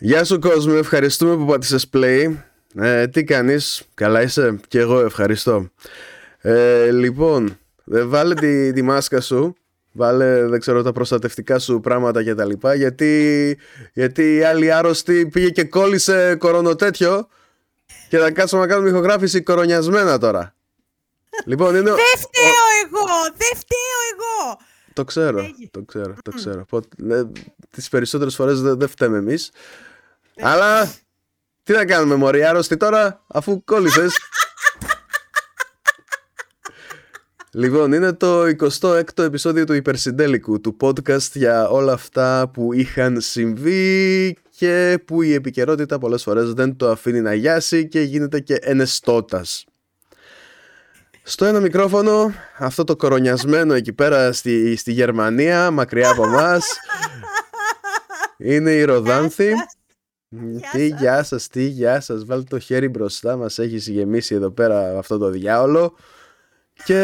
Ba-da-ba-ba-ba. Γεια σου κόσμο, ευχαριστούμε που πάτησες play. Ε, τι κάνεις, καλά είσαι; Και εγώ ευχαριστώ. Ε, λοιπόν, ε, βάλε τη, τη μάσκα σου, βάλε δεν ξέρω τα προστατευτικά σου πράγματα και τα λοιπά γιατί, γιατί η άλλη άρρωστη πήγε και κόλλησε κορονοτέτιο και θα κάτσουμε να κάνουμε ηχογράφηση κορονιασμένα τώρα. λοιπόν, είναι... ο- Δεν φταίω εγώ! Δεν φταίω εγώ! Το ξέρω, Λέγε. το ξέρω, το ξέρω. Πότε- ε, τις περισσότερες φορές δεν δεν φταίμε εμείς. Αλλά τι να κάνουμε μωρή άρρωστη τώρα αφού κόλλησες. λοιπόν, είναι το 26ο επεισόδιο του Υπερσυντέλικου, του podcast για όλα αυτά που είχαν συμβεί και που η επικαιρότητα πολλές φορές δεν το αφήνει να γιάσει και γίνεται και ενεστώτας. Στο ένα μικρόφωνο, αυτό το κορονιασμένο εκεί πέρα στη, στη Γερμανία, μακριά από μας, είναι η Ροδάνθη. Τι σας. γεια σας, τι γεια σας, βάλτε το χέρι μπροστά μας, έχεις γεμίσει εδώ πέρα αυτό το διάολο. Και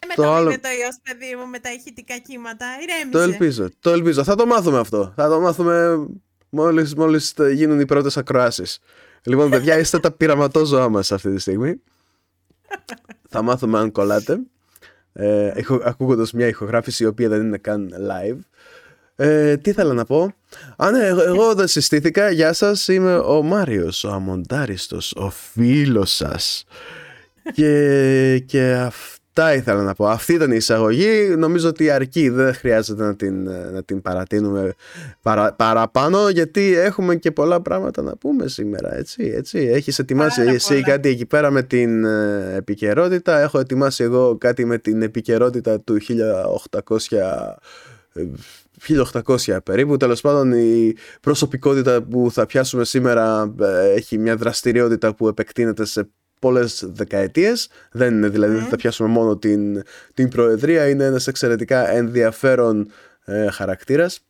Δεν στο άλλο... μεταδίδεται το ιός, παιδί μου, με τα ηχητικά κύματα. Ηρέμησε. Το ελπίζω, το ελπίζω. Θα το μάθουμε αυτό. Θα το μάθουμε μόλις, μόλις τα γίνουν οι πρώτες ακροάσεις. Λοιπόν, παιδιά, είστε τα πειραματόζωά μας αυτή τη στιγμή. θα μάθουμε αν κολλάτε. Ε, ηχο, ακούγοντας μια ηχογράφηση η οποία δεν είναι καν live. Ε, τι ήθελα να πω; Α, ναι, εγώ, εγώ δεν συστήθηκα. Γεια σας, είμαι ο Μάριος, ο Αμοντάριστος, ο φίλος σας. και, και αυτά ήθελα να πω. Αυτή ήταν η εισαγωγή. Νομίζω ότι αρκεί. Δεν χρειάζεται να την, να την παρατείνουμε παρα, παραπάνω γιατί έχουμε και πολλά πράγματα να πούμε σήμερα. Έτσι, έτσι. Έχεις ετοιμάσει Πάρα εσύ πολλά. κάτι εκεί πέρα με την ε, επικαιρότητα. Έχω ετοιμάσει εγώ κάτι με την επικαιρότητα του 1800 ε, 1800 περίπου. Τέλος πάντων, η προσωπικότητα που θα πιάσουμε σήμερα ε, έχει μια δραστηριότητα που επεκτείνεται σε πολλές δεκαετίες. Δεν είναι δηλαδή, δεν θα πιάσουμε μόνο την, την Προεδρία. Είναι ένας εξαιρετικά ενδιαφέρον ε, χαρακτήρας,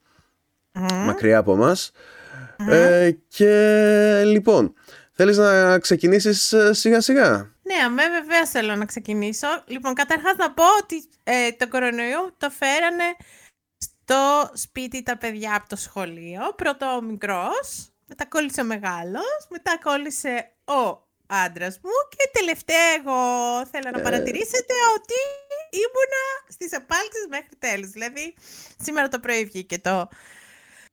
μακριά από μας. Ε, και λοιπόν, θέλεις να ξεκινήσεις ε, σιγά σιγά. Ναι, αμέ βεβαίως θέλω να ξεκινήσω. Λοιπόν, καταρχάς να πω ότι ε, το κορονοϊό το φέρανε στο σπίτι τα παιδιά από το σχολείο. Πρώτο ο μικρός, μετά κόλλησε ο μεγάλος, μετά κόλλησε ο άντρας μου και τελευταία εγώ θέλω να παρατηρήσετε ότι ήμουνα στις επάλξεις μέχρι τέλους. Δηλαδή, σήμερα το πρωί βγήκε το,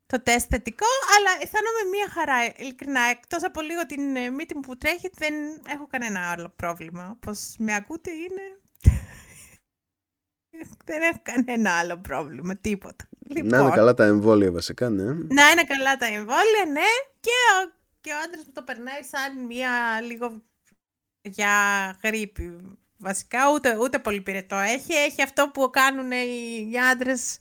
το τεστ θετικό, αλλά αισθάνομαι μία χαρά. Ειλικρινά, εκτός από λίγο την ε, μύτη μου που τρέχει, δεν έχω κανένα άλλο πρόβλημα. Πώς με ακούτε είναι... δεν έχω κανένα άλλο πρόβλημα, τίποτα. Να Λοιπόν, είναι καλά τα εμβόλια βασικά, ναι. να είναι καλά τα εμβόλια, ναι. Και ο, και ο άντρας μου το περνάει σαν μία λίγο για γρήπη. Βασικά ούτε, ούτε πολύ πυρετό έχει. Έχει αυτό που κάνουν οι, οι άντρες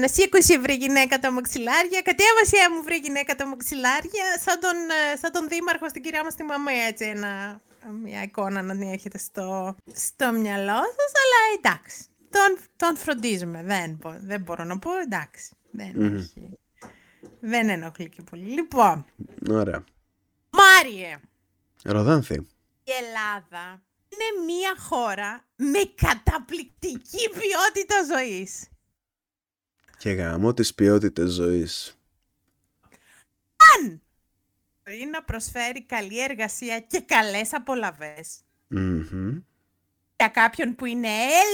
να σήκωσε βρε γυναίκα τα μαξιλάρια, κατέβασε μου βρε γυναίκα τα μαξιλάρια, σαν τον, ε, σαν τον δήμαρχο στην κυρία μας τη μαμαία, έτσι ένα, μια εικόνα να την έχετε στο, στο μυαλό σας, αλλά εντάξει, τον, τον φροντίζουμε, δεν, μπο- δεν μπορώ να πω, εντάξει, δεν, Μμμ. έχει, δεν ενοχλεί και πολύ. Λοιπόν, Ωραία. Μάριε, Ροδάνθη. η Ελλάδα είναι μια χώρα με καταπληκτική ποιότητα ζωής. Και γαμώ τις ποιότητες ζωής. αν μπορεί να προσφέρει καλή εργασία και καλές απολαβές Μμμ. Για κάποιον που είναι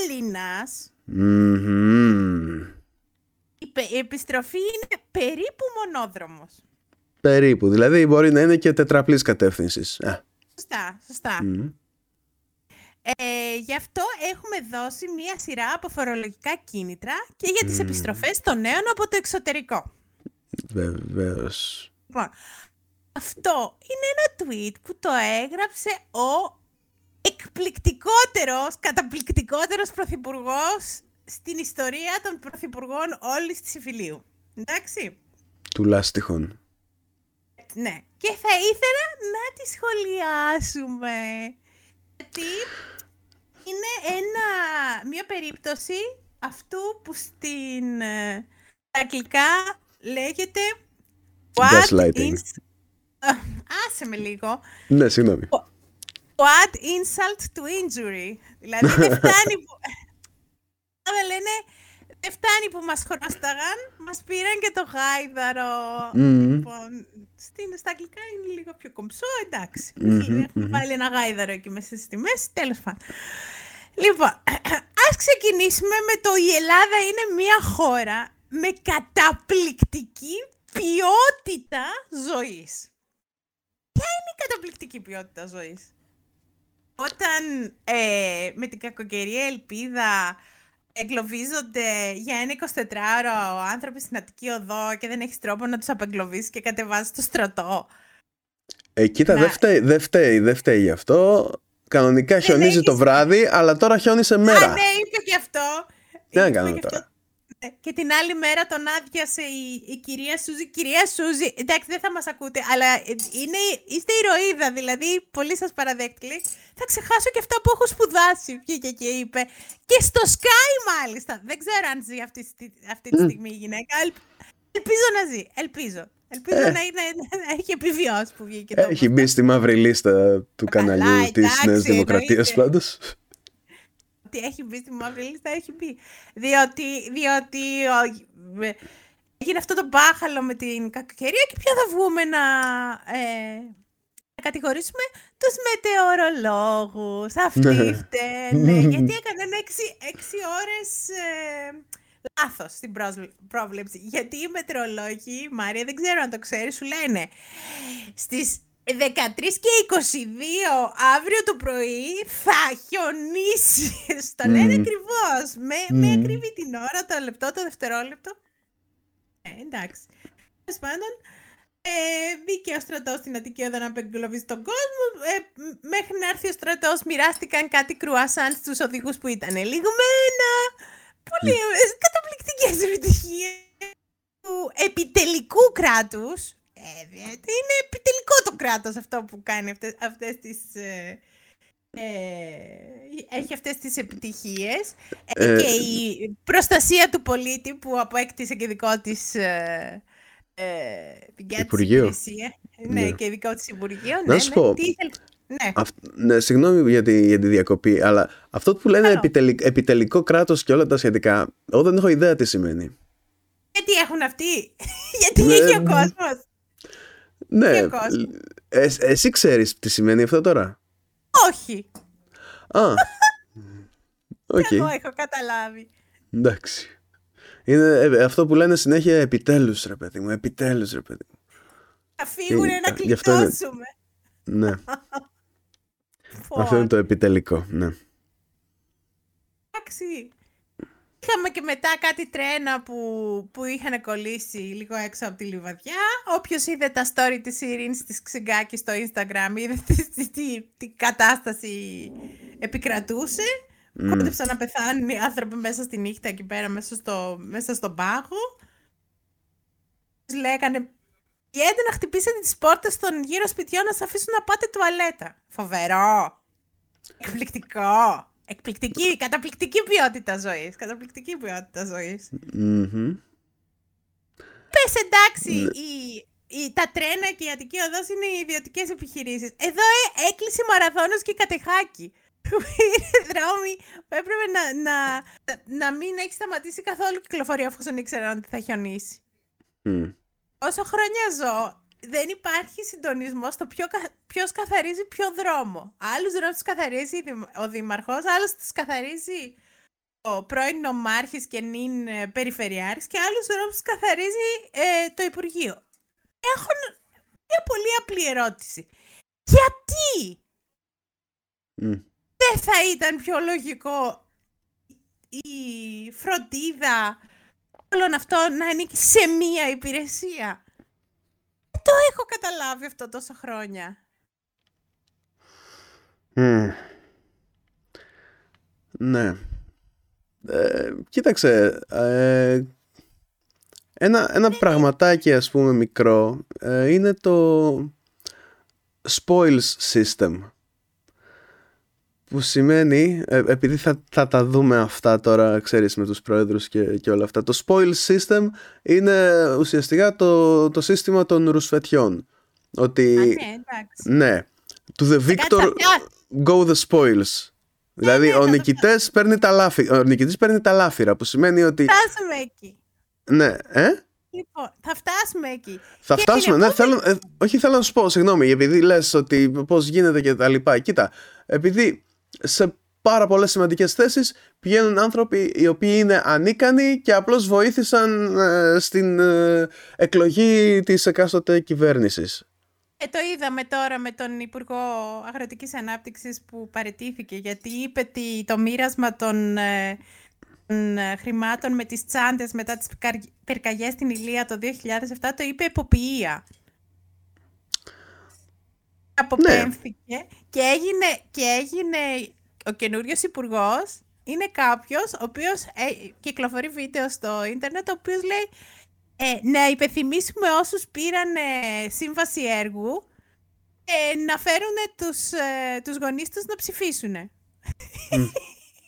Έλληνας, Μμμ. η, πε- η επιστροφή είναι περίπου μονόδρομος. Περίπου. Δηλαδή μπορεί να είναι και τετραπλής κατεύθυνσης. Α. Σωστά, σωστά. μμ. Ε, γι' αυτό έχουμε δώσει μία σειρά από φορολογικά κίνητρα και για τις επιστροφές των νέων από το εξωτερικό. Βεβαίως. Λοιπόν, αυτό είναι ένα tweet που το έγραψε ο εκπληκτικότερος, καταπληκτικότερος πρωθυπουργός στην ιστορία των πρωθυπουργών όλης της Ιφιλίου. Εντάξει. Τουλάχιστον. ναι. Και θα ήθελα να τη σχολιάσουμε. Γιατί είναι ένα, μια περίπτωση αυτού που στην ε, αγγλικά λέγεται Gaslighting. Α, Άσε με λίγο. Ναι, συγγνώμη. What insult to injury. Δηλαδή δεν φτάνει που... Δεν λένε, δεν φτάνει που μας χρώσταγαν, μας πήραν και το γάιδαρο. Μμμ. Λοιπόν, στην, στα αγγλικά είναι λίγο πιο κομψό, εντάξει. Μμμ, Έχουμε μμμ. βάλει ένα γάιδαρο εκεί μέσα στη μέση, τέλος πάντων. Λοιπόν, ας ξεκινήσουμε με το η Ελλάδα είναι μια χώρα με καταπληκτική ποιότητα ζωής. Ποια είναι η καταπληκτική ποιότητα ζωής; Όταν ε, με την κακοκαιρία ελπίδα εγκλωβίζονται για ένα 24ωρο άνθρωποι στην Αττική Οδό και δεν έχεις τρόπο να τους απεγκλωβίσεις και κατεβάζεις στο στρατό. Ε, κοίτα, Να- δεν φταίει, δεν φταίει, δεν φταίει γι' αυτό. Κανονικά χιονίζει το έχεις- βράδυ, αλλά τώρα χιόνισε μέρα. Α, ναι, είπε και αυτό. Τι να Είπε κάνουμε και τώρα; αυτό. Ναι, Και την άλλη μέρα τον άδειασε η, η κυρία Σούζη. Κυρία Σούζη, εντάξει δεν θα μας ακούτε, αλλά ε, είναι, είστε ηρωίδα, δηλαδή πολύ σας παραδέχτηκε. Θα ξεχάσω και αυτά που έχω σπουδάσει, βγήκε και είπε. Και στο Sky μάλιστα. Δεν ξέρω αν ζει αυτή, στη- αυτή τη Μμ. στιγμή η γυναίκα. Ελ- ελπίζω να ζει, ελπίζω. Ελπίζω Ε. να, είναι, να έχει επιβιώσει που βγήκε το Έχει μπει στη μαύρη λίστα του Καλά, καναλιού της εντάξει, Νέας Δημοκρατίας εννοείται. πάντως. ότι έχει μπει στη μαύρη λίστα, έχει μπει. Διότι, διότι ο- ε, έγινε αυτό το μπάχαλο με την κακοκαιρία και πια θα βγούμε να, ε, να κατηγορήσουμε τους μετεωρολόγους. Αυτοί Ναι. φταίνε. γιατί έκαναν έξι, έξι ώρες ε, λάθος στην πρόσλ- πρόβλεψη. Γιατί οι μετεωρολόγοι, Μάρια, δεν ξέρω αν το ξέρεις, σου λένε στις 13 και 22 αύριο το πρωί θα χιονίσεις. Στο λένε Μμμ. ακριβώς. Με, με Μμμ. ακριβή την ώρα, το λεπτό, το δευτερόλεπτο. Ε, εντάξει. Τέλος πάντων, ε, μπήκε ο στρατός στην Αττική Οδό να απεγκλωβίσει τον κόσμο. Ε, μ- μέχρι να έρθει ο στρατός, μοιράστηκαν κάτι κρουασάν στους οδηγούς που ήταν λιγμένα. Πολύ ε, καταπληκτικές επιτυχίες του επιτελικού κράτους. Ε, διότι είναι επιτελικό το κράτος αυτό που κάνει αυτές, αυτές τις... Ε, ε, έχει αυτές τις επιτυχίες Ε, Ε, και η προστασία του πολίτη που απέκτησε και δικό της ε, ε, δικιά της Υπουργείο. υπηρεσία. Ναι, Ναι. και δικό της Υπουργείο. Να ναι, σου ναι. πω. Τι ήθελε- Ναι. Αυ- ναι, συγγνώμη για τη, για τη διακοπή, αλλά αυτό που λένε Καλό. επιτελικ- επιτελικό κράτος και όλα τα σχετικά, εγώ δεν έχω ιδέα τι σημαίνει. Γιατί έχουν αυτοί. Γιατί Ναι, έχει ο ναι. κόσμος. Ναι, Και ο κόσμος. ε, εσύ ξέρεις τι σημαίνει αυτό τώρα; Όχι. Α, οκ, Εγώ έχω καταλάβει. εντάξει. Είναι ε, αυτό που λένε συνέχεια επιτέλους ρε παιδί μου, επιτέλους ρε παιδί μου. Θα φύγουν Ε, να γι' αυτό είναι- γλιτώσουμε. Ναι, Πω, αυτό είναι το επιτελικό, ναι. Εντάξει. Είχαμε και μετά κάτι τρένα που, που είχαν κολλήσει λίγο έξω από τη Λιβαδιά. Όποιος είδε τα story της Ειρήνης της Ξυγκάκης στο Instagram είδε τι, τι, τι, τι κατάσταση επικρατούσε. Μμ. Κόντεψαν να πεθάνουν οι άνθρωποι μέσα στη νύχτα εκεί πέρα μέσα, στο, μέσα στον πάγο. Τους λέγανε Πηγαίνετε να χτυπήσετε τις πόρτες των γύρω σπιτιών να σας αφήσουν να πάτε τουαλέτα. Φοβερό. Εκπληκτικό. Εκπληκτική, καταπληκτική ποιότητα ζωής. Καταπληκτική ποιότητα ζωής. Μμμ. Πες εντάξει, Ναι. η, η, τα τρένα και η Αττική Οδός είναι οι ιδιωτικές επιχειρήσεις. Εδώ ε, έκλεισε μαραθώνος και κατεχάκι. Που είναι δρόμοι που έπρεπε να, να, να μην έχει σταματήσει καθόλου κυκλοφορία αφού ήξεραν ότι θα χιονίσει. Μμ. Όσο χρόνια ζω, δεν υπάρχει συντονισμός στο ποιο, ποιος καθαρίζει ποιο δρόμο. Άλλους δρόμους τους καθαρίζει η δημ- ο δήμαρχος, άλλους τους καθαρίζει ο πρώην νομάρχης και νυν ε, περιφερειάρχης και άλλους δρόμους τους καθαρίζει ε, το Υπουργείο. Έχω μια πολύ απλή ερώτηση. Γιατί Μμ. Δεν θα ήταν πιο λογικό η φροντίδα όλων αυτών να ανήκει σε μία υπηρεσία. Δεν το έχω καταλάβει αυτό τόσα χρόνια. Μμ. Ναι. Ε, κοίταξε, ε, Ένα, ένα πραγματάκι ας πούμε μικρό ε, είναι το spoils system που σημαίνει, ε, επειδή θα, θα τα δούμε αυτά τώρα, ξέρεις, με τους πρόεδρους και, και όλα αυτά. Το spoil system είναι ουσιαστικά το, το σύστημα των ρουσφετιών. Ότι, Α, ναι, εντάξει. ναι, to the victor θα πιάσει. go the spoils. Δηλαδή, ναι, ο, θα το νικητές παίρνει τα λάφυρα, ο νικητής παίρνει τα λάφυρα, που σημαίνει ότι... Φτάσουμε εκεί. Ναι, ε; Λοιπόν, θα φτάσουμε εκεί. Θα Και φτάσουμε. την Ναι, θέλω, ε, όχι, θέλω να σου πω, συγγνώμη, επειδή λες ότι πώς γίνεται και τα λοιπά. Κοίτα, επειδή σε πάρα πολλές σημαντικές θέσεις πηγαίνουν άνθρωποι οι οποίοι είναι ανίκανοι και απλώς βοήθησαν ε, στην ε, εκλογή της εκάστοτε κυβέρνησης. Ε, το είδαμε τώρα με τον Υπουργό Αγροτικής Ανάπτυξης που παρετήθηκε γιατί είπε ότι το μοίρασμα των, ε, των, ε, χρημάτων με τις τσάντες μετά τις πυρκα- πυρκαγιές στην Ηλία το 2007 το είπε εποποιία. Αποπέμφθηκε και, έγινε, και έγινε ο καινούριος υπουργός είναι κάποιος ο οποίος ε, κυκλοφορεί βίντεο στο ίντερνετ ο οποίος λέει ε, να υπενθυμίσουμε όσους πήραν ε, σύμβαση έργου ε, να φέρουν τους, ε, τους γονείς τους να ψηφίσουν.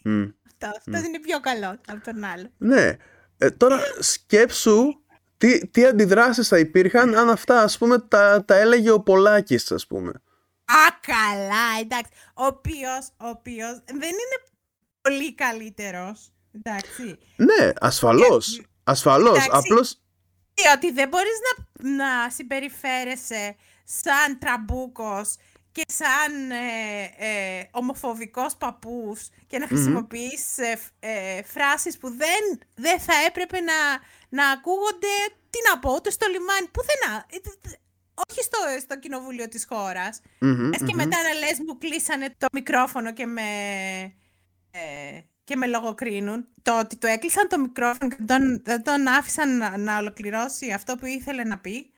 Μμ. Αυτό, αυτός είναι πιο καλό από τον άλλο. Ναι. Ε, τώρα σκέψου τι, τι αντιδράσεις θα υπήρχαν αν αυτά ας πούμε τα, τα έλεγε ο Πολάκης ας πούμε. Α, καλά, εντάξει. Ο οποίος, ο οποίος δεν είναι πολύ καλύτερος, εντάξει. Ναι, ασφαλώς. Ασφαλώς. Εντάξει. Απλώς Διότι δεν μπορείς να, να συμπεριφέρεσαι σαν τραμπούκος και σαν ε, ε, ομοφοβικός παππούς και να χρησιμοποιείς ε, φ- ε, φράσεις που δεν, δεν θα έπρεπε να, να ακούγονται, τι να πω, ούτε στο λιμάνι, πουθενά. Ε, τε- τε- Όχι στο, στο κοινοβούλιο της χώρας. Μμμ, Λες και μετά να λες μου κλείσανε το μικρόφωνο και με, ε, και με λογοκρίνουν. Το ότι του έκλεισαν το μικρόφωνο και τον, δεν τον άφησαν να, να ολοκληρώσει αυτό που ήθελε να πει.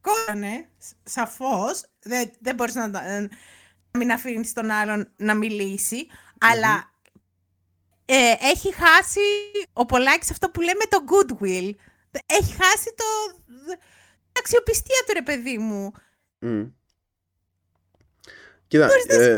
Κακό είναι, σ- σαφώς. Δεν, δεν μπορείς να, το- ε, να μην αφήνεις τον άλλον να μιλήσει. Αλλά ε, έχει χάσει ο Πολάκης αυτό που λέμε το goodwill. Έχει χάσει το... την αξιοπιστία του ρε παιδί μου. Μμ. Κοίτα, ε,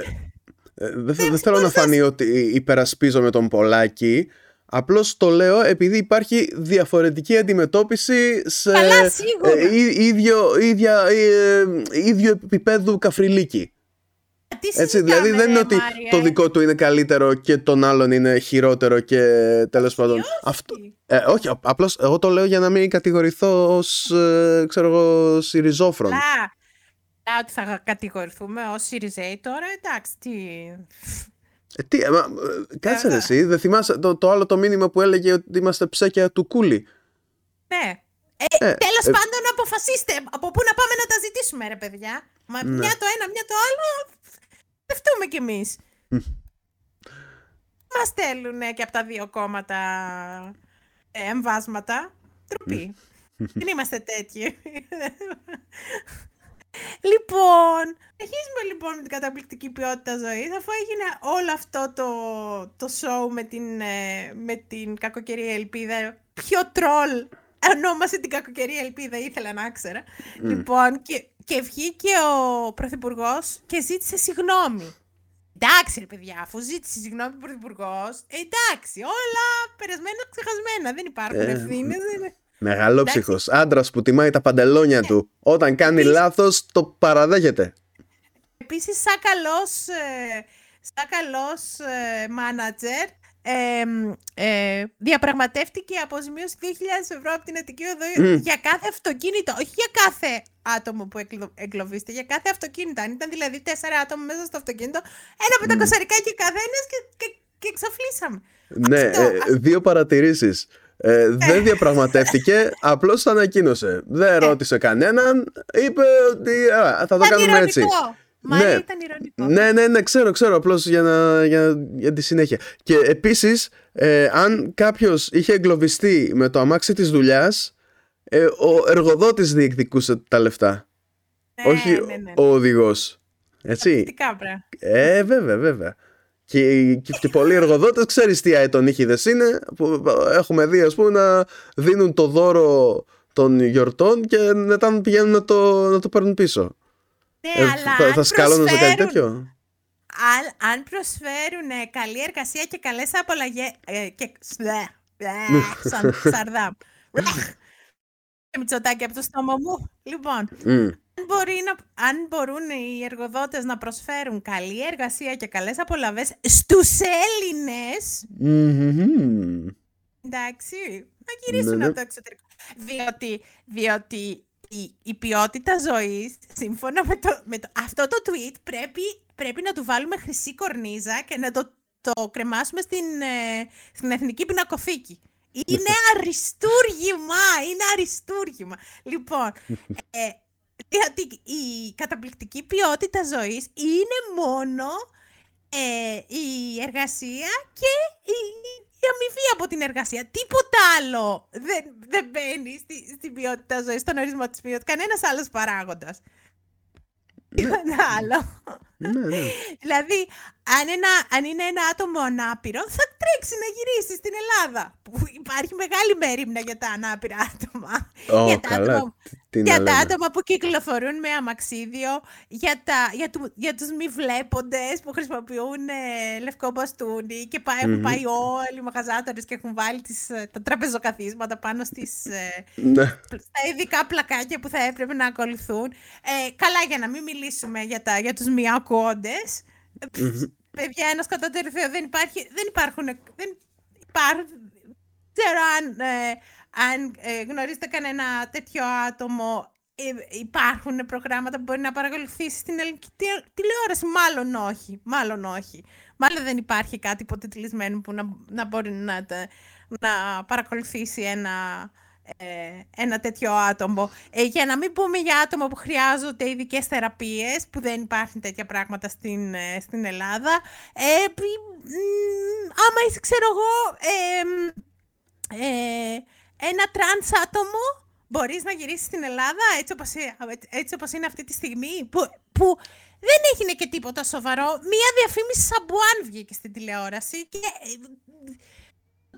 ε, δεν θε- δεν θέλω να φανεί ότι υπερασπίζομαι τον Πολάκη. Απλώς το λέω επειδή υπάρχει διαφορετική αντιμετώπιση σε Καλά, σίγουρα. ε, ί- ίδιο, ίδια, ε, ίδιο επίπεδου καφριλίκι. Τι Έτσι, συζητάμε, δηλαδή δεν είναι ρε, ότι Μάριε; το δικό του είναι καλύτερο και τον άλλον είναι χειρότερο και τέλος πάντων. όχι. Αυτό, ε, όχι, α- απλώς εγώ το λέω για να μην κατηγορηθώ ως, ε, ξέρω εγώ, Συριζόφρον. Καλά. Καλά ότι θα κατηγορηθούμε ως Σιριζέοι τώρα, εντάξει, τι... Ε, τι, ε, μα, ε, κάτσε ρε Βέβαια. εσύ, δεν θυμάσαι το, το άλλο το μήνυμα που έλεγε ότι είμαστε ψέκια του κούλι; Ναι. Ε, Ε, τέλος ε, πάντων, αποφασίστε από πού να πάμε να τα ζητήσουμε, ρε παιδιά; Μα Ναι. μια το ένα, μια το άλλο, δευτούμε κι εμείς. Μας στέλνουν και από τα δύο κόμματα ε, εμβάσματα. Τροπή. Δεν είμαστε τέτοιοι. Λοιπόν, αρχίζουμε λοιπόν με την καταπληκτική ποιότητα ζωής, αφού έγινε όλο αυτό το, το show με την, ε, με την κακοκαιρία ελπίδα. Ποιο τρόλ ονόμασε την κακοκαιρία ελπίδα, ήθελα να ξέρα. Λοιπόν, και, και βγήκε ο Πρωθυπουργός και ζήτησε συγγνώμη. Εντάξει, ρε παιδιά, αφού ζήτησε συγγνώμη ο Πρωθυπουργός, εντάξει, όλα περασμένα, ξεχασμένα. Δεν υπάρχουν Ε, ευθύνες. Δεν... Μεγαλόψυχος. Άντρας που τιμάει τα παντελόνια του. Όταν κάνει λάθος, το παραδέχεται. Επίσης, σαν καλός, ε, σαν καλός ε, manager, ε, ε, διαπραγματεύτηκε αποζημίωση 2.000 ευρώ από την Αττική Οδό για κάθε αυτοκίνητο, όχι για κάθε άτομο που εκλο, εγκλωβίστε, για κάθε αυτοκίνητο. Αν ήταν δηλαδή τέσσερα άτομα μέσα στο αυτοκίνητο, ένα από τα κοσαρικά και καθένας και, και, και εξαφλήσαμε. Ναι, Αυτό, ε, δύο παρατηρήσεις. Ε, δεν διαπραγματεύτηκε, απλώς ανακοίνωσε. Δεν ρώτησε κανέναν, είπε ότι α, θα το Ήταν κάνουμε έτσι. ηρωνικό. Μα Ναι. ήταν ηρωνικό. Ναι, ναι, ναι, ξέρω, ξέρω. Απλώς για, να, για, για τη συνέχεια. Και επίσης, ε, αν κάποιος είχε εγκλωβιστεί με το αμάξι της δουλειάς, ε, ο εργοδότης διεκδικούσε τα λεφτά. Ναι, όχι ναι, ναι, ναι. ο οδηγός. Έτσι. Τι κάπρα. Ε, βέβαια, βέβαια. Και, και, και πολλοί εργοδότες ξέρεις τι αετονίχιδες είναι που έχουμε δει ας πούμε να δίνουν το δώρο των γιορτών και μετά να πηγαίνουν να το, να το παίρνουν πίσω. Ναι, αλλά θα, αν θα σκαλώνουν σε κάτι προσφέρουν- τέτοιο; αν, αν προσφέρουν ε, καλή εργασία και καλές απολαγές ε, και σλε, ε, σαν σαρδάμ. Και Μητσοτάκη από το στόμα μου. Λοιπόν, Μμ. αν, μπορεί να, αν μπορούν οι εργοδότες να προσφέρουν καλή εργασία και καλές απολαβές στους Έλληνες, Μμμ. εντάξει, να γυρίσουν Ναι, ναι. από το εξωτερικό. Διότι, διότι η, η ποιότητα ζωής, σύμφωνα με το, με το... Αυτό το tweet πρέπει, πρέπει να του βάλουμε χρυσή κορνίζα και να το, το κρεμάσουμε στην, ε, στην Εθνική Πινακοθήκη. Είναι αριστούργημα! Είναι αριστούργημα! Λοιπόν, ε, διότι η καταπληκτική ποιότητα ζωής είναι μόνο ε, η εργασία και η, η αμοιβή από την εργασία. Τίποτα άλλο δεν, δεν μπαίνει στη, στην ποιότητα ζωής, στον ορισμό της ποιότητας. Κανένας άλλος παράγοντας. Τίποτα άλλο. Ναι, ναι. Δηλαδή, αν, ένα, αν είναι ένα άτομο ανάπηρο, θα τρέξει να γυρίσει στην Ελλάδα. Που υπάρχει μεγάλη μέρημνα για τα ανάπηρα άτομα. Ω, για τα καλά. άτομα- Τι- Τι να για τα λέμε. άτομα που κυκλοφορούν με αμαξίδιο, για, τα, για, του, για τους μη βλέποντες που χρησιμοποιούν ε, λευκό μπαστούνι και πάει, έχουν Μμμ. πάει όλοι οι μαγαζάτορες και έχουν βάλει τις, ε, τα τραπεζοκαθίσματα πάνω στις, ε, Ναι. στα ειδικά πλακάκια που θα έπρεπε να ακολουθούν. Ε, καλά, για να μην μιλήσουμε για, τα, για τους μη ακούοντες. Ε, πφ, Παιδιά, ένας κατώτερο Θεό δεν υπάρχει, δεν υπάρχουν, δεν υπάρχουν, δεν ξέρω αν, ε, αν ε, γνωρίζετε κανένα τέτοιο άτομο, ε, υπάρχουν προγράμματα που μπορεί να παρακολουθήσει στην ελληνική τε- τηλεόραση, μάλλον όχι, μάλλον όχι. Μάλλον δεν υπάρχει κάτι υποτιτλισμένο που να, να μπορεί να, τα- να παρακολουθήσει ένα, ε, ένα τέτοιο άτομο. Ε, για να μην πούμε για άτομα που χρειάζονται ειδικές θεραπείες, που δεν υπάρχουν τέτοια πράγματα στην, ε, στην Ελλάδα. Ε, πι- μ, άμα είσαι, ξέρω εγώ, ε, μ, ε, ένα τρανς άτομο, μπορείς να γυρίσεις στην Ελλάδα έτσι όπως, ε- έτσι όπως είναι αυτή τη στιγμή, που, που δεν έγινε και τίποτα σοβαρό. Μία διαφήμιση σαμπουάν βγήκε στην τηλεόραση και ε,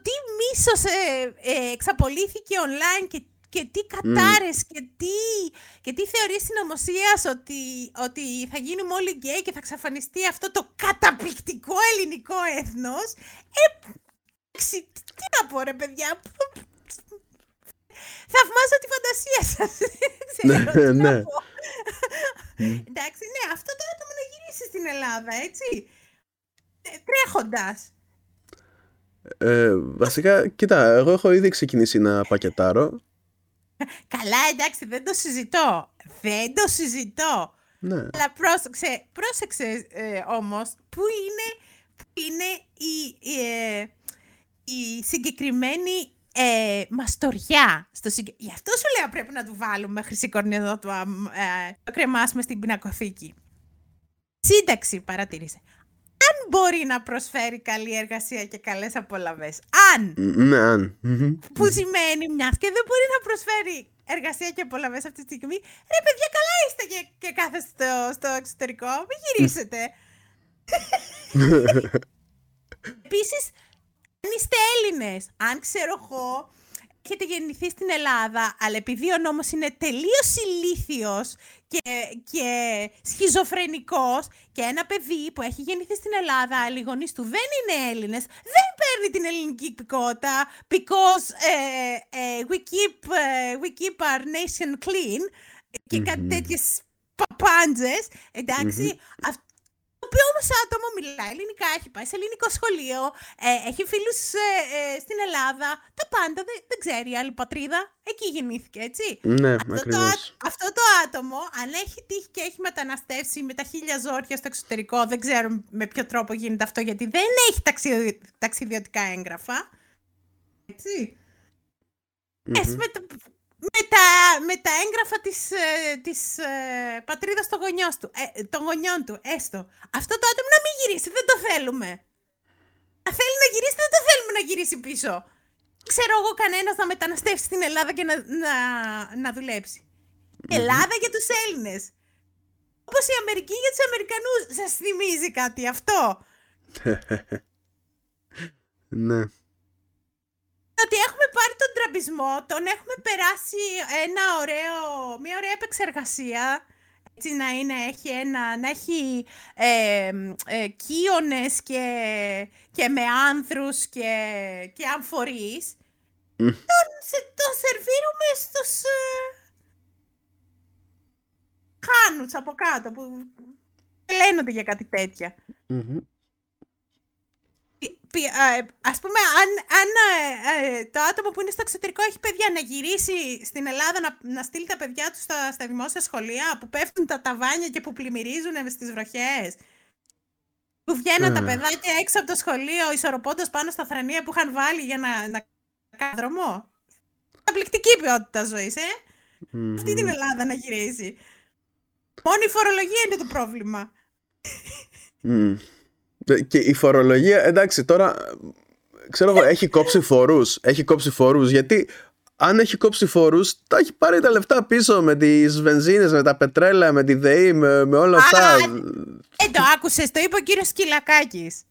τι μίσος ε, ε, εξαπολύθηκε online και, και τι κατάρες και τι, και τι θεωρείς συνωμοσία ότι, ότι θα γίνουμε όλοι γκέι και θα εξαφανιστεί αυτό το καταπληκτικό ελληνικό έθνος. Ε, εντάξει, τι να πω ρε παιδιά. Θαυμάζω τη φαντασία σας. Δεν ξέρω τι να Ναι. πω. Εντάξει, ναι, αυτό το άτομο να γυρίσει στην Ελλάδα, έτσι. Ε, Τρέχοντας. Ε, βασικά, κοίτα, εγώ έχω ήδη ξεκινήσει να πακετάρω. Καλά, εντάξει, δεν το συζητώ. Δεν το συζητώ. Ναι. Αλλά πρόσεξε, πρόσεξε ε, όμως, πού είναι, πού είναι η, η, ε, η συγκεκριμένη ε, μαστοριά. Στο συγκε... Γι' αυτό σου λέω πρέπει να του βάλουμε χρυσή κορνή εδώ, το, αμ, ε, το κρεμάσουμε στην πινακοθήκη. Σύνταξη, παρατήρησε. Αν μπορεί να προσφέρει καλή εργασία και καλές απολαβές. Αν Ναι, αν. Μμμ. που σημαίνει μια και δεν μπορεί να προσφέρει εργασία και απολαυέ αυτή τη στιγμή. Ρε παιδιά, καλά είστε και, και κάθεστε στο, στο εξωτερικό. Μην γυρίσετε. Επίσης, αν είστε Έλληνες, αν ξέρω εγώ, έχετε γεννηθεί στην Ελλάδα, αλλά επειδή ο νόμος είναι τελείως ηλίθιος και, και σχιζοφρενικός και ένα παιδί που έχει γεννηθεί στην Ελλάδα, αλλά οι γονείς του δεν είναι Έλληνες, δεν παίρνει την ελληνική υπηκότητα because ε, ε, we, keep, ε, we keep our nation clean και κάτι τέτοιες παπάντζες, εντάξει, αυτό το οποίο όμως άτομο μιλάει ελληνικά, έχει πάει σε ελληνικό σχολείο, ε, έχει φίλους ε, ε, στην Ελλάδα, τα πάντα, δεν, δεν ξέρει άλλη πατρίδα, εκεί γεννήθηκε, έτσι. Ναι, Αυτό το, ακριβώς. ά- αυτό το άτομο, αν έχει τύχει και έχει μεταναστεύσει με τα χίλια ζόρια στο εξωτερικό, δεν ξέρω με ποιο τρόπο γίνεται αυτό, γιατί δεν έχει ταξιδι- ταξιδιωτικά έγγραφα. Έτσι. Ες, με, το- με τα, με τα έγγραφα της, ε, της ε, πατρίδας των, γονιός του, ε, των γονιών του, έστω. Αυτό το άτομο να μην γυρίσει, δεν το θέλουμε. Να θέλει να γυρίσει, δεν το θέλουμε να γυρίσει πίσω. Ξέρω εγώ κανένας να μεταναστεύσει στην Ελλάδα και να, να, να δουλέψει. Ελλάδα για τους Έλληνες. Όπως η Αμερική για τους Αμερικανούς. Σας θυμίζει κάτι αυτό. ναι. Ότι έχουμε πάρει τον τραμπισμό, τον έχουμε περάσει ένα ωραίο, μια ωραία επεξεργασία, έτσι να είναι, έχει ένα, να έχει ε, ε, κύονες και, και με άνθρους και, και αμφορείς. Τον, σε, τον σερβίρουμε στους ε, χάνους από κάτω που λένε για κάτι τέτοια. Ας πούμε, αν, αν ε, το άτομο που είναι στο εξωτερικό έχει παιδιά να γυρίσει στην Ελλάδα να, να στείλει τα παιδιά τους στα, στα δημόσια σχολεία που πέφτουν τα ταβάνια και που πλημμυρίζουν στις βροχές που βγαίνουν τα παιδάκια έξω από το σχολείο ισορροπώντας πάνω στα θρανία που είχαν βάλει για να, να κάνουν δρομό. Καταπληκτική ποιότητα ζωής, ε! Αυτή την Ελλάδα να γυρίσει. Μόνο η φορολογία είναι το πρόβλημα. Και η φορολογία, εντάξει, τώρα ξέρω εγώ, έχει κόψει φόρους. Έχει κόψει φόρους γιατί αν έχει κόψει φόρους, τα έχει πάρει τα λεφτά πίσω με τις βενζίνες, με τα πετρέλαια, με τη ΔΕΗ, με, με όλα αυτά. Ε, το άκουσες, το είπε ο κύριος Σκυλακάκης.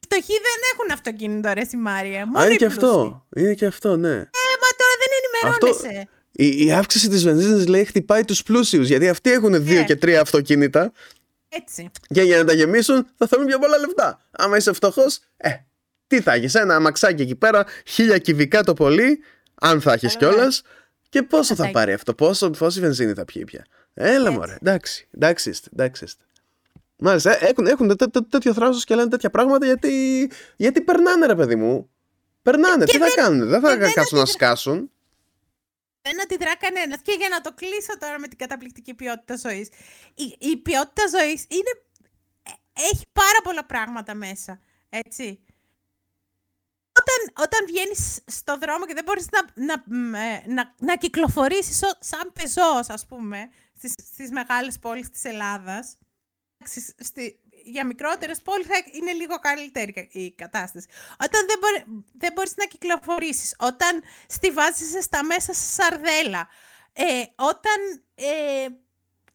φτωχοί δεν έχουν αυτοκίνητο, ρε Μάρια. Α, είναι και αυτό. Είναι και αυτό, ναι. Ε, μα τώρα δεν ενημερώνεσαι. Αυτό... Η, η αύξηση της βενζίνης λέει χτυπάει τους πλούσιους γιατί αυτοί έχουν δύο ναι. και τρία αυτοκίνητα έτσι. Και για να τα γεμίσουν θα θέλουν πιο πολλά λεφτά. Άμα είσαι φτωχός, ε, τι θα έχεις, ένα αμαξάκι εκεί πέρα, χίλια κυβικά το πολύ, αν θα έχεις κιόλας. Και πόσο θα, πάρει αυτό, πόσο, πόση βενζίνη θα πιει πια. Έλα μωρέ, εντάξει, εντάξει είστε, εντάξει είστε. Μάλιστα, ε, έχουν, έχουν τέτοιο θράσος και λένε τέτοια πράγματα γιατί, γιατί περνάνε ρε παιδί μου. Περνάνε, τι θα κάνουν, δεν θα κάτσουν να σκάσουν δεν αντιδρά κανένας. Και για να το κλείσω τώρα με την καταπληκτική ποιότητα ζωής. Η, η ποιότητα ζωής είναι. Ε, έχει πάρα πολλά πράγματα μέσα. Έτσι. Όταν, όταν βγαίνεις στο δρόμο και δεν μπορείς να, να, ε, να, να κυκλοφορήσεις σαν πεζός, ας πούμε, στις, στις μεγάλες πόλεις της Ελλάδας, στη, για μικρότερες πόλεις θα είναι λίγο καλύτερη η κατάσταση. Όταν δεν, μπορεί, δεν μπορείς να κυκλοφορήσεις, όταν στηβάζεσαι στα μέσα σε σαρδέλα, ε, όταν, ε,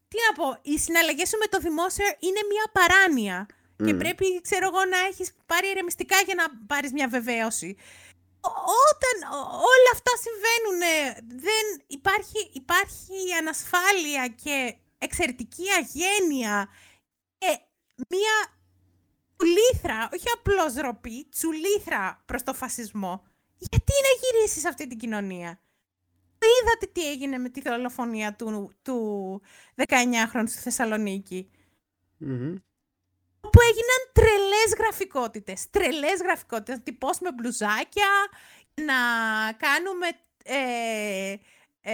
τι να πω, οι συναλλαγές σου με το δημόσιο είναι μια παράνοια και πρέπει, ξέρω εγώ, να έχεις πάρει ερεμιστικά για να πάρεις μια βεβαίωση. Όταν όλα αυτά συμβαίνουν, δεν υπάρχει, υπάρχει ανασφάλεια και εξαιρετική αγένεια μία τσουλήθρα, όχι απλώς ροπή, τσουλήθρα προς το φασισμό. Γιατί να γυρίσεις αυτή την κοινωνία; Είδατε τι έγινε με τη δολοφονία του, του 19χρονου στη θεσσαλονικη Που έγιναν τρελές γραφικότητες. Τρελές γραφικότητες. Να τυπώσουμε μπλουζάκια, να κάνουμε... Ε,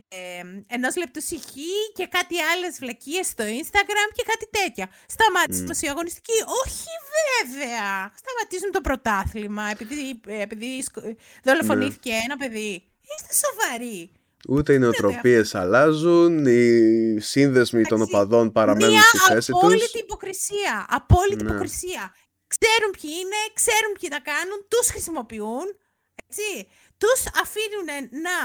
ε, ενός λεπτού συχή και κάτι άλλες βλακίες στο Instagram και κάτι τέτοια. Σταμάτησε mm. η αγωνιστική. Όχι, βέβαια. Σταματήσουν το πρωτάθλημα επειδή, επειδή δολοφονήθηκε ναι. ένα παιδί. Είστε σοβαροί. Ούτε οι νοοτροπίες αλλάζουν, οι σύνδεσμοι των οπαδών παραμένουν στη θέση τους. Απόλυτη υποκρισία. Απόλυτη ναι. υποκρισία. Ξέρουν ποιοι είναι, ξέρουν ποιοι τα κάνουν, τους χρησιμοποιούν. Έτσι. Τους αφήνουν να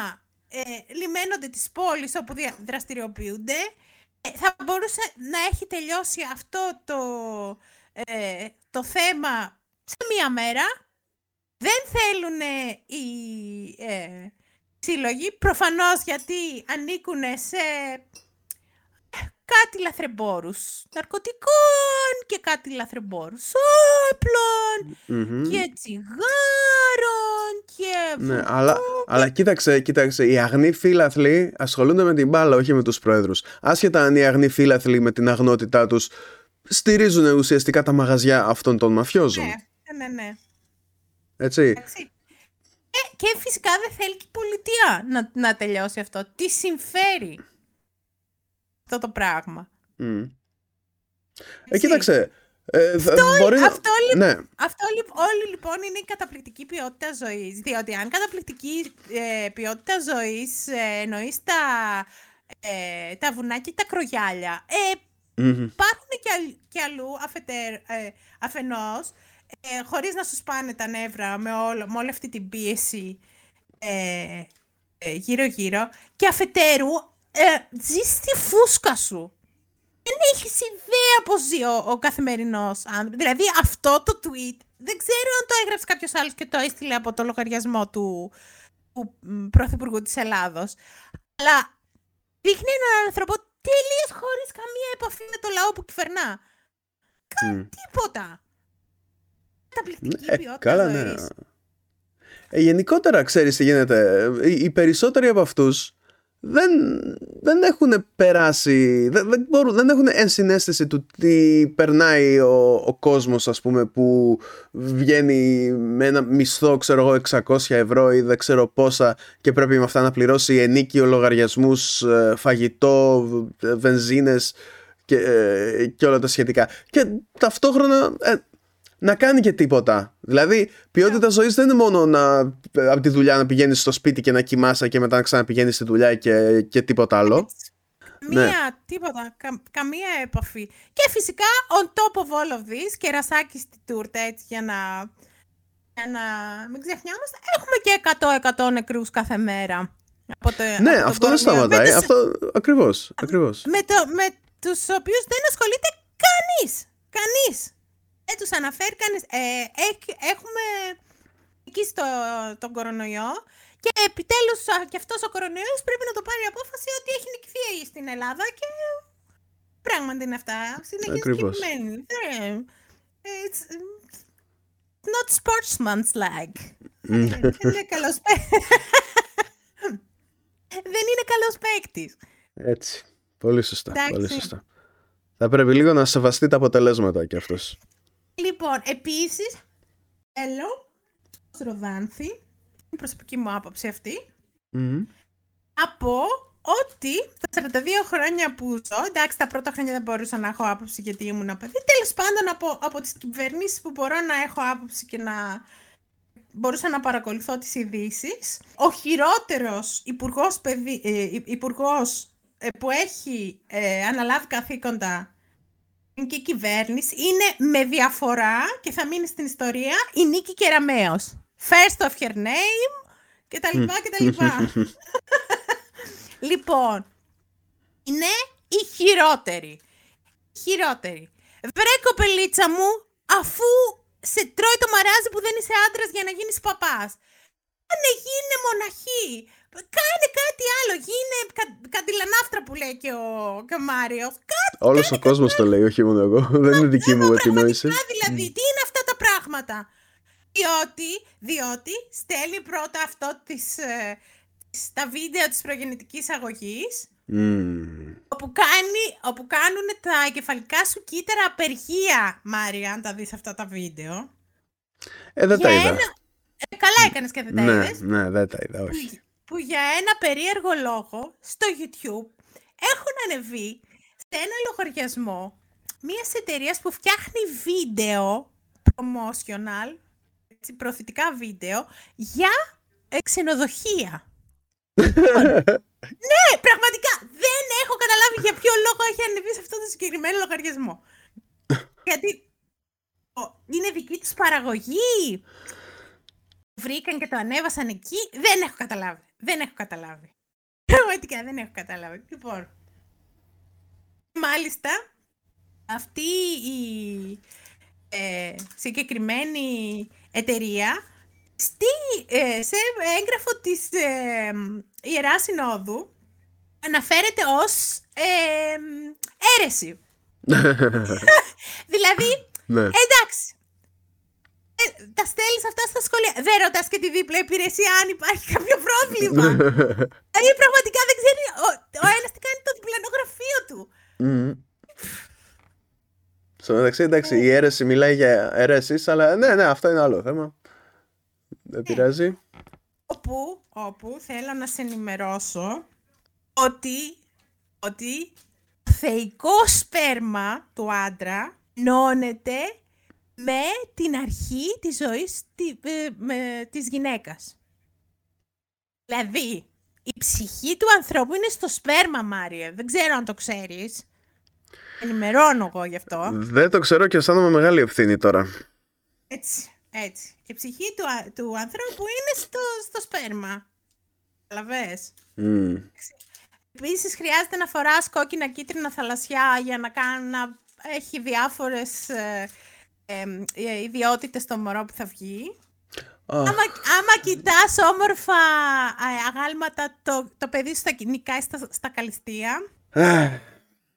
ε, λιμένονται τις πόλεις όπου δραστηριοποιούνται, ε, θα μπορούσε να έχει τελειώσει αυτό το, ε, το θέμα σε μία μέρα. Δεν θέλουν οι ε, σύλλογοι, προφανώς γιατί ανήκουν σε κάτι λαθρεμπόρους ναρκωτικών και κάτι λαθρεμπόρους και τσιγάρων και Ναι, αλλά, αλλά κοίταξε, κοίταξε, οι αγνοί φίλαθλοι ασχολούνται με την μπάλα, όχι με τους πρόεδρους. Άσχετα αν οι αγνοί φίλαθλοι με την αγνότητά τους στηρίζουν ουσιαστικά τα μαγαζιά αυτών των μαφιόζων. Ναι, ναι, ναι. Έτσι. Ε, και φυσικά δεν θέλει και η πολιτεία να, να τελειώσει αυτό. Τι συμφέρει; Αυτό το πράγμα. Mm. Ε, κοίταξε. Ε, αυτό, μπορεί... αυτό, ναι. αυτό όλη λοιπόν είναι η καταπληκτική ποιότητα ζωής. Διότι αν καταπληκτική ε, ποιότητα ζωής ε, εννοείς τα, ε, τα βουνά και τα κρογιάλια, ε, mm-hmm. υπάρχουν και, και αλλού αφετέρ, ε, αφενός, ε, χωρίς να σου σπάνε τα νεύρα με, όλο, με όλη αυτή την πίεση ε, ε, γύρω-γύρω και αφετέρου ε, ζεις στη φούσκα σου. δεν έχεις ιδέα πώς ζει ο, ο καθημερινός άνθρωπος. Δηλαδή αυτό το tweet δεν ξέρω αν το έγραψε κάποιος άλλος και το έστειλε από το λογαριασμό του, του μ, Πρωθυπουργού της Ελλάδος. Αλλά δείχνει έναν άνθρωπο τελείως χωρίς καμία επαφή με το λαό που κυβερνά. Μμ. Τίποτα. Καταπληκτική Ε, ποιότητα καλά, ναι. ζωής. Ε, γενικότερα, ξέρεις τι γίνεται. Οι, οι περισσότεροι από αυτούς δεν, δεν έχουν περάσει, δεν, δεν, μπορούν, δεν έχουν ενσυναίσθηση του τι περνάει ο, ο κόσμος, ας πούμε, που βγαίνει με ένα μισθό, ξέρω εγώ, 600 ευρώ ή δεν ξέρω πόσα και πρέπει με αυτά να πληρώσει ενίκιο λογαριασμούς, ε, φαγητό, ε, βενζίνες και, ε, και όλα τα σχετικά. Και ταυτόχρονα ε, να κάνει και τίποτα. Δηλαδή, ποιότητα ζωής δεν είναι μόνο να, από τη δουλειά να πηγαίνεις στο σπίτι και να κοιμάσαι και μετά να ξαναπηγαίνεις στη δουλειά και, και τίποτα άλλο. Μία, Ναι. τίποτα, κα- καμία επαφή. Και φυσικά, on top of all of this, και ρασάκι στη τούρτα, έτσι, για να, για να μην ξεχνιόμαστε, έχουμε και 100-100 νεκρούς κάθε μέρα. Από το, ναι, από τον αυτό δεν κορονοϊό. σταματάει. Με, τους- Αυτό, ακριβώς, ακριβώς. με, το, με τους οποίους δεν ασχολείται κανείς. Κανείς. Δεν τους αναφέρει κανείς. Ε, έχ- έχουμε εκεί στο τον κορονοϊό και επιτέλους α, και αυτός ο κορονοϊός πρέπει να το πάρει απόφαση ότι έχει νικηθεί στην Ελλάδα και πράγματι είναι αυτά. Συνεχίζει και Ακριβώς. επιμένει. Δεν- It's not sportsman's like. Μμ. Δεν είναι καλός παί- Δεν είναι καλός παίκτης. Έτσι. Πολύ σωστά. Εντάξει. Πολύ σωστά. Θα πρέπει λίγο να σεβαστεί τα αποτελέσματα κι αυτός. Λοιπόν, επίσης, θέλω, ως Ροδάνθη, η προσωπική μου άποψη αυτή, Μμ. από ότι τα 42 χρόνια που ζω, εντάξει τα πρώτα χρόνια δεν μπορούσα να έχω άποψη γιατί ήμουν παιδί, τέλος πάντων από, από τις κυβερνήσεις που μπορώ να έχω άποψη και να μπορούσα να παρακολουθώ τις ειδήσει. Ο χειρότερος υπουργός, παιδι... ε, υ- υπουργός ε, που έχει ε, αναλάβει καθήκοντα ελληνική κυβέρνηση είναι με διαφορά και θα μείνει στην ιστορία η Νίκη Κεραμέως. First of her name και τα λοιπά και τα λοιπά. λοιπόν, είναι η χειρότερη. Χειρότερη. Βρε κοπελίτσα μου, αφού σε τρώει το μαράζι που δεν είσαι άντρας για να γίνεις παπάς. Κάνε γίνε μοναχή. Κάνε κάτι άλλο. Γίνε κα, καντιλανάφτρα που λέει και ο, και ο Μάριος. Κάτι Όλος ο κόσμος το λέει, όχι μόνο εγώ. Δεν είναι δική μου επινόηση. πραγματικά δηλαδή, τι είναι αυτά τα πράγματα; Διότι, διότι στέλνει πρώτα αυτό τις, ε, τις- τα βίντεο της προγεννητικής αγωγής, Μμ. όπου, κάνει, όπου κάνουν τα εγκεφαλικά σου κύτταρα απεργία, Μάρια, αν τα δεις αυτά τα βίντεο. Ε, δεν τα Για είδα. ένα- Ε, καλά έκανες και δεν τα Ναι, είδες. ναι, δεν τα είδα, όχι. Που, που για ένα περίεργο λόγο στο YouTube έχουν ανεβεί σε ένα λογαριασμό μιας εταιρείας που φτιάχνει βίντεο promotional, έτσι, προωθητικά βίντεο για ε, ξενοδοχεία. ναι, πραγματικά δεν έχω καταλάβει για ποιο λόγο έχει ανεβεί σε αυτό το συγκεκριμένο λογαριασμό. Γιατί ο- είναι δική τους παραγωγή, βρήκαν και το ανέβασαν εκεί. Δεν έχω καταλάβει. Δεν έχω καταλάβει. Πραγματικά δεν έχω καταλάβει. Λοιπόν. Μάλιστα, αυτή η ε, συγκεκριμένη εταιρεία στη, ε, σε έγγραφο της ε, Ιεράς Συνόδου αναφέρεται ως ε, αίρεση. δηλαδή, Ναι. Εντάξει. Ε, τα στέλνεις αυτά στα σχόλια. Δεν ρωτάς και τη δίπλα υπηρεσία αν υπάρχει κάποιο πρόβλημα. δηλαδή πραγματικά δεν ξέρει ο, ο ένας τι κάνει το διπλανό γραφείο του. Μμμ. Στο μεταξύ, εντάξει, η αίρεση μιλάει για αιρέσεις, αλλά ναι, ναι, αυτό είναι άλλο θέμα. Δεν πειράζει. Όπου, όπου θέλω να σε ενημερώσω ότι, ότι το θεϊκό σπέρμα του άντρα νώνεται με την αρχή της ζωής τη- ε, με, της γυναίκας. Δηλαδή, η ψυχή του ανθρώπου είναι στο σπέρμα, Μάριε. Δεν ξέρω αν το ξέρεις. Ενημερώνω εγώ γι' αυτό. Δεν το ξέρω και αισθάνομαι μεγάλη ευθύνη τώρα. Έτσι, έτσι. Η ψυχή του, α- του ανθρώπου είναι στο, στο σπέρμα. Καταλαβες; Μμ. Επίσης χρειάζεται να φοράς κόκκινα κίτρινα θαλασσιά για να, κάνει, να έχει διάφορες ε, ε, ε, ιδιότητες στο μωρό που θα βγει. Άμα, άμα κοιτάς όμορφα ε, αγάλματα, το, το παιδί σου θα νικάει στα, στα καλλιστεία.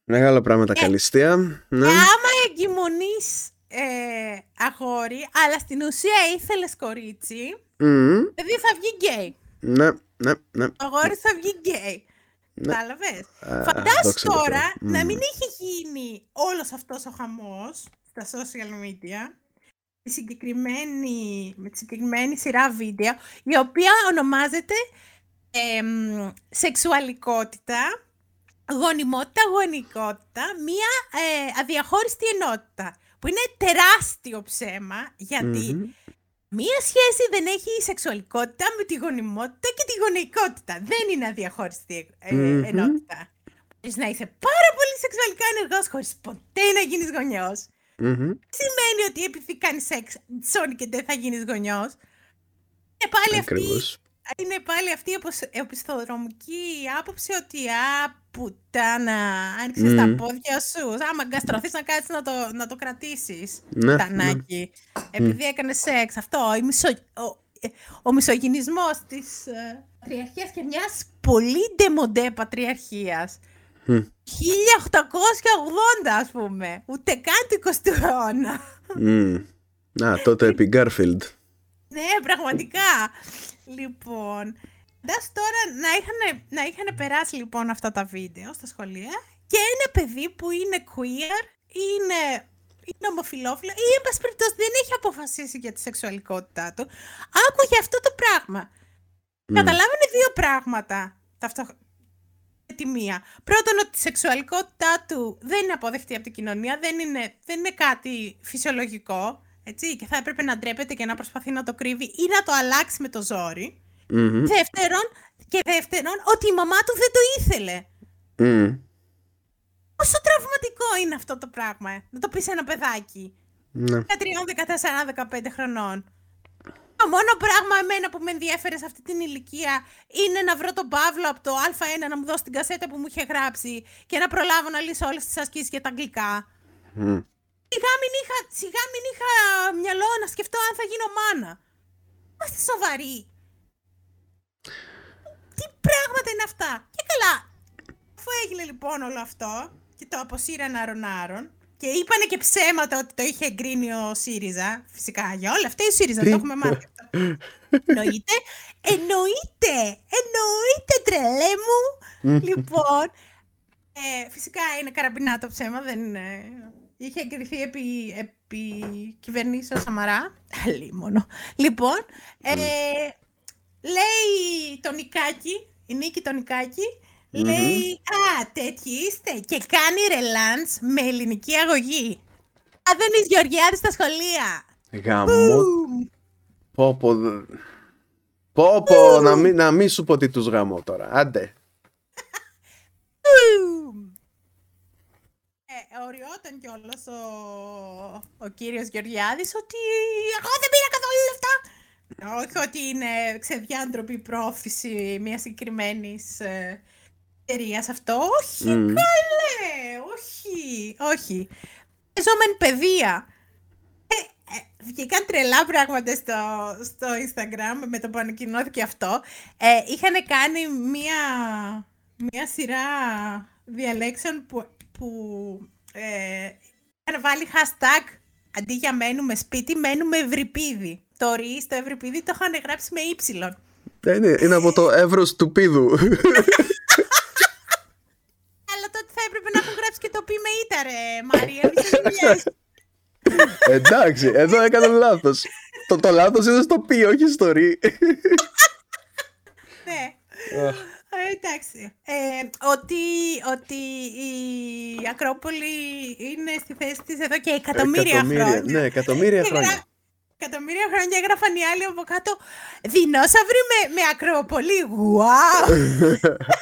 Μεγάλο πράγμα τα Ε, καλλιστεία. Ναι. Και άμα εγκυμονείς ε, αγόρι, αλλά στην ουσία ήθελες κορίτσι, Μμμ. το παιδί θα βγει γκέι. Ναι, ναι, ναι. Το αγόρι θα βγει γκέι. Ναι. Κατάλαβες; Α, Φαντάσου δόξα τω τώρα Θεώ. να Μμ. μην είχε γίνει όλος αυτός ο χαμός στα social media τη συγκεκριμένη, με τη συγκεκριμένη σειρά βίντεο η οποία ονομάζεται εμ, σεξουαλικότητα, γονιμότητα, γονικότητα, μία ε, αδιαχώριστη ενότητα που είναι τεράστιο ψέμα γιατί Μμμ. Μία σχέση δεν έχει η σεξουαλικότητα με τη γονιμότητα και τη γονεϊκότητα. Δεν είναι αδιαχώριστη ε, Μμμ. ενότητα. Μπορείς να είσαι πάρα πολύ σεξουαλικά ενεργός χωρίς ποτέ να γίνεις γονιός. Μμμ. Σημαίνει ότι επειδή κάνεις σεξ, σώνει και δεν θα γίνεις γονιός; Είναι πάλι αυτή, Ακριβώς. είναι πάλι αυτή η οπισ- οπισθοδρομική άποψη ότι α, πουτάνα, άνοιξες τα Μμμ. πόδια σου. Άμα αγκαστρωθείς να κάτσεις να το, να το κρατήσεις. Ναι, Τανάκι. Επειδή έκανες σεξ. Αυτό, η μισο, ο, ε, ο μισογυνισμός της ε, πατριαρχίας και μιας πολύ ντεμοντέ πατριαρχίας. Μμ. 1880 ας πούμε. Ούτε καν του 20ου αιώνα. Μμ. Α, τότε επί Γκάρφιλντ. Ναι, πραγματικά. Λοιπόν, φαντάσου τώρα να είχαν, να είχαν περάσει λοιπόν αυτά τα βίντεο στα σχολεία και ένα παιδί που είναι queer, είναι, είναι ομοφιλόφιλο ή εν πάση περιπτώσει δεν έχει αποφασίσει για τη σεξουαλικότητά του, άκουγε αυτό το πράγμα. Καταλάβαινε δύο πράγματα ταυτόχρονα. Με τη μία. Πρώτον, ότι η σεξουαλικότητά του δεν είναι αποδεκτή από την κοινωνία, δεν είναι, δεν είναι κάτι φυσιολογικό, έτσι, και θα έπρεπε να ντρέπεται και να προσπαθεί να το κρύβει ή να το αλλάξει με το ζόρι. Μμμ. Δεύτερον, και δεύτερον, ότι η μαμά του δεν το ήθελε. Μμ. Πόσο τραυματικό είναι αυτό το πράγμα, ε, να το πεις σε ένα παιδάκι. Ναι. 13, 14, 15 χρονών. Το μόνο πράγμα εμένα που με ενδιέφερε σε αυτή την ηλικία είναι να βρω τον Παύλο από το Α1 να μου δώσει την κασέτα που μου είχε γράψει και να προλάβω να λύσω όλες τις ασκήσεις για τα αγγλικά. Μμ. Σιγά μην είχα, σιγά μην είχα μυαλό να σκεφτώ αν θα γίνω μάνα. Είμαστε σοβαροί. Τι πράγματα είναι αυτά. Και καλά, αφού έγινε λοιπόν όλο αυτό και το αποσύραν άρον-άρον και είπανε και ψέματα ότι το είχε εγκρίνει ο ΣΥΡΙΖΑ, φυσικά για όλα αυτά η ΣΥΡΙΖΑ, το έχουμε μάθει αυτό. Εννοείται, εννοείται, εννοείται τρελέ μου. λοιπόν, ε, φυσικά είναι καραμπινά το ψέμα, δεν είναι... Είχε εγκριθεί επί, επί κυβερνήσεως Σαμαρά. Αλίμονο. Λοιπόν, ε, λέει το Νικάκι, η Νίκη το Νικάκι, λέει «Α, τέτοιοι είστε» και κάνει ρελάντς με ελληνική αγωγή. Α, δεν είσαι Γεωργιάδης στα σχολεία. Γαμώ. Πω πω. δε- Πω πω, να μην, να μην σου πω τι τους γαμώ τώρα. Άντε. Ε, οριόταν κιόλας ο, ο κύριος Γεωργιάδης ότι εγώ δεν πήρα καθόλου λεφτά. Όχι ότι είναι ξεδιάντροπη πρόθεση μιας συγκεκριμένης εταιρείας αυτό; Όχι, Μμμ. καλέ, όχι, όχι. Ζώμεν παιδεία. Ε, ε, βγήκαν τρελά πράγματα στο, στο Instagram με το που ανακοινώθηκε αυτό. Ε, είχαν κάνει μία, μία σειρά διαλέξεων που, που ε, είχαν βάλει hashtag αντί για μένουμε σπίτι, μένουμε ευρυπίδι. Το ρί στο ευρυπίδι το είχαν γράψει με ύψιλον. Ε, Είναι, είναι από το εύρος του πίδου. Αλλά τότε θα έπρεπε να έχουν γράψει και το πι με ήττα, ρε Μαρία. Μη σε δουλειές. Εντάξει, εδώ έκανα λάθος. Το, το λάθος είναι στο πι, όχι στο ρί. Ναι. Ε, εντάξει. Ε, ότι, ότι η Ακρόπολη είναι στη θέση της εδώ και εκατομμύρια, χρόνια. Ναι, εκατομμύρια Και γρα- χρόνια. Εκατομμύρια χρόνια έγραφαν οι άλλοι από κάτω Δεινόσαυροι με, με Ακρόπολη. Wow!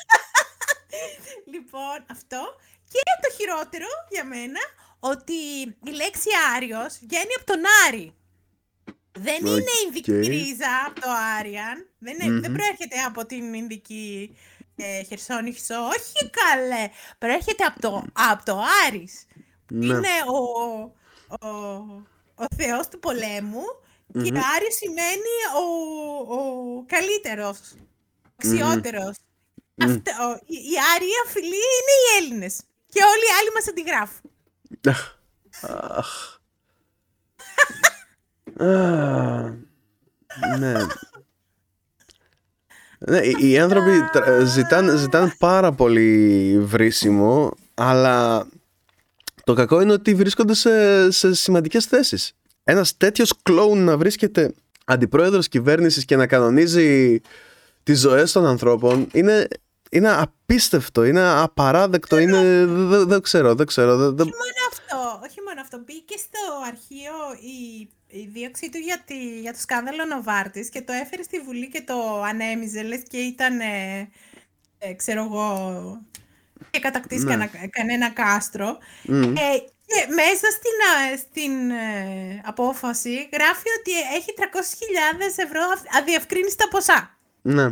λοιπόν, αυτό. Και το χειρότερο για μένα, ότι η λέξη Άριος βγαίνει από τον Άρη. Δεν είναι Οκ. Ινδική ρίζα από το Aryan. Δεν, είναι- δεν προέρχεται από την Ινδική ε, Χερσόνησο. Όχι καλέ. Προέρχεται από το, από το Άρης. Ναι. Είναι ο, ο, ο θεός του πολέμου και Άρης σημαίνει ο, ο καλύτερος, αξιότερος. Αυτό, ο- η, η Άρια φιλή είναι οι Έλληνες. Και όλοι οι άλλοι μας αντιγράφουν. Αχ. Α, Ναι. Ναι, οι- οι άνθρωποι τρα- ζητάνε, ζητάνε πάρα πολύ βρίσιμο, αλλά το κακό είναι ότι βρίσκονται σε, σε σημαντικές θέσεις. Ένας τέτοιος κλόουν να βρίσκεται αντιπρόεδρος κυβέρνησης και να κανονίζει τις ζωές των ανθρώπων είναι, είναι απίστευτο, είναι απαράδεκτο, είναι... Δεν δεν ξέρω, δεν ξέρω. δεν- δεν- Όχι μόνο αυτό, όχι μόνο αυτό. Μπήκε στο αρχείο η, η δίωξή του για, τη, για το σκάνδαλο Νοβάρτης και το έφερε στη Βουλή και το ανέμιζε, λες και ήταν, ε, ε, ξέρω εγώ, και κατακτήσει Ναι. κανα- κανένα κάστρο. Μμ. Ε, και μέσα στην, α, στην ε, απόφαση γράφει ότι έχει 300.000 ευρώ αυ- αδιευκρίνηστα ποσά. Ναι.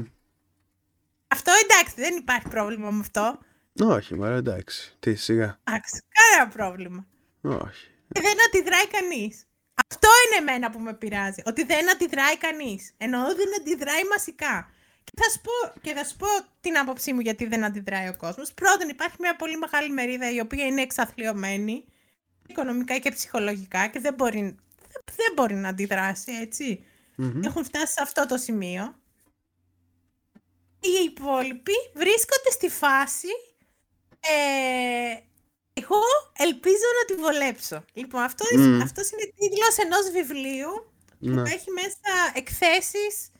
Αυτό εντάξει, δεν υπάρχει πρόβλημα με αυτό. Όχι, μωρέ, εντάξει. Τι, σιγά. Εντάξει, κανένα πρόβλημα. Όχι. Και δεν αντιδράει κανείς. Αυτό είναι εμένα που με πειράζει. Ότι δεν αντιδράει κανείς. Εννοώ δεν αντιδράει μασικά. Και θα, σου πω, και θα σου πω την άποψή μου γιατί δεν αντιδράει ο κόσμος. Πρώτον, υπάρχει μια πολύ μεγάλη μερίδα η οποία είναι εξαθλειωμένη οικονομικά και ψυχολογικά και δεν μπορεί, δεν, δεν μπορεί να αντιδράσει, έτσι. Έχουν φτάσει σε αυτό το σημείο. Οι υπόλοιποι βρίσκονται στη φάση ε, εγώ ελπίζω να τη βολέψω. Λοιπόν, αυτό, Μμμ. αυτός είναι τίτλος ενός βιβλίου Ναι. που έχει μέσα εκθέσεις.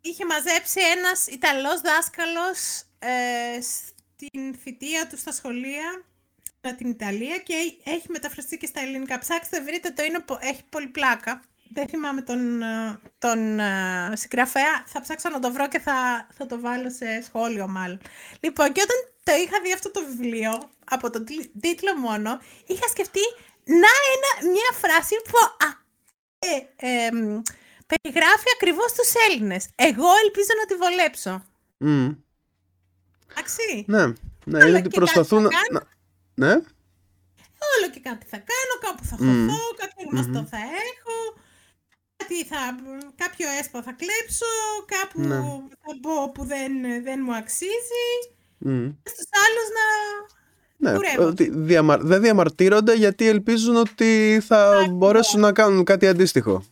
Είχε μαζέψει ένας Ιταλός δάσκαλος ε, στην θητεία του στα σχολεία με την Ιταλία και έχει μεταφραστεί και στα ελληνικά. Ψάξτε, βρείτε το, είναι, πο- έχει πολύ πλάκα. Δεν θυμάμαι τον, ε, τον ε, συγγραφέα. Θα ψάξω να το βρω και θα, θα το βάλω σε σχόλιο μάλλον. Λοιπόν, και όταν το είχα δει αυτό το βιβλίο, από τον τί- τίτλο μόνο, είχα σκεφτεί να ένα, μια φράση που α, ε, ε, μ, περιγράφει ακριβώς τους Έλληνες. Εγώ ελπίζω να τη βολέψω. Μμ. Εντάξει. Ναι. Ναι, Αλλά είναι ότι και προσπαθούν κάτι να... θα να- Ναι. Όλο και κάτι θα κάνω, κάπου θα Μμμ. χωθώ, κάποιο γνωστό θα έχω, κάτι θα, κάποιο έσπα θα κλέψω, κάπου Ναι. θα μπω που δεν, δεν μου αξίζει, Μμ. στους άλλους να... Ναι, Κουρεύω. ότι διαμα- δεν διαμαρτύρονται γιατί ελπίζουν ότι θα μπορέσουν να κάνουν κάτι αντίστοιχο.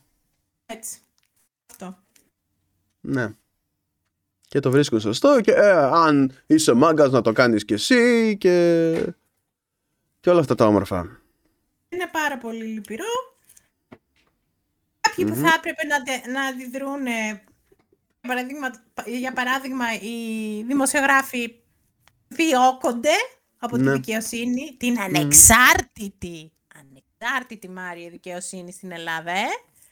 Έτσι. Αυτό. Ναι. Και το βρίσκουν σωστό και ε, αν είσαι μάγκας να το κάνεις κι εσύ και... και όλα αυτά τα όμορφα. Είναι πάρα πολύ λυπηρό. Κάποιοι που θα έπρεπε να, τε- να αντιδρούν, ε, για παράδειγμα, για παράδειγμα, οι δημοσιογράφοι διώκονται από τη Ναι. δικαιοσύνη, την ανεξάρτητη, ανεξάρτητη Μάρια δικαιοσύνη στην Ελλάδα, ε.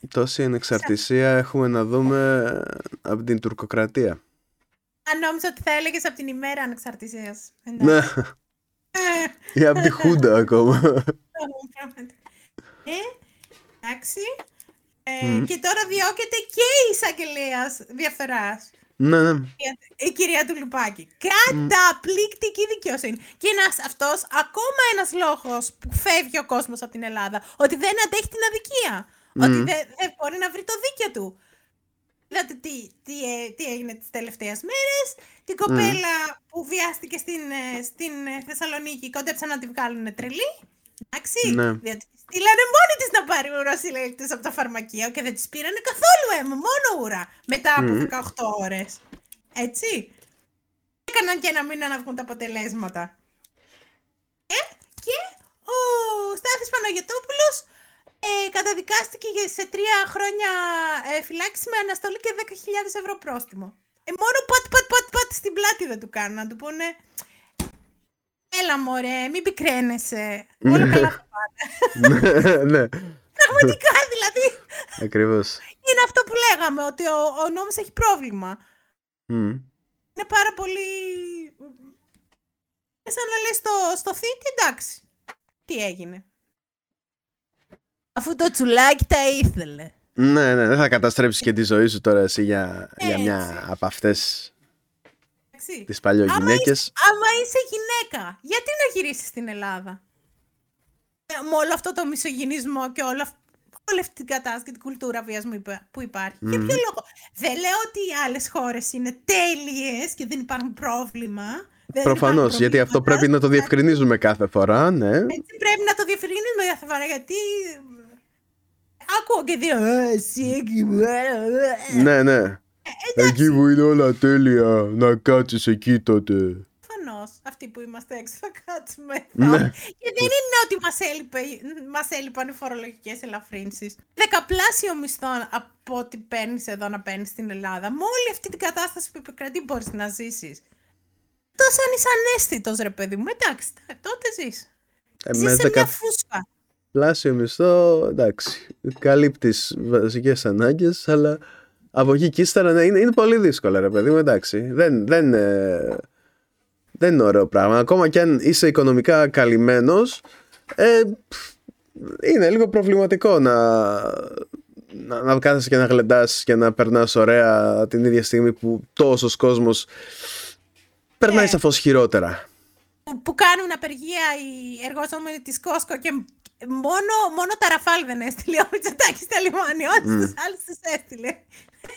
Τόση ανεξαρτησία έχουμε να δούμε από την τουρκοκρατία. Αν νόμιζα ότι θα έλεγες από την ημέρα ανεξαρτησίας. Ναι, Ε, ή από τη Χούντα ακόμα. Πράγματι. Ε, εντάξει. Ε, Και τώρα διώκεται και η εισαγγελέας διαφθοράς. ναι, ναι. Η κυρία του Λουπάκη. Καταπληκτική δικαιοσύνη. Και ένας αυτός ακόμα ένας λόγος που φεύγει ο κόσμος από την Ελλάδα. Ότι δεν αντέχει την αδικία. Ότι δεν, δεν μπορεί να βρει το δίκιο του. Είδατε τι, τι, ε, τι έγινε τις τελευταίες μέρες. Την κοπέλα που βιάστηκε στην, ε, στην ε, Θεσσαλονίκη κόντεψαν να τη βγάλουν τρελή. Εντάξει. Ναι. Διότι τη στείλανε μόνη της να πάρει ουροσυλλέκτες από το φαρμακείο και δεν της πήρανε καθόλου αίμα, μόνο ούρα. Μετά από 18 ώρες. Έτσι. Έκαναν και ένα μήνα να βγουν τα αποτελέσματα. Ε, και ο Στάθης Παναγιωτόπουλος ε, καταδικάστηκε για- σε τρία χρόνια ε, φυλάξη με αναστολή και 10.000 ευρώ πρόστιμο. Ε, μόνο πατ, πατ, πατ, πατ στην πλάτη δεν του κάνουν. Να του πούνε Έλα μωρέ, μην πικραίνεσαι. Όλα καλά θα πάνε. ναι, Πραγματικά δηλαδή. ακριβώς. Είναι αυτό που λέγαμε, ότι ο, ο νόμος έχει πρόβλημα. Μμ. Είναι πάρα πολύ... Ε, Σαν να λες στο, στο θήτη, εντάξει. Τι έγινε. Αφού το τσουλάκι τα ήθελε. Ναι, ναι, δεν θα καταστρέψεις και τη ζωή σου τώρα εσύ για, για μια Έτσι. από αυτές. Εντάξει. τις παλιογυναίκες. Άμα είσαι γυναίκα, γιατί να γυρίσεις στην Ελλάδα; Ε, με όλο αυτό το μισογυνισμό και όλο αυτό όλη αυτή την κατάσταση και την κουλτούρα βιασμού που υπάρχει. Για ποιο λόγο; Δεν λέω ότι οι άλλες χώρες είναι τέλειες και δεν υπάρχουν πρόβλημα. Προφανώς, γιατί αυτό πρέπει να το διευκρινίζουμε κάθε φορά, ναι. Έτσι πρέπει να το διευκρινίζουμε κάθε φορά, γιατί. Ακούω και δύο. «Ε, εσύ εκεί Ναι, ναι. Ε, εκεί που είναι όλα τέλεια, να κάτσεις εκεί τότε. Προφανώς. Αυτοί που είμαστε έξω θα κάτσουμε εδώ. Ναι. Και δεν είναι ότι μας μας έλειπαν οι φορολογικές ελαφρύνσεις. Δεκαπλάσιο μισθό από ό,τι παίρνεις εδώ να παίρνεις στην Ελλάδα. Με όλη αυτή την κατάσταση που επικρατεί μπορείς να ζήσεις. Τόσο αν είσαι ανέστητο, ρε παιδί μου. Εντάξει, τότε ζεις. Ε, Ζεις μες σε δεκα- μια φούσκα. Πλάσιο μισθό, εντάξει. Καλύπτεις βασικές ανάγκες, αλλά από εκεί και ύστερα ναι, είναι, είναι πολύ δύσκολο, ρε παιδί μου, εντάξει. Δεν, δεν, ε, δεν είναι ωραίο πράγμα. Ακόμα και αν είσαι οικονομικά καλυμμένος, ε, πφ, είναι λίγο προβληματικό να, να, να κάθεσαι και να γλεντάς και να περνάς ωραία την ίδια στιγμή που τόσος κόσμος περνάει Ναι. σαφώς χειρότερα. Που, που κάνουν απεργία οι εργαζόμενοι της Κόσκο και μόνο, μόνο τα ραφάλ δεν έστειλε ο Μητσοτάκης στα λιμάνια. Ό,τι τους άλλους τους έστειλε.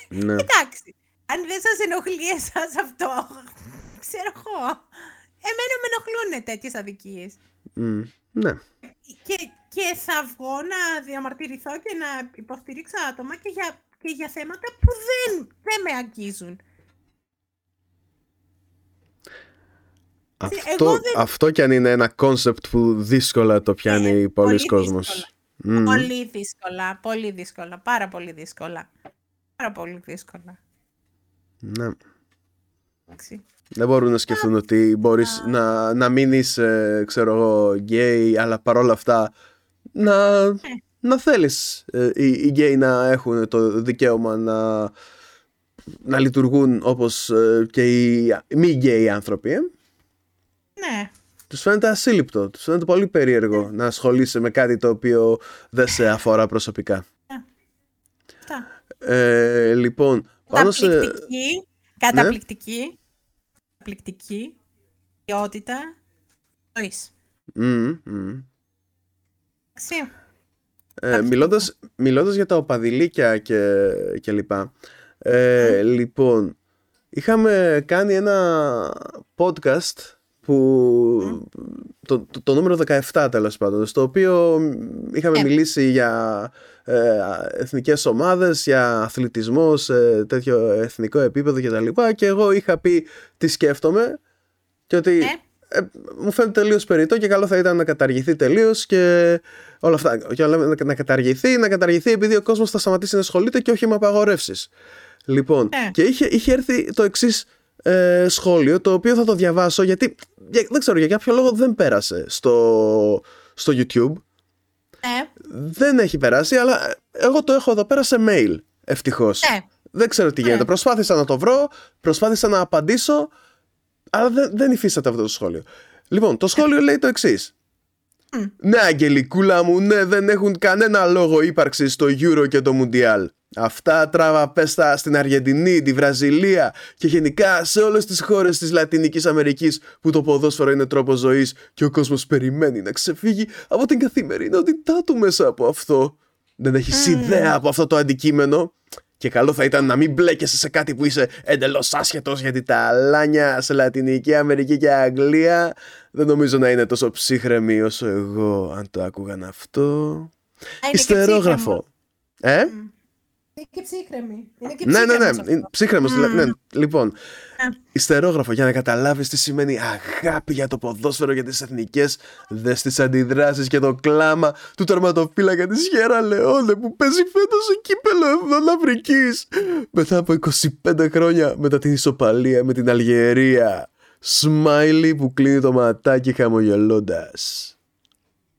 Ναι. Εντάξει. Αν δεν σας ενοχλεί εσάς αυτό, ξέρω εγώ. Εμένα με ενοχλούν τέτοιες αδικίες. Μμ, ναι. Και, και θα βγω να διαμαρτυρηθώ και να υποστηρίξω άτομα και για, και για θέματα που δεν, δεν με αγγίζουν. Αυτό, εγώ δεν- αυτό κι αν είναι ένα concept που δύσκολα το πιάνει Ε, πολλοί πολύ κόσμος. δύσκολα. Μμ. Πολύ δύσκολα, πολύ δύσκολα, πάρα πολύ δύσκολα. Πάρα πολύ δύσκολα. Ναι. Εντάξει. Δεν μπορούν να σκεφτούν ότι μπορείς να, να μην είσαι, ξέρω εγώ, γκέι, αλλά παρόλα αυτά να, Ε. να θέλεις ε, οι, οι γκέι να έχουν το δικαίωμα να, να λειτουργούν όπως ε, και οι μη γκέι άνθρωποι. Ε. Ναι. Τους φαίνεται ασύλληπτο, τους φαίνεται πολύ περίεργο να ασχολείσαι με κάτι το οποίο δεν σε αφορά προσωπικά. Αυτά. Ε, λοιπόν, πάνω σε... Καταπληκτική, καταπληκτική, καταπληκτική ποιότητα ζωής. Μμμ, μμμ. Εντάξει. Ε, μιλώντας, μιλώντας για τα οπαδηλίκια και, και λοιπά ε, λοιπόν είχαμε κάνει ένα podcast που το, το, το νούμερο 17 τέλος πάντων στο οποίο είχαμε Ε. μιλήσει για ε, εθνικές ομάδες για αθλητισμό σε τέτοιο εθνικό επίπεδο και τα λοιπά και εγώ είχα πει τι σκέφτομαι και ότι Ε. ε, μου φαίνεται τελείως περιττό και καλό θα ήταν να καταργηθεί τελείως και όλα αυτά. Και όλα, να, να καταργηθεί, να καταργηθεί επειδή ο κόσμος θα σταματήσει να ασχολείται και όχι με απαγορεύσεις. Λοιπόν, Ε. και είχε, είχε έρθει το εξής ε, σχόλιο, το οποίο θα το διαβάσω γιατί για- δεν ξέρω για κάποιο λόγο δεν πέρασε στο, στο YouTube. Ναι, Δεν έχει περάσει, αλλά εγώ το έχω εδώ πέρα σε mail. Ευτυχώς. ναι. Δεν ξέρω τι γίνεται. Ναι. Προσπάθησα να το βρω, προσπάθησα να απαντήσω, αλλά δεν, δεν υφίσταται αυτό το σχόλιο. Λοιπόν, το σχόλιο λέει το εξής. Ναι, Αγγελικούλα μου, ναι, δεν έχουν κανένα λόγο ύπαρξη στο Euro και το Mundial. Αυτά τράβα πέστα στην Αργεντινή, τη Βραζιλία και γενικά σε όλες τις χώρες της Λατινικής Αμερικής που το ποδόσφαιρο είναι τρόπος ζωής και ο κόσμος περιμένει να ξεφύγει από την καθημερινότητά του μέσα από αυτό. Δεν έχεις ιδέα από αυτό το αντικείμενο. Και καλό θα ήταν να μην μπλέκεσαι σε κάτι που είσαι εντελώς άσχετος γιατί τα αλάνια σε Λατινική Αμερική και Αγγλία δεν νομίζω να είναι τόσο ψύχρεμοι όσο εγώ αν το άκουγαν αυτό. Α, είναι και Ιστερόγραφο. Ε; ψύχρεμο. Είναι και ψύχρεμη. Είναι και Ναι, ναι, ναι. ψύχρεμος αυτός. Είναι Ψύχρεμος, δηλα- ναι. Λοιπόν, Α. ιστερόγραφο για να καταλάβεις τι σημαίνει αγάπη για το ποδόσφαιρο για τις εθνικές δες τις αντιδράσεις και το κλάμα του τερματοφύλακα της Σιέρα Λεόνε που παίζει φέτος σε κύπελο Εθνών Αφρικής μετά από 25 χρόνια μετά την ισοπαλία με την Αλγερία. Σμάιλι που κλείνει το ματάκι χαμογελώντας.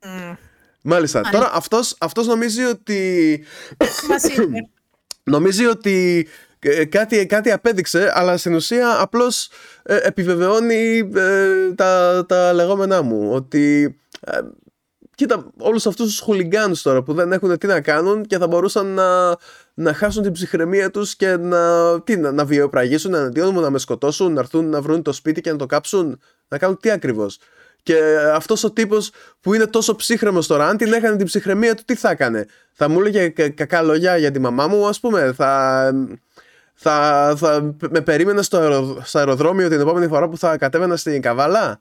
Μμ. Μάλιστα, τώρα αυτός, αυτός νομίζει ότι Μας είπε. νομίζει ότι ε, κάτι, κάτι απέδειξε, αλλά στην ουσία απλώς ε, επιβεβαιώνει ε, τα, τα λεγόμενά μου. Ότι ε, κοίτα όλους αυτούς τους χουλιγκάνους τώρα που δεν έχουν τι να κάνουν και θα μπορούσαν να, να χάσουν την ψυχραιμία τους και να, τι, να, να βιοπραγήσουν εναντίον μου, να με σκοτώσουν, να έρθουν να βρουν το σπίτι και να το κάψουν, να κάνουν τι ακριβώς. Και αυτός ο τύπος που είναι τόσο ψύχρεμος τώρα, αν την έκανε την ψυχραιμία του, τι θα έκανε; Θα μου έλεγε κακά λόγια για τη μαμά μου, ας πούμε; Θα, θα, θα με περίμενε στο, αεροδρόμιο την επόμενη φορά που θα κατέβαινα στην Καβάλα;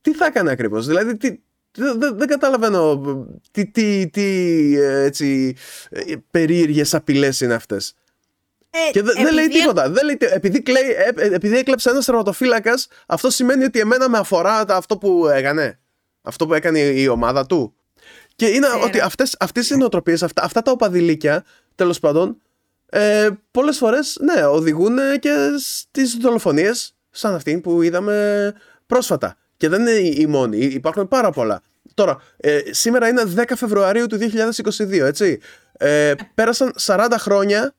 Τι θα έκανε ακριβώς; Δηλαδή, τι, δεν, δεν καταλαβαίνω τι, τι, τι έτσι, περίεργες απειλές είναι αυτές. Ε, και δεν, δεν λέει τίποτα. Δεν λέει, επειδή, κλαίει, ε, επειδή έκλεψε ένας τερματοφύλακα, αυτό σημαίνει ότι εμένα με αφορά αυτό που έκανε. Αυτό που έκανε η ομάδα του. Και είναι ότι αυτές, αυτές οι νοοτροπίες, αυτά, αυτά τα οπαδηλίκια, τέλος πάντων, ε, πολλές φορές, ναι, οδηγούν και στις δολοφονίες, σαν αυτή που είδαμε πρόσφατα. Και δεν είναι η μόνη, υπάρχουν πάρα πολλά. Τώρα, ε, σήμερα είναι 10 Φεβρουαρίου του 2022, έτσι. Ε, πέρασαν 40 χρόνια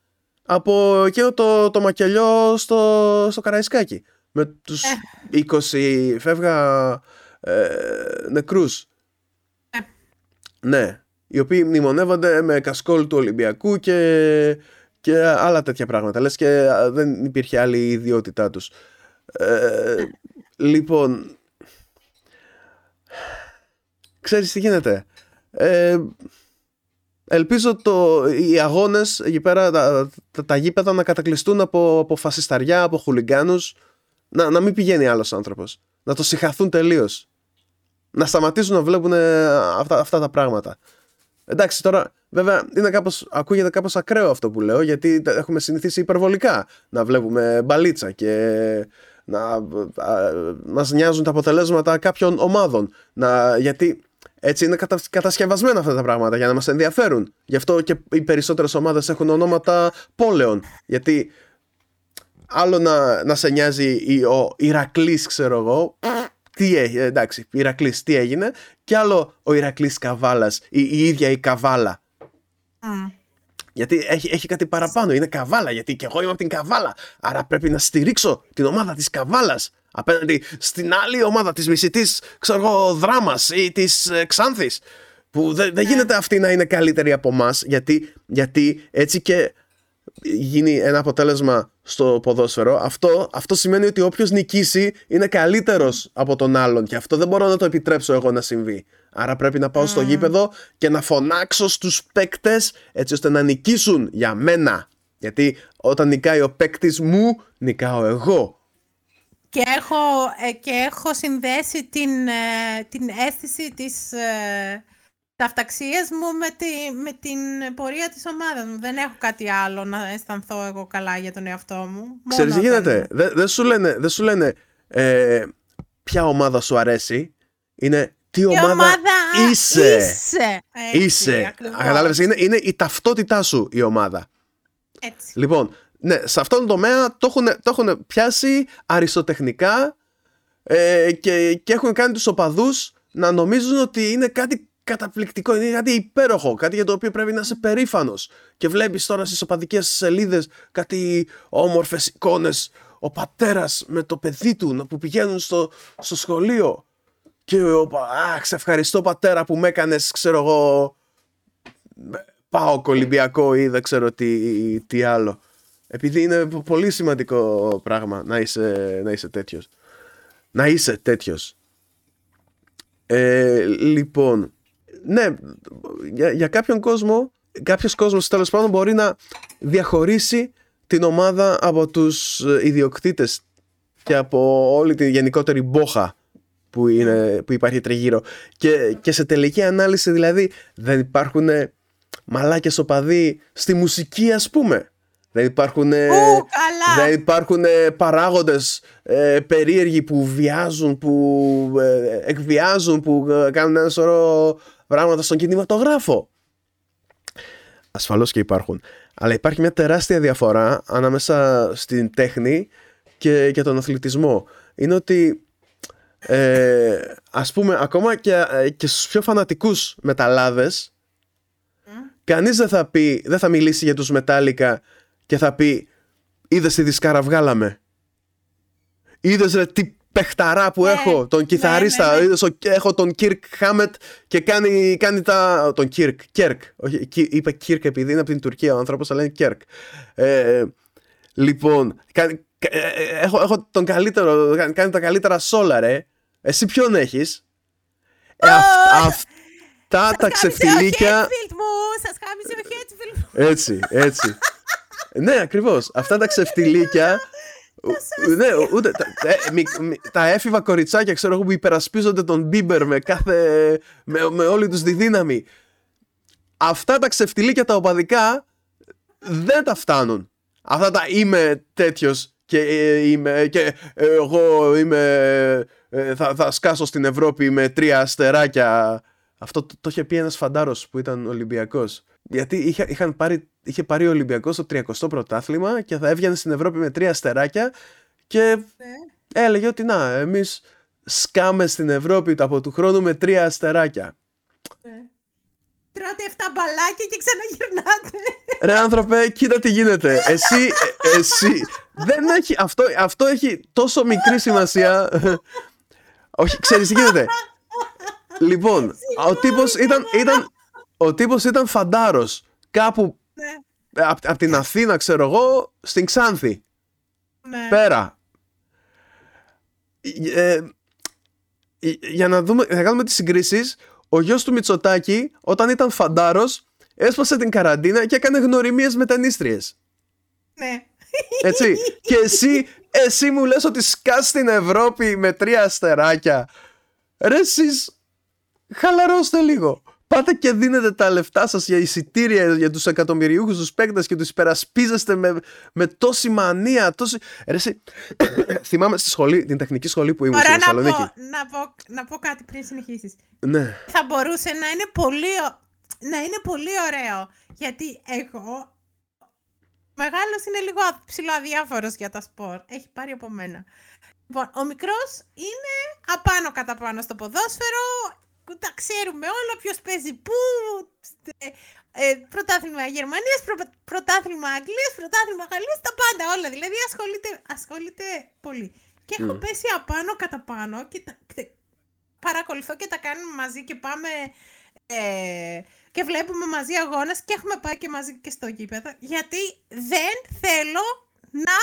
από εκείνο το, το μακελιό στο, στο Καραϊσκάκι. Με τους 20 ε. φεύγα ε, νεκρούς. Ε. Ναι, οι οποίοι μνημονεύονται με κασκόλ του Ολυμπιακού και, και άλλα τέτοια πράγματα. Λες και δεν υπήρχε άλλη ιδιότητά τους. Ε, λοιπόν, ξέρεις τι γίνεται. Ε, ελπίζω το, οι αγώνες εκεί πέρα, τα, τα, τα γήπεδα να κατακλειστούν από, από φασισταριά, από χουλιγκάνους, να, να μην πηγαίνει άλλος άνθρωπος. Να το συχαθούν τελείως. Να σταματήσουν να βλέπουν αυτά, αυτά τα πράγματα. Εντάξει, τώρα βέβαια είναι κάπως, ακούγεται κάπως ακραίο αυτό που λέω γιατί έχουμε συνηθίσει υπερβολικά να βλέπουμε μπαλίτσα και να α, μας νοιάζουν τα αποτελέσματα κάποιων ομάδων. Να, γιατί έτσι είναι κατα... κατασκευασμένα αυτά τα πράγματα για να μας ενδιαφέρουν. Γι' αυτό και οι περισσότερες ομάδες έχουν ονόματα πόλεων. Γιατί άλλο να, να σε νοιάζει ο Ηρακλής ξέρω εγώ τι έγινε, εντάξει, Ηρακλής τι έγινε και άλλο ο Ηρακλής Καβάλας ή η ίδια η Καβάλα. Γιατί έχει, έχει κάτι παραπάνω, είναι Καβάλα, γιατί και εγώ είμαι από την Καβάλα. Άρα πρέπει να στηρίξω την ομάδα της Καβάλας απέναντι στην άλλη ομάδα της μισητής, ξέρω εγώ, δράμας ή της ε, Ξάνθης. Που δεν, δεν ναι. γίνεται αυτή να είναι καλύτερη από εμάς, γιατί, γιατί έτσι και γίνει ένα αποτέλεσμα στο ποδόσφαιρο, αυτό, αυτό σημαίνει ότι όποιος νικήσει είναι καλύτερος από τον άλλον και αυτό δεν μπορώ να το επιτρέψω εγώ να συμβεί. Άρα πρέπει να πάω στο γήπεδο και να φωνάξω στους παίκτες έτσι ώστε να νικήσουν για μένα. Γιατί όταν νικάει ο παίκτης μου, νικάω εγώ. Και έχω, ε, και έχω συνδέσει την, ε, την αίσθηση της ε, ταυταξίας μου με, τη, με την πορεία της ομάδας μου. Δεν έχω κάτι άλλο να αισθανθώ εγώ καλά για τον εαυτό μου. Ξέρεις τι γίνεται; Δεν δε σου λένε, δεν σου λένε ε, ποια ομάδα σου αρέσει. Είναι τι ομάδα, ομάδα είσαι. Είσαι. Έτσι, είσαι. είναι, είναι η ταυτότητά σου η ομάδα. Έτσι. Λοιπόν, ναι, σε αυτόν τον τομέα το έχουν, το έχουν πιάσει αριστοτεχνικά ε, και, και έχουν κάνει τους οπαδούς να νομίζουν ότι είναι κάτι καταπληκτικό, είναι κάτι υπέροχο, κάτι για το οποίο πρέπει να είσαι περήφανος. Και βλέπεις τώρα στις οπαδικές σελίδες κάτι όμορφες εικόνες, ο πατέρας με το παιδί του που πηγαίνουν στο, στο σχολείο και ο, αχ, σε ευχαριστώ πατέρα που με έκανες, ξέρω εγώ, πάω κολυμπιακό ή δεν ξέρω τι, τι άλλο. Επειδή είναι πολύ σημαντικό πράγμα να είσαι, να είσαι τέτοιος. Να είσαι τέτοιος. Ε, λοιπόν, ναι, για, για κάποιον κόσμο, κάποιος κόσμος τέλος πάντων μπορεί να διαχωρίσει την ομάδα από τους ιδιοκτήτες και από όλη τη γενικότερη μπόχα που, είναι, που υπάρχει τριγύρω. Και, και σε τελική ανάλυση δηλαδή δεν υπάρχουν μαλάκες οπαδοί στη μουσική ας πούμε. Δεν υπάρχουν, δεν υπάρχουν παράγοντες ε, περίεργοι που βιάζουν, που ε, εκβιάζουν, που ε, κάνουν ένα σωρό πράγματα στον κινηματογράφο. Ασφαλώς και υπάρχουν. Αλλά υπάρχει μια τεράστια διαφορά ανάμεσα στην τέχνη και, και τον αθλητισμό. Είναι ότι ε, ας πούμε ακόμα και, και στους πιο φανατικούς μεταλλάδες μμ. κανείς δεν θα πει, δεν θα μιλήσει για τους Metallica και θα πει είδες τη δισκάρα βγάλαμε. Είδες ρε τι παιχταρά που Ναι, έχω, τον ναι, κιθαρίστα, ναι, ναι. είδες, ο- έχω τον Kirk Hammett και κάνει, κάνει τα... Τον Κιρκ, Kirk, όχι, Κι- είπε Κιρκ επειδή είναι από την Τουρκία ο άνθρωπος, αλλά είναι Kirk. Ε, λοιπόν, κάνει- κα- ε, ε, έχω, έχω τον καλύτερο, κάνει, κάνει τα καλύτερα σόλα ρε. Εσύ ποιον έχεις; Ε, αυ- αυτά τα ξεφτιλίκια... ο Χέτφιλτ μου! Σας χάμισε ο Χέτφιλτ μου! Έτσι, έτσι. ναι, ακριβώς. Αυτά τα ξεφτιλίκια... ου- ναι, ούτε, τα, ε, μη- μη- τα έφηβα κοριτσάκια, ξέρω εγώ, που υπερασπίζονται τον Μπίμπερ με, κάθε, με, με όλη τους τη δύναμη. Αυτά τα ξεφτιλίκια τα οπαδικά δεν τα φτάνουν. Αυτά τα είμαι τέτοιος και, ε, είμαι, και ε, εγώ είμαι, ε, θα, θα σκάσω στην Ευρώπη με τρία αστεράκια. Αυτό το, το είχε πει ένας φαντάρος που ήταν Ολυμπιακός. Γιατί είχε, είχαν πάρει, είχε πάρει ο Ολυμπιακός το 30ο πρωτάθλημα και θα έβγαινε στην Ευρώπη με τρία αστεράκια και έλεγε ότι να, εμείς σκάμε στην Ευρώπη από του χρόνου με τρία αστεράκια. Τρώτε 7 μπαλάκια και ξαναγυρνάτε. Ρε άνθρωπε, κοίτα τι γίνεται. Εσύ, ε, εσύ, δεν έχει, αυτό, αυτό έχει τόσο μικρή σημασία. Όχι, ξέρεις τι γίνεται. Λοιπόν, ο τύπος ήταν, ήταν, ο τύπος ήταν φαντάρος. Κάπου Ναι, από απ την Αθήνα, ξέρω εγώ, στην Ξάνθη. ναι. Πέρα. Ε, ε, για να δούμε, να κάνουμε τις συγκρίσεις, ο γιος του Μητσοτάκη, όταν ήταν φαντάρος, έσπασε την καραντίνα και έκανε γνωριμίες με ταινίστριες. ναι. Έτσι. και εσύ, εσύ μου λες ότι σκάς στην Ευρώπη με τρία αστεράκια. Ρε εσείς, χαλαρώστε λίγο. Πάτε και δίνετε τα λεφτά σας για εισιτήρια για τους εκατομμυριούχους τους παίκτες και τους υπερασπίζεστε με, με τόση μανία. Τόση... Ρε εσύ, θυμάμαι στη σχολή, την τεχνική σχολή που ήμουν Ωραία, στη να πω, Θεσσαλονίκη. να, πω, να πω κάτι πριν συνεχίσεις. Ναι. Θα μπορούσε να είναι πολύ, ω- να είναι πολύ ωραίο. Γιατί εγώ... Μεγάλος είναι λίγο α- ψηλοαδιάφορος για τα σπορ. Έχει πάρει από μένα. Λοιπόν, ο μικρός είναι απάνω κατά πάνω στο ποδόσφαιρο. Τα ξέρουμε όλα. Ποιος παίζει πού. ε, ε, πρωτάθλημα Γερμανίας, πρω- πρωτάθλημα Αγγλίας, πρωτάθλημα Γαλλίας, τα πάντα όλα. Δηλαδή ασχολείται, ασχολείται πολύ. Και έχω Μμ. πέσει απάνω κατά πάνω και τα, τε- παρακολουθώ και τα κάνουμε μαζί και πάμε ε, και βλέπουμε μαζί αγώνες και έχουμε πάει και μαζί και στο γήπεδο γιατί δεν θέλω να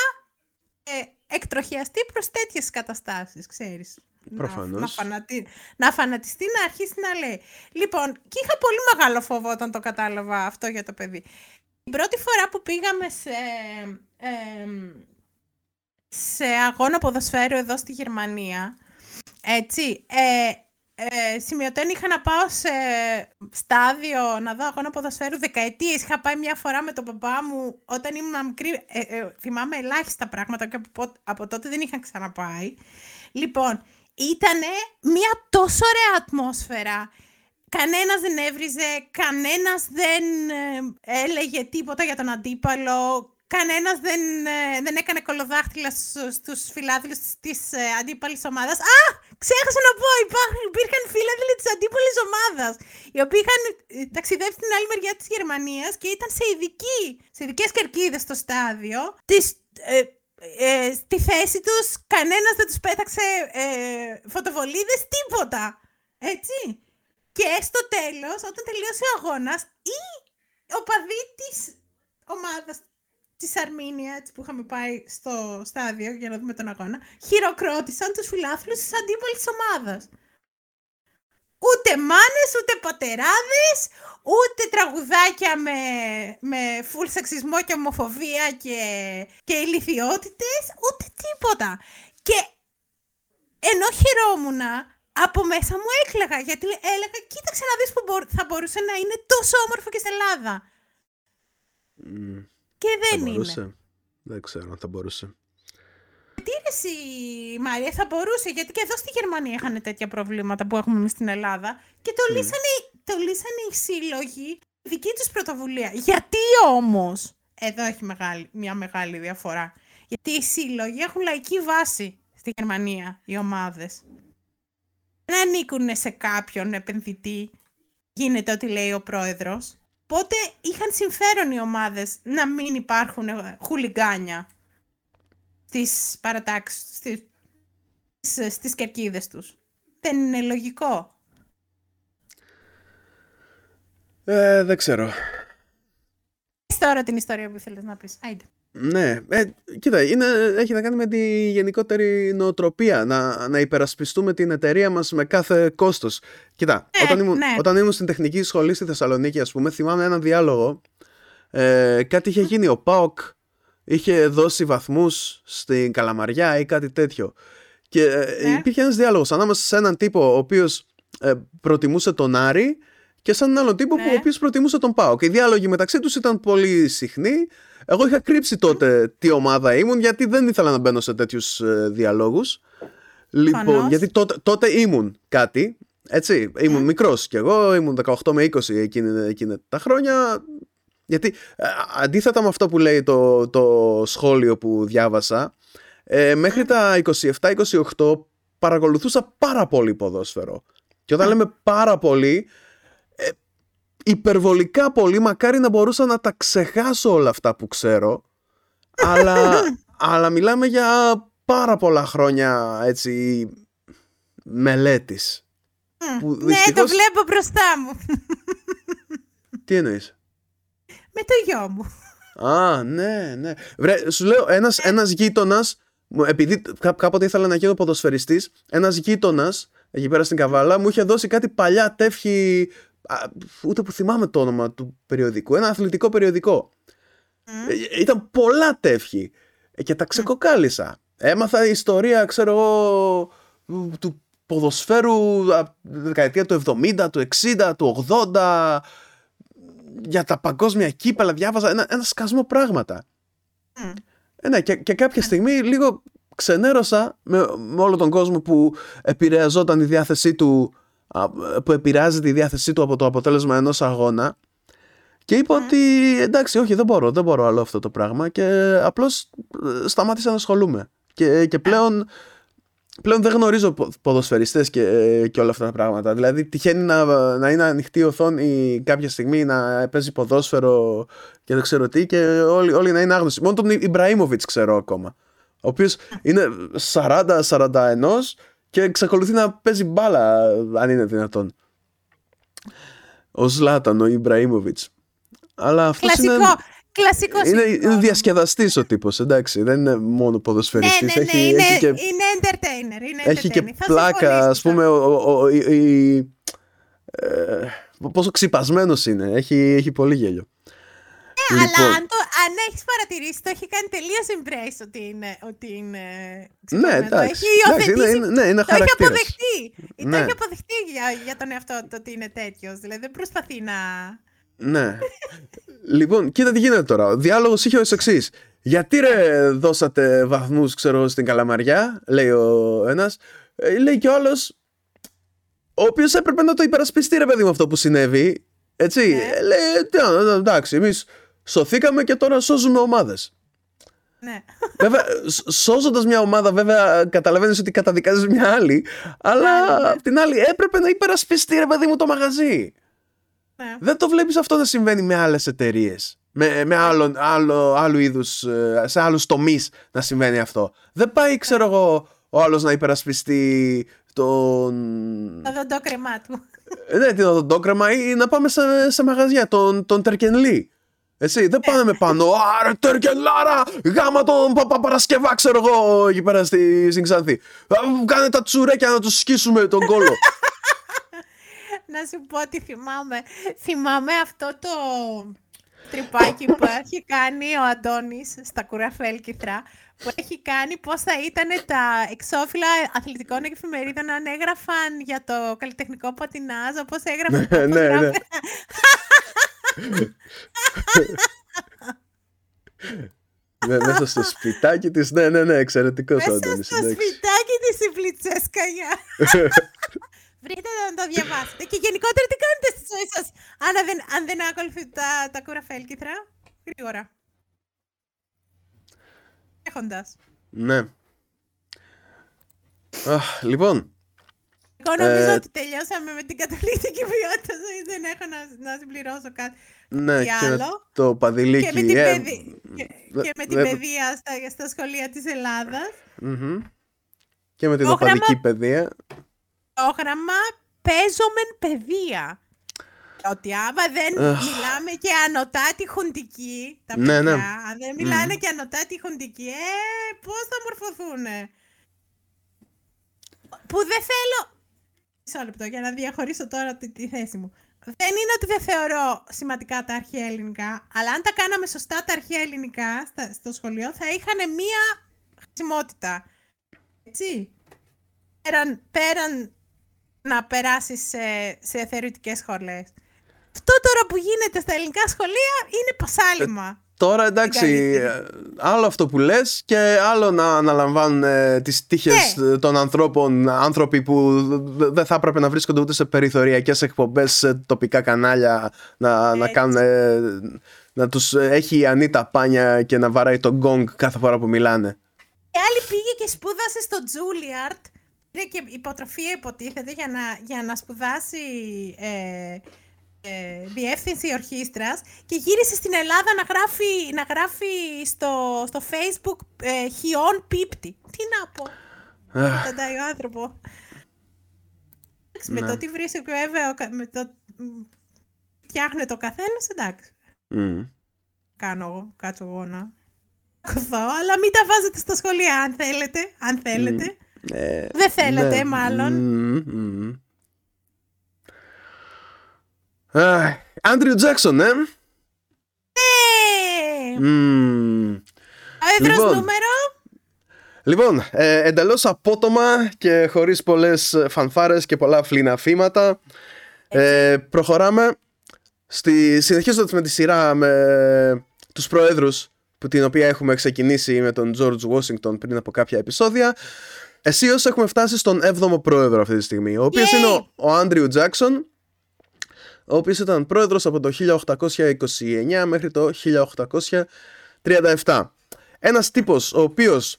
ε, εκτροχιαστεί προς τέτοιες καταστάσεις, ξέρεις. Να- Προφανώς. Να, φανατι... να φανατιστεί, να αρχίσει να λέει. Λοιπόν, και είχα πολύ μεγάλο φόβο όταν το κατάλαβα αυτό για το παιδί. Την πρώτη φορά που πήγαμε σε, εμ, σε αγώνα ποδοσφαίρου εδώ στη Γερμανία, έτσι, ε, ε, σημειωτέν είχα να πάω σε στάδιο να δω αγώνα ποδοσφαίρου δεκαετίες. Είχα πάει μια φορά με τον παπά μου όταν ήμουν μικρή. Ε, ε, θυμάμαι ελάχιστα πράγματα και από, πο- από τότε δεν είχα ξαναπάει. Λοιπόν, ήτανε μια τόσο ωραία ατμόσφαιρα. Κανένας δεν έβριζε, κανένας δεν ε, έλεγε τίποτα για τον αντίπαλο, κανένας δεν, ε, δεν έκανε κολοδάχτυλα στους, στους φιλάθλους της, της ε, αντίπαλης ομάδας. Α! Ξέχασα να πω, υπάρχουν, υπήρχαν φίλαθλοι της αντίπαλης ομάδας, οι οποίοι είχαν ε, ταξιδέψει στην άλλη μεριά της Γερμανίας και ήταν σε, ειδική, σε ειδικές κερκίδες στο στάδιο. Τις, ε, ε, στη θέση τους κανένας δεν τους πέταξε ε, φωτοβολίδες, τίποτα. Έτσι. Και στο τέλος, όταν τελείωσε ο αγώνας, οι οπαδοί της ομάδας της Αρμίνια, έτσι, που είχαμε πάει στο στάδιο για να δούμε τον αγώνα, χειροκρότησαν τους φιλάθλους της αντίπαλης ομάδας. Ούτε μάνες, ούτε πατεράδες, ούτε τραγουδάκια με, με φουλ σεξισμό και ομοφοβία και, και ηλικιότητες, ούτε τίποτα. Και ενώ χαιρόμουν, από μέσα μου έκλαιγα, γιατί έλεγα, κοίταξε να δεις που μπορ- θα μπορούσε να είναι τόσο όμορφο και στην Ελλάδα. Μμ, Και θα δεν είναι. μπορούσε. Δεν ξέρω αν θα μπορούσε. Τι ρε εσύ, Μαρία, θα μπορούσε, γιατί και εδώ στη Γερμανία είχαν τέτοια προβλήματα που έχουμε εμείς στην Ελλάδα και το, λύσανε, το λύσανε οι σύλλογοι δική τους πρωτοβουλία. Γιατί όμως, εδώ έχει μεγάλη, μια μεγάλη διαφορά, γιατί οι σύλλογοι έχουν λαϊκή βάση στη Γερμανία, οι ομάδες. Δεν ανήκουν σε κάποιον επενδυτή, γίνεται ό,τι λέει ο πρόεδρος. Οπότε είχαν συμφέρον οι ομάδες να μην υπάρχουν ε, χουλιγκάνια; Στις παρατάξεις, στις, στις, στις κερκίδες τους. Δεν είναι λογικό. Ε, δεν ξέρω. Πες τώρα την ιστορία που θέλεις να πεις. Άιντε. Ναι, ε, κοίτα, είναι, έχει να κάνει με τη γενικότερη νοοτροπία να, να υπερασπιστούμε την εταιρεία μας με κάθε κόστος. Κοίτα, Ναι, όταν, ήμουν, ναι. όταν ήμουν στην τεχνική σχολή στη Θεσσαλονίκη ας πούμε, θυμάμαι έναν διάλογο ε, κάτι είχε γίνει, ο ΠΑΟΚ είχε δώσει βαθμούς στην Καλαμαριά ή κάτι τέτοιο και ε, Ναι. υπήρχε ένας διάλογος ανάμεσα σε έναν τύπο ο οποίος ε, προτιμούσε τον Άρη και σε έναν άλλον τύπο Ναι. που ο οποίος προτιμούσε τον ΠΑΟΚ. Οι διάλογοι μεταξύ τους ήταν πολύ συχνοί. Εγώ είχα κρύψει τότε τι ομάδα ήμουν γιατί δεν ήθελα να μπαίνω σε τέτοιους ε, διαλόγους. Λοιπόν, Προφανώς. γιατί τότε, τότε ήμουν κάτι, έτσι, ήμουν μικρός κι εγώ, ήμουν 18 με 20 εκείνη, εκείνη τα χρόνια. Γιατί ε, αντίθετα με αυτό που λέει το, το σχόλιο που διάβασα, ε, μέχρι τα 27-28 παρακολουθούσα πάρα πολύ ποδόσφαιρο. Και όταν λέμε πάρα πολύ, ε, υπερβολικά πολύ, μακάρι να μπορούσα να τα ξεχάσω όλα αυτά που ξέρω, αλλά, αλλά μιλάμε για πάρα πολλά χρόνια έτσι μελέτης. Που Ναι, το δυστυχώς- βλέπω μπροστά μου. Τι εννοείς; Με το γιο μου. Α, ναι, ναι. Βρε, σου λέω, ένας, ένας γείτονας, μου- επειδή κά- κάποτε ήθελα να γίνω ποδοσφαιριστής, ένας γείτονας, εκεί πέρα στην Καβάλα, μου είχε δώσει κάτι παλιά τεύχη, α, ούτε που θυμάμαι το όνομα του περιοδικού, ένα αθλητικό περιοδικό. Ε, Ήταν πολλά τεύχη ε, και τα ξεκοκάλισα. Έμαθα ιστορία, ξέρω εγώ, του ποδοσφαίρου από τη δεκαετία του 70, του 60, του 80, για τα παγκόσμια κύπελα, διάβαζα ένα, ένα σκασμό πράγματα. Μμ. Ε, ναι, και, και κάποια στιγμή λίγο ξενέρωσα με, με όλο τον κόσμο που επηρεαζόταν η διάθεσή του α, που επηρεάζει τη διάθεσή του από το αποτέλεσμα ενός αγώνα και είπα ότι εντάξει όχι δεν μπορώ, δεν μπορώ άλλο αυτό το πράγμα και απλώς ε, σταμάτησα να ασχολούμαι και, και πλέον πλέον δεν γνωρίζω πο- ποδοσφαιριστές και, ε, και όλα αυτά τα πράγματα. Δηλαδή τυχαίνει να, να είναι ανοιχτή η οθόνη κάποια στιγμή να παίζει ποδόσφαιρο και δεν ξέρω τι και όλοι, όλοι να είναι άγνωστοι. Μόνο τον Ιμπραήμοβιτς ξέρω ακόμα. Ο οποίος είναι 40-41 και εξακολουθεί να παίζει μπάλα αν είναι δυνατόν. Ο Ζλάταν, ο Ιμπραήμοβιτς. Αλλά αυτός Κλασικό. είναι, Κλασικό είναι, σύγχρονο. είναι διασκεδαστής ο τύπος, εντάξει. Δεν είναι μόνο Ναι, ποδοσφαιριστής. ναι, ναι, έχει, είναι, έχει και είναι entertainer. Είναι έχει και entertainer. Θα πλάκα, συμφωνήσω ας πούμε, ο, ο, ο- η- η- ε, πόσο ξυπασμένος είναι. Έχει, έχει πολύ γέλιο. Ναι, Λοιπόν. αλλά αν, το, αν έχεις παρατηρήσει, το έχει κάνει τελείως embrace ότι είναι, ότι είναι Ναι, ξυπνημένο. εντάξει. Έχει εντάξει είναι, υιοθετήσει, είναι, ναι, είναι το έχει χαρακτήρας. αποδεχτεί. Το Ναι. έχει αποδεχτεί για, για τον εαυτό του ότι είναι τέτοιος. Δηλαδή δεν προσπαθεί να... Ναι. λοιπόν, κοίτα τι γίνεται τώρα. Ο διάλογος είχε ως εξής. Γιατί ρε δώσατε βαθμούς, ξέρω, στην Καλαμαριά, λέει ο ένας. λέει και ο άλλος. Ο οποίος έπρεπε να το υπερασπιστεί, ρε παιδί μου, αυτό που συνέβη. Έτσι. Ναι. Ε, λέει, «Τι, α, εντάξει, εμείς σωθήκαμε και τώρα σώζουμε ομάδες. Ναι. Βέβαια, σώζοντας μια ομάδα, βέβαια, καταλαβαίνεις ότι καταδικάζεις μια άλλη. Αλλά Άλλη, ναι. απ' την άλλη, έπρεπε να υπερασπιστεί, ρε παιδί μου, το μαγαζί. Ναι. Δεν το βλέπεις αυτό να συμβαίνει με άλλες εταιρείες. Με, με άλλο, άλλο, άλλου είδους, ε, σε άλλους τομείς να συμβαίνει αυτό. Δεν πάει, ξέρω εγώ, ο άλλος να υπερασπιστεί τον... Το δοντόκρεμά του. Ε, ναι, την οδοντόκραμα ή να πάμε σε, σε μαγαζιά, τον, τον Τερκενλή. Εσύ, δεν πάμε με πάνω. Άρε, Τερκενλάρα! Γάμα τον Παπαπαρασκευά, ξέρω εγώ, εκεί πέρα στη, στην Ξάνθη. Α, Κάνε τα τσουρέκια να τους σκίσουμε τον κόλο. Να σου πω ότι θυμάμαι. Θυμάμαι αυτό το τρυπάκι που έχει κάνει ο Αντώνης στα κουραφέλκυθρα που έχει κάνει πώς θα ήταν τα εξώφυλλα αθλητικών εφημερίδων αν έγραφαν για το καλλιτεχνικό πατινάζ όπως έγραφαν τα Ναι, ναι. φωτογράφια. Ναι, μέσα στο σπιτάκι της, ναι, ναι, ναι, εξαιρετικός ο Μέσα Αντώνης. στο εντάξει. σπιτάκι της η Πλιτσέσκαγια. Βρείτε να το διαβάσετε. Και γενικότερα τι κάνετε στη ζωή σας αν δεν, αν δεν ακολουθείτε τα, τα κουραφέλκυθρα. Γρήγορα. Έχοντας. Ναι. Αχ, λοιπόν, Εγώ νομίζω Ε, ότι τελειώσαμε με την καταλήκτικη ποιότητα ζωή. Δεν έχω να, να συμπληρώσω κάτι. ναι, Τι και άλλο; το παδιλίκι. Και με την, ε, παιδι... και, δε- και με την δε- παιδεία στα, στα σχολεία της Ελλάδας. μμμ. και με την Πρόγραμμα- οπαδική παιδεία. Πρόγραμμα παίζομεν παιδεία. Ότι άμα δεν Αχ. μιλάμε και ανωτάτη χουντική, τα Ναι, παιδιά, ναι. αν δεν μιλάνε και ανωτάτη χουντική, ε, πώς θα μορφωθούνε. Που δεν θέλω... Μισό λεπτό για να διαχωρίσω τώρα τη, τη θέση μου. Δεν είναι ότι δεν θεωρώ σημαντικά τα αρχαία ελληνικά, αλλά αν τα κάναμε σωστά τα αρχαία ελληνικά στα- στο σχολείο, θα είχαν μία χρησιμότητα. Έτσι. Πέραν, πέραν να περάσει σε, σε θεωρητικές σχολές. Αυτό τώρα που γίνεται στα ελληνικά σχολεία είναι πασάλιμα. Τώρα εντάξει, καλύτερη. ε, άλλο αυτό που λες και άλλο να αναλαμβάνουν ε, τις τύχες Ναι. ε, των ανθρώπων, άνθρωποι που δ- δεν θα έπρεπε να βρίσκονται ούτε σε περιθωριακές εκπομπές, σε τοπικά κανάλια, να, να Έτσι. κάνουν, ε, να τους ε, έχει η Ανίτα πάνια και να βαράει τον γκόγκ κάθε φορά που μιλάνε. Η άλλη πήγε και σπούδασε στο Juilliard. Πήρε και υποτροφία υποτίθεται για να, για να σπουδάσει ε, ε, διεύθυνση ορχήστρας και γύρισε στην Ελλάδα να γράφει, να γράφει στο, στο facebook ε, χιόν πίπτη. Τι να πω. Αχ, Καταντάει ο άνθρωπο. Εντάξει, Με Ναι. το τι βρίσκει βέβαια, ο κα- με το μ, φτιάχνεται ο καθένας, εντάξει. μμ. κάνω εγώ, κάτσω εγώ να κοθώ, αλλά μην τα βάζετε στα σχολεία αν θέλετε, αν θέλετε. Ε, Δεν θέλετε ναι. μάλλον. Μμ, μμ. Αχ, Άντριου Τζάξον, ε! Ε, Μμ. Ο έδρος Λοιπόν. νούμερο; Λοιπόν, ε, εντελώς απότομα και χωρίς πολλές ε, φανφάρες και πολλά φλιναφήματα ε, προχωράμε στη, συνεχίζοντας με τη σειρά με τους προέδρους που την οποία έχουμε ξεκινήσει με τον George Washington πριν από κάποια επεισόδια Εσείως έχουμε φτάσει στον 7ο πρόεδρο αυτή τη στιγμή ο οποίος Yay! είναι ο, ο Άντριου Τζάκσον ο οποίος ήταν πρόεδρος από το 1829 μέχρι το 1837 ένας τύπος ο οποίος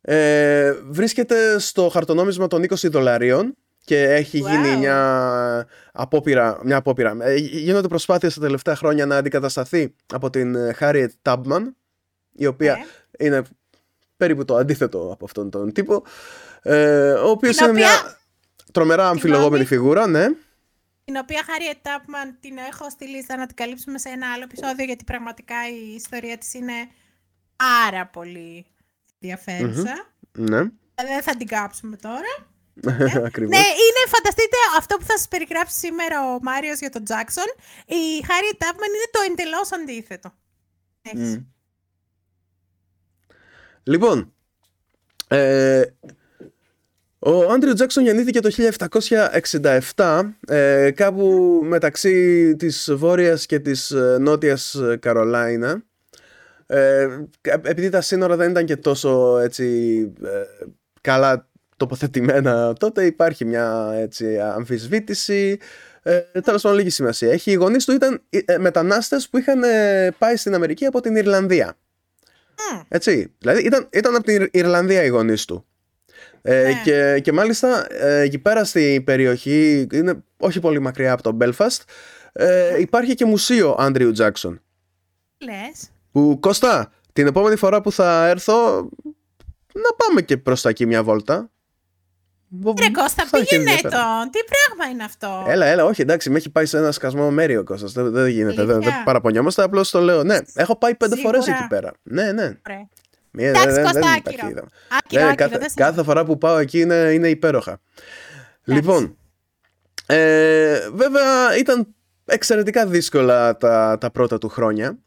ε, βρίσκεται στο χαρτονόμισμα των 20 δολαρίων και έχει Wow. γίνει μια απόπειρα, μια απόπειρα. Ε, γίνονται προσπάθειες τα τελευταία χρόνια να αντικατασταθεί από την ε, Harriet Tubman η οποία Ναι. είναι περίπου το αντίθετο από αυτόν τον τύπο ε, ο οποίος Την είναι μια οποία- τρομερά αμφιλογόμενη Συγγνώμη. φιγούρα ναι. Την οποία Harriet Tubman την έχω στη λίστα να την καλύψουμε σε ένα άλλο επεισόδιο γιατί πραγματικά η ιστορία της είναι πάρα πολύ ενδιαφέρουσα. ναι. Δεν θα την κάψουμε τώρα. Ακριβώς. Ναι, είναι, φανταστείτε αυτό που θα σας περιγράψει σήμερα ο Μάριος για τον Τζάκσον. Η Harriet Tubman είναι το εντελώς αντίθετο. Έτσι. Μμ. Λοιπόν, ε, ο Άντριο Τζάκσον γεννήθηκε το 1767 ε, κάπου μεταξύ της Βόρειας και της ε, Νότιας ε, Καρολάινα. Ε, κα- επειδή τα σύνορα δεν ήταν και τόσο έτσι ε, καλά τοποθετημένα τότε υπάρχει μια έτσι αμφισβήτηση. Ε, τέλος πάντων λίγη σημασία έχει. Οι γονείς του ήταν ε, μετανάστες που είχαν ε, πάει στην Αμερική από την Ιρλανδία Μμ. έτσι. Δηλαδή ήταν, ήταν από την Ιρ- Ιρλανδία οι γονείς του. Ε, Ναι. και, και μάλιστα ε, εκεί πέρα στη περιοχή, είναι όχι πολύ μακριά από το Belfast, ε, υπάρχει και μουσείο Άντριου Τζάκσον. Λες. Που Κώστα, την επόμενη φορά που θα έρθω, να πάμε και προς τα εκεί μια βόλτα. Ρε Κώστα, Θα έχει πήγαινε ενδιαφέρον. τον. Τι πράγμα είναι αυτό; Έλα, έλα, όχι, εντάξει, με έχει πάει σε ένα σκασμό μέρη ο Κώστας. Δεν, δεν γίνεται, δεν, Αλήθεια. δεν παραπονιόμαστε, απλώς το λέω. Ναι, έχω πάει πέντε Σίγουρα. φορές εκεί πέρα. Ναι, ναι. Ωραία. Μία- Εντάξει, δεν- δεν Κώστα, υπάρχει άκυρο. είδα. Άκυρο, Ναι, άκυρο, κάθε, δεν σε- κάθε φορά που πάω εκεί είναι, είναι υπέροχα. Λοιπόν, ε, βέβαια ήταν εξαιρετικά δύσκολα τα, τα πρώτα του χρόνια.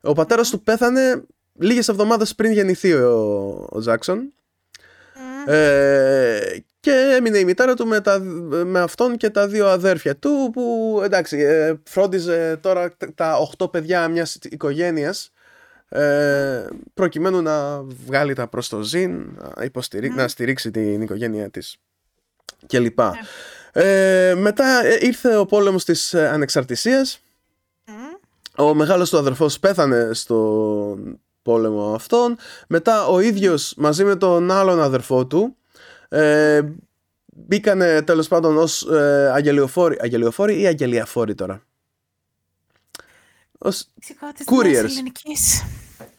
Ο πατέρας του πέθανε λίγες εβδομάδες πριν γεννηθεί ο, ο Τζάκσον Μμ. ε, και έμεινε η μητέρα του με, τα, με αυτόν και τα δύο αδέρφια του που εντάξει ε, φρόντιζε τώρα τα- τα οχτώ παιδιά μιας οικογένειας ε, προκειμένου να βγάλει τα προς το ζήν να, υποστηρί- να στηρίξει την οικογένειά της και λοιπά. Ε, μετά ε, ήρθε ο πόλεμος της ε, ανεξαρτησίας Μμ. ο μεγάλος του αδερφός πέθανε στον πόλεμο αυτόν. Μετά ο ίδιος μαζί με τον άλλον αδερφό του ε, μπήκανε τέλος πάντων ως ε, αγγελιοφόροι. Αγγελιοφόροι ή αγγελιαφόροι τώρα; Ως Λεξικό της Couriers. νέας ελληνικής.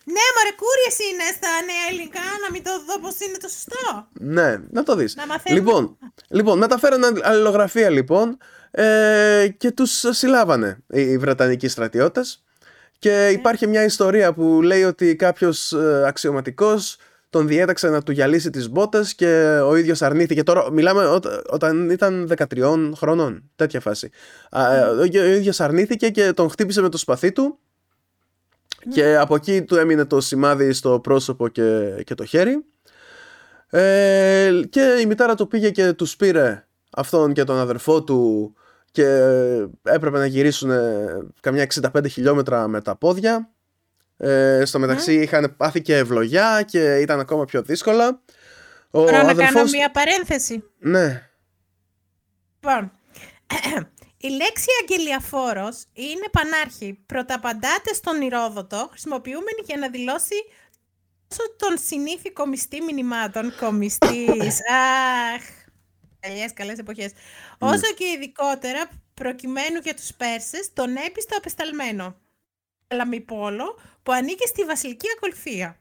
Ναι, μωρέ, κούριες είναι στα νέα ελληνικά, να μην το δω πώς είναι το σωστό. Ναι, να το δεις. Να μαθαίνουμε. Λοιπόν, λοιπόν μεταφέραν αλληλογραφία λοιπόν ε, και τους συλλάβανε οι, οι Βρετανικοί στρατιώτες και υπάρχει μια ιστορία που λέει ότι κάποιος ε, αξιωματικός τον διέταξε να του γυαλίσει τις μπότες και ο ίδιος αρνήθηκε. Τώρα μιλάμε ό- όταν ήταν 13 χρονών, τέτοια φάση. Α, ε, ο, ο ίδιος αρνήθηκε και τον χτύπησε με το σπαθί του και από εκεί του έμεινε το σημάδι στο πρόσωπο και, και το χέρι. Ε, και η μητέρα του πήγε και τους πήρε αυτόν και τον αδερφό του και έπρεπε να γυρίσουν καμιά 65 χιλιόμετρα με τα πόδια. Ε, στο μεταξύ είχαν πάθει και ευλογιά και ήταν ακόμα πιο δύσκολα. Ο Μπορώ να κάνω αδερφός... μία παρένθεση. Ναι, Λοιπόν, η λέξη αγγελιαφόρος είναι πανάρχη. Πρωταπαντάται στον Ηρόδοτο, χρησιμοποιούμενη για να δηλώσει τόσο τον συνήθι κομιστή μηνυμάτων, κομιστής, αχ, παλιές καλές εποχές, όσο και ειδικότερα προκειμένου για τους Πέρσες τον έπιστο απεσταλμένο, Λαμιπόλο, που ανήκε στη βασιλική ακολουθία.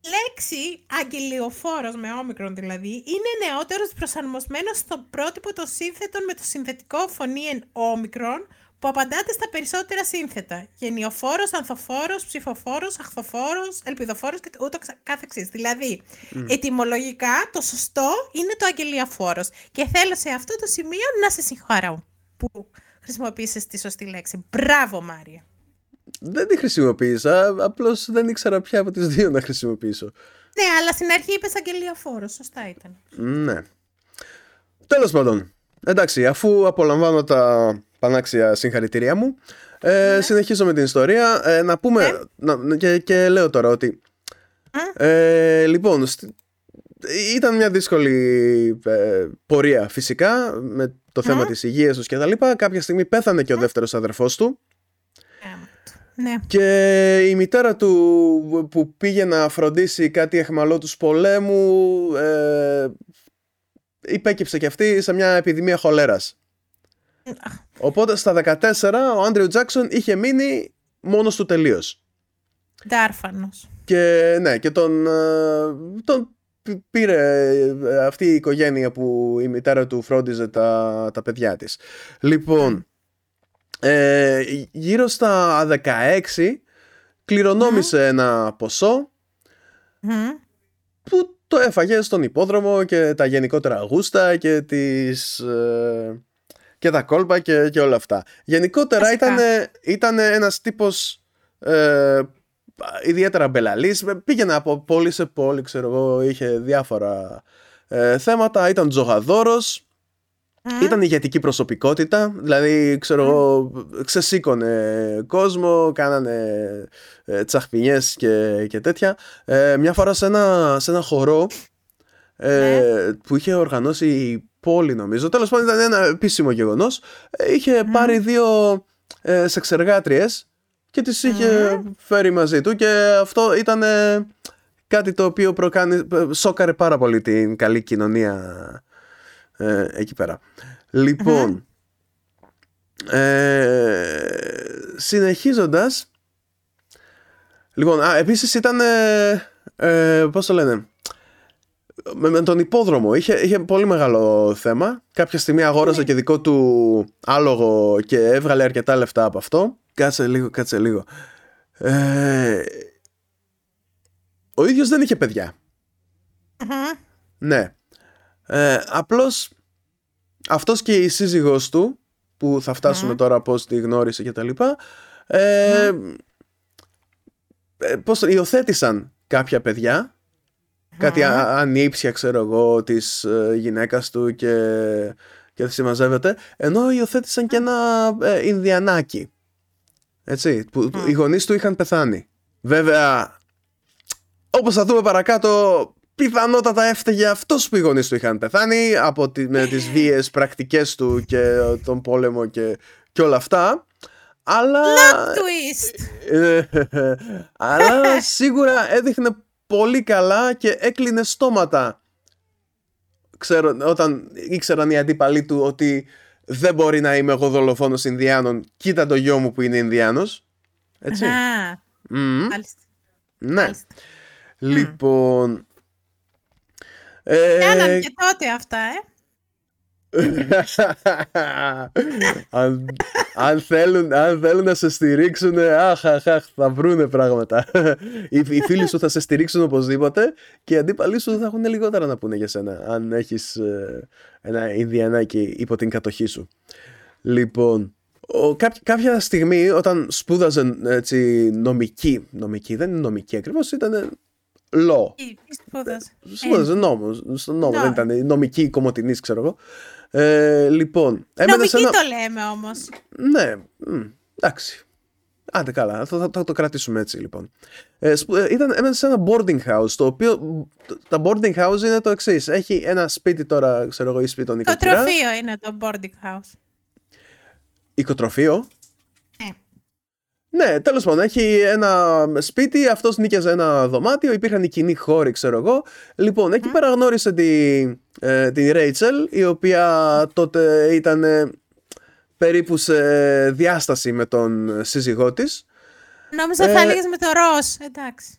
Η λέξη αγγελιοφόρος με όμικρον δηλαδή είναι νεότερος προσαρμοσμένος στο πρότυπο των σύνθετων με το συνθετικό φωνή εν όμικρον που απαντάται στα περισσότερα σύνθετα. Γενιοφόρος, ανθοφόρος, ψηφοφόρος, αχθοφόρος, ελπιδοφόρος και ούτω ξα- καθεξής. Δηλαδή, ετυμολογικά το σωστό είναι το αγγελιαφόρος. Και θέλω σε αυτό το σημείο να σε συγχαρώ που χρησιμοποίησες τη σωστή λέξη. Μπράβο Μάρια. Δεν τη χρησιμοποίησα, απλώς δεν ήξερα ποια από τις δύο να χρησιμοποιήσω. Ναι, αλλά στην αρχή είπες αγγελιαφόρος. Σωστά ήταν. Ναι. Τέλος πάντων, εντάξει, αφού απολαμβάνω τα πανάξια συγχαρητήριά μου, ε, συνεχίζω με την ιστορία. Ε, να πούμε, να, και, και λέω τώρα ότι, ε, λοιπόν, στι- ήταν μια δύσκολη ε, πορεία φυσικά με το θέμα της υγείας τους και τα λοιπά. Κάποια στιγμή πέθανε και ο δεύτερος αδερφός του Ναι. και η μητέρα του που πήγε να φροντίσει κάτι εχμαλώτους πολέμου ε, υπέκυψε και αυτή σε μια επιδημία χολέρας. Οπότε στα 14 ο Άντριου Τζάκσον είχε μείνει μόνος του τελείως. Ντάρφανος. Και ναι, και τον, ε, τον π- πήρε ε, αυτή η οικογένεια που η μητέρα του φρόντιζε τα, τα παιδιά της. Λοιπόν, ε, γύρω στα 16 κληρονόμησε ένα ποσό Μμμ. που το έφαγε στον υπόδρομο και τα γενικότερα γούστα και τις... ε, και τα κόλπα και, και όλα αυτά. Γενικότερα Φυσικά. ήταν, ήταν ένας τύπος ε, ιδιαίτερα μπελαλής. Πήγαινε από πόλη σε πόλη, ξέρω εγώ, είχε διάφορα ε, θέματα. Ήταν τζογαδόρος, ήταν ηγετική προσωπικότητα, δηλαδή ξέρω εγώ ξεσήκωνε κόσμο, κάνανε ε, τσαχπινιές και, και τέτοια. Ε, μια φορά σε ένα, σε ένα χορό ε, που είχε οργανώσει η πόλη νομίζω, τέλος πάντων ήταν ένα επίσημο γεγονός, ε, είχε πάρει δύο ε, σεξεργάτριες και τις είχε φέρει μαζί του και αυτό ήταν ε, κάτι το οποίο προκάνει, ε, σόκαρε πάρα πολύ την καλή κοινωνία ε, εκεί πέρα. Λοιπόν, ε, συνεχίζοντας, λοιπόν, α, επίσης ήταν, ε, ε, πώς το λένε, με, με τον υπόδρομο. Είχε, είχε πολύ μεγάλο θέμα. Κάποια στιγμή αγόρασε και δικό του άλογο και έβγαλε αρκετά λεφτά από αυτό. Κάτσε λίγο, κάτσε λίγο. Ε, ο ίδιος δεν είχε παιδιά. Μμμ. Ναι. Ε, απλώς αυτός και η σύζυγός του που θα φτάσουμε τώρα πώς τη γνώρισε και τα λοιπά ε, ε, πώς το- υιοθέτησαν κάποια παιδιά. Κάτι α- ανήψια ξέρω εγώ της ε, γυναίκας του και, και δεν συμμαζεύεται. Ενώ υιοθέτησαν και ένα ε, Ινδιανάκι. Έτσι που οι γονείς του είχαν πεθάνει. Βέβαια όπως θα δούμε παρακάτω, πιθανότατα έφταιγε αυτός που οι γονείς του είχαν πεθάνει από τη, με τις βίες πρακτικές του και τον πόλεμο και, και όλα αυτά. Αλλά, Twist. ε, αλλά σίγουρα έδειχνε πολύ καλά και έκλεινε στόματα. Ξέρω, όταν ήξεραν οι αντίπαλοι του ότι δεν μπορεί να είμαι εγώ δολοφόνος Ινδιάνων, κοίτα το γιο μου που είναι Ινδιάνος. Έτσι. Α, Μμμ. Μάλιστα. Ναι. Μάλιστα. Λοιπόν. Ε, Κάνανε και τότε αυτά, ε. αν, αν, θέλουν, αν θέλουν να σε στηρίξουν, αχ, αχ, αχ, θα βρούνε πράγματα. οι, οι φίλοι σου θα σε στηρίξουν οπωσδήποτε και οι αντίπαλοι σου θα έχουν λιγότερα να πούνε για σένα, αν έχεις ε, ένα Ινδιανάκι υπό την κατοχή σου. Λοιπόν, ο, κά- κάποια στιγμή όταν σπούδαζε έτσι, νομική, νομική, δεν είναι νομική ακριβώς, ήταν law. Τι τι σπούδασε. Σπούδαζε νόμος. Στον νόμο, Ναι. δεν ήταν νομική κομμωτινή, ξέρω εγώ. Ε, λοιπόν, έμενε σε Νομική ένα. το λέμε όμως. Ναι, μ, εντάξει. Άντε καλά, θα, θα, θα το κρατήσουμε έτσι λοιπόν. Ε, σπου- ε, ήταν, έμενε σε ένα boarding house, το οποίο μ, τα boarding house είναι το εξής. Έχει ένα σπίτι τώρα, ξέρω εγώ, ή σπίτι των Το οικοκυρά. τροφείο είναι το boarding house. Οικοτροφείο. Ε. Ναι, τέλος πάντων, έχει ένα σπίτι, αυτός νίκιαζε ένα δωμάτιο, υπήρχαν οι κοινοί χώροι, ξέρω εγώ. Λοιπόν, εκεί πέρα γνώρισε τη, ε, την Ρέιτσελ, η οποία τότε ήταν ε, περίπου σε διάσταση με τον σύζυγό της. Νόμιζα Ε, θα έλεγες με το ροζ. Εντάξει.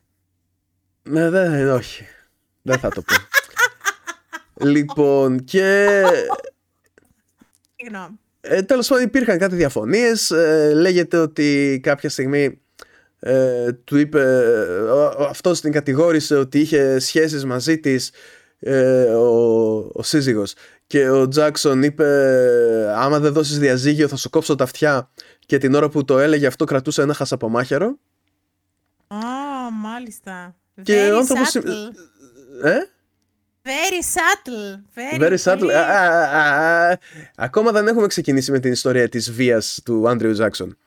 Ναι, δεν, όχι. Δεν θα το πω. λοιπόν, και Συγγνώμη. Ε, Τέλος πάντων, υπήρχαν κάτι διαφωνίες. λέγεται ότι κάποια στιγμή ε, του είπε. Ε, Αυτός την κατηγόρησε ότι είχε σχέσεις μαζί της ε, ο, ο σύζυγος και ο Τζάκσον είπε άμα δεν δώσεις διαζύγιο θα σου κόψω τα αυτιά και την ώρα που το έλεγε αυτό κρατούσε ένα χασαπομάχαιρο Ω, μάλιστα. Και Very ο άνθρωπος- subtle. ε; Very subtle. Very, Very subtle. πολύ- Α, α, α, α. Ακόμα δεν έχουμε ξεκινήσει με την ιστορία της βίας του Άντριου Τζάκσον.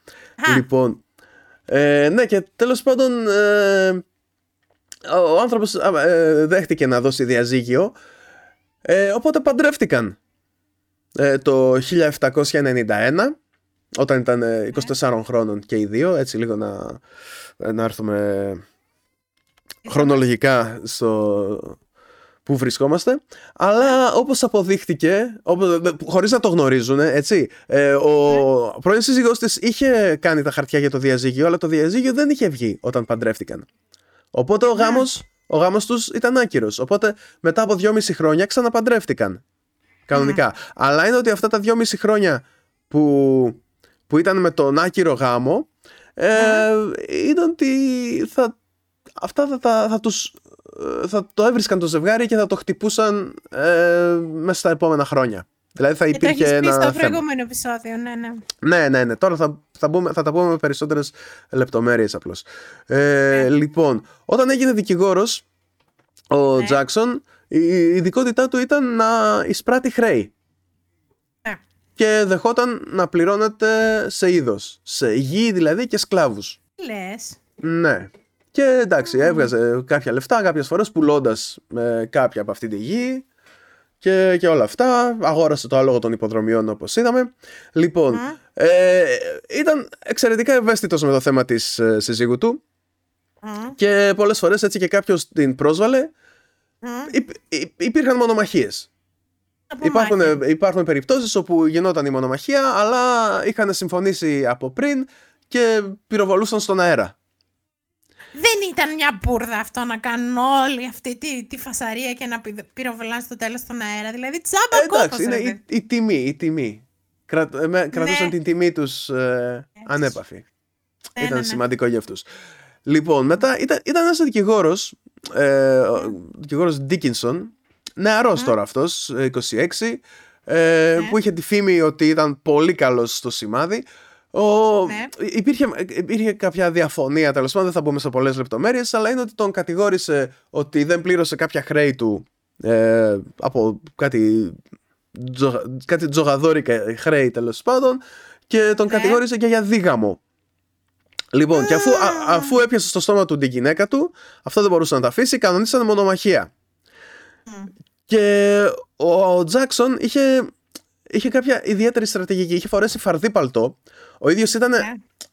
Α. Λοιπόν, ε, ναι και τέλος πάντων ε, ο, ο άνθρωπος α, ε, δέχτηκε να δώσει διαζύγιο ε, οπότε παντρεύτηκαν ε, το 1791 όταν ήταν ε, 24 χρόνων και οι δύο έτσι λίγο να, να έρθουμε χρονολογικά στο που βρισκόμαστε αλλά όπως αποδείχτηκε όπως, χωρίς να το γνωρίζουν έτσι ε, ο πρώην σύζυγός της είχε κάνει τα χαρτιά για το διαζύγιο αλλά το διαζύγιο δεν είχε βγει όταν παντρεύτηκαν. Οπότε ο γάμος, ο γάμος τους ήταν άκυρος. Οπότε μετά από δυόμιση χρόνια ξαναπαντρεύτηκαν κανονικά. Αλλά είναι ότι αυτά τα δυόμιση χρόνια που, που ήταν με τον άκυρο γάμο ε, ήταν ότι θα, αυτά θα, θα, θα τους ε, θα το έβρισκαν το ζευγάρι και θα το χτυπούσαν ε, μέσα στα επόμενα χρόνια. Δηλαδή θα Και το υπήρχε έχεις πει ένα στο θέμα. προηγούμενο επεισόδιο, ναι, ναι. Ναι, ναι, ναι. Τώρα θα, θα, μπούμε, θα τα πούμε με περισσότερες λεπτομέρειες απλώς. Ε, Λοιπόν, όταν έγινε δικηγόρος ο Ναι. Τζάκσον, η η ειδικότητά του ήταν να εισπράττει χρέη. Ναι. Και δεχόταν να πληρώνεται σε είδος. Σε γη δηλαδή και σκλάβους. Τι λες. Ναι. Και εντάξει, έβγαζε κάποια λεφτά κάποιες φορές πουλώντας ε, κάποια από αυτή τη γη και, και όλα αυτά. Αγόρασε το άλογο των υποδρομιών όπως είδαμε. Λοιπόν, ε, ήταν εξαιρετικά ευαίσθητος με το θέμα της ε, σύζυγου του Μμ, και πολλές φορές έτσι και κάποιος την πρόσβαλε. μμ. Υπ, υ- υπήρχαν μονομαχίες. Από Υπάρχουν, μάχη. ε, υπάρχουν περιπτώσεις όπου γινόταν η μονομαχία αλλά είχαν συμφωνήσει από πριν και πυροβολούσαν στον αέρα. Δεν ήταν μια μπουρδα αυτό να κάνουν όλη αυτή τη, τη φασαρία και να πυ- πυροβολάνε στο τέλος στον αέρα. Δηλαδή τσάμπα Ε, κόπος, εντάξει, είναι ρε η, παιδί. η τιμή, η τιμή. Κρα, ε, με- κρατούσαν Ναι. την τιμή τους ε, ανέπαφη. Ναι, ήταν ναι, ναι. σημαντικό για αυτούς. Λοιπόν, μετά ήταν, ήταν ένας δικηγόρος, ε, ο δικηγόρος Ντίκινσον, νεαρός τώρα αυτός, ε, 26, ε, Ναι. που είχε τη φήμη ότι ήταν πολύ καλός στο σημάδι. Ο, Ναι. υπήρχε, υπήρχε κάποια διαφωνία τέλος πάντων, δεν θα μπούμε σε πολλές λεπτομέρειες, αλλά είναι ότι τον κατηγόρησε ότι δεν πλήρωσε κάποια χρέη του ε, από κάτι, τζο, κάτι τζογαδόρικα χρέη τέλος πάντων και τον Ναι. κατηγόρησε και για δίγαμο. Λοιπόν, και αφού, α- αφού έπιασε στο στόμα του την γυναίκα του, αυτό δεν μπορούσε να τα αφήσει, κανονίσανε μονομαχία. Και ο Τζάκσον είχε, είχε κάποια ιδιαίτερη στρατηγική. Είχε φορέσει φαρδί παλτό. Ο ίδιος ήταν Ναι.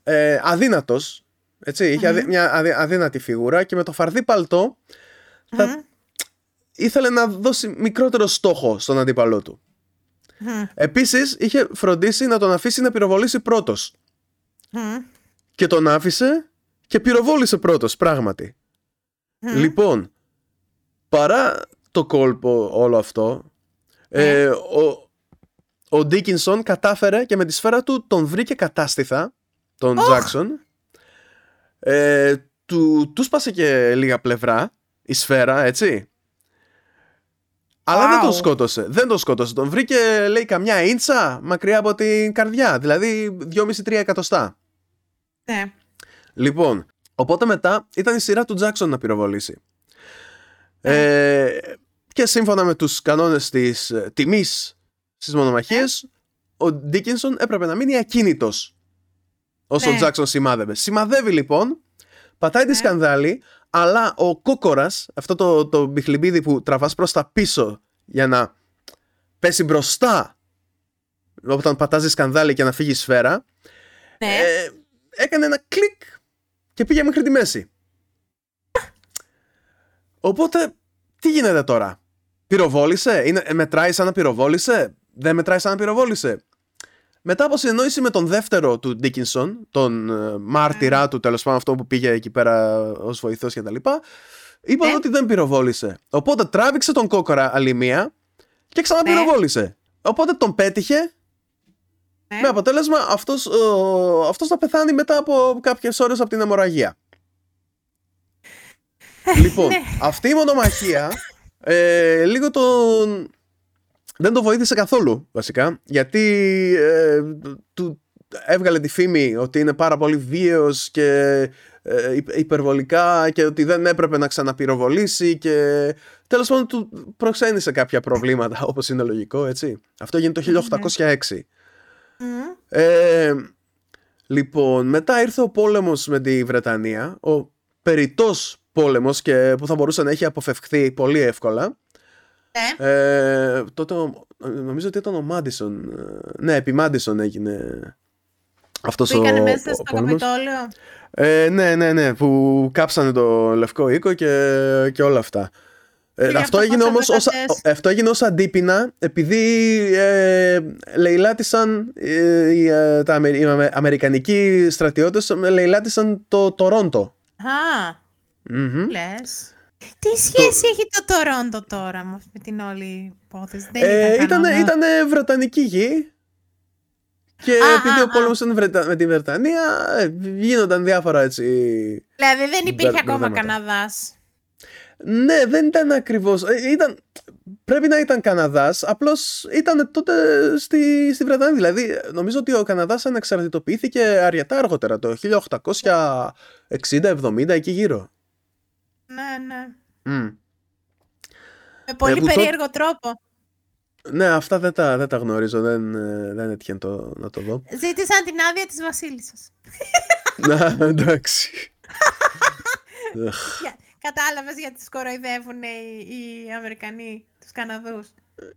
ε, αδύνατος. Έτσι, είχε αδυ- μια αδυ- αδύνατη φιγούρα και με το φαρδί παλτό θα, Μμ, ήθελε να δώσει μικρότερο στόχο στον αντίπαλό του. μμ, Επίσης είχε φροντίσει να τον αφήσει να πυροβολήσει πρώτος. μμ. Και τον άφησε και πυροβόλησε πρώτος, πράγματι. Λοιπόν, παρά το κόλπο όλο αυτό, ε, ο, ο Ντίκινσον κατάφερε και με τη σφαίρα του τον βρήκε κατάστηθα, τον Τζάξον. Ε, του, τους σπάσε και λίγα πλευρά η σφαίρα, έτσι. Αλλά δεν τον Wow. σκότωσε. Δεν τον σκότωσε. Τον βρήκε, λέει, καμιά ίντσα μακριά από την καρδιά. Δηλαδή 2,5-3 εκατοστά. Ναι. Λοιπόν, οπότε μετά ήταν η σειρά του Τζάξον να πυροβολήσει. Ε, και σύμφωνα με τους κανόνες της ε, τιμής στις μονομαχίες, ο Ντίκινσον έπρεπε να μείνει ακίνητος όσο ο Ναι. Τζάξον σημάδευε. Σημαδεύει λοιπόν, πατάει τη σκανδάλη, αλλά ο κόκορας, αυτό το, το μπιχλιμπίδι που τραβάς προς τα πίσω για να πέσει μπροστά όταν πατάζει σκανδάλη και να φύγει η σφαίρα, Ναι. ε, έκανε ένα κλικ και πήγε μέχρι τη μέση. Οπότε, τι γίνεται τώρα; Πυροβόλησε, είναι, ε, μετράει σαν να πυροβόλησε, δεν μετράει σαν να πυροβόλησε. Μετά από συνεννόηση με τον δεύτερο του Ντίκινσον, τον ε, μάρτυρά του τέλος πάντων αυτό που πήγε εκεί πέρα ως βοηθός και τα λοιπά, είπαν Ναι. ότι δεν πυροβόλησε. Οπότε τράβηξε τον κόκορα άλλη μία και ξαναπυροβόλησε. Οπότε τον πέτυχε Ναι. με αποτέλεσμα αυτός, ο, αυτός να πεθάνει μετά από κάποιες ώρες από την αιμορραγία. λοιπόν, ναι. αυτή η μονομαχία ε, λίγο τον... δεν το βοήθησε καθόλου βασικά γιατί ε, του έβγαλε τη φήμη ότι είναι πάρα πολύ βίαιος και ε, υπ- υπερβολικά και ότι δεν έπρεπε να ξαναπυροβολήσει και τέλος πάντων του προξένησε κάποια προβλήματα όπως είναι λογικό έτσι. Αυτό έγινε το 1806. Μμ. Ε, λοιπόν, μετά ήρθε ο πόλεμος με τη Βρετανία, ο περιττός πόλεμος και που θα μπορούσε να έχει αποφευχθεί πολύ εύκολα. Ναι. Ε, τότε ο- νομίζω ότι ήταν ο Μάντισον. ε, Ναι, επί Μάντισον έγινε αυτός ο, Μπήκανε μέσα ο στο πόλεμος. Καπιτόλιο. Ε, ναι, ναι, ναι, που κάψανε το Λευκό Οίκο και, και όλα αυτά. Ε, Και γι' αυτό, αυτό έγινε όμως ως, πόσες αυτό έγινε ως αντίπεινα επειδή ε, λαιλάτισαν ε, οι, ε, τα Αμε- οι Αμε- Αμερικανικοί στρατιώτες ε, λαιλάτισαν το Τορόντο. Α, Μμμ. λες. Τι σχέση έχει το Τορόντο τώρα με με την όλη υπόθεση; Δεν Ε, ήταν ήταν, κανόνα. ήτανε βρετανική γη και Α, επειδή α, ο πόλεμος ήταν Βρετα- με τη Βρετανία ε, γίνονταν διάφορα έτσι Δηλαδή δεν υπήρχε Μπερ- ακόμα μπερδέματα. Καναδάς. Ναι, δεν ήταν ακριβώς. ε, Ήταν, πρέπει να ήταν Καναδάς, απλώς ήταν τότε στη, στη Βρετανία. Δηλαδή, νομίζω ότι ο Καναδάς ανεξαρτητοποιήθηκε αρκετά αργότερα, το 1860-70, εκεί γύρω. Ναι, ναι. Μμ. Με πολύ που το- περίεργο τρόπο. Ναι, αυτά δεν τα, δεν τα γνωρίζω, δεν, ε, δεν έτυχε να το, να το δω. Ζήτησαν την άδεια της βασίλισσας. Να, εντάξει. Για- Κατάλαβες γιατί τους κοροϊδεύουν οι, οι Αμερικανοί, τους Καναδούς.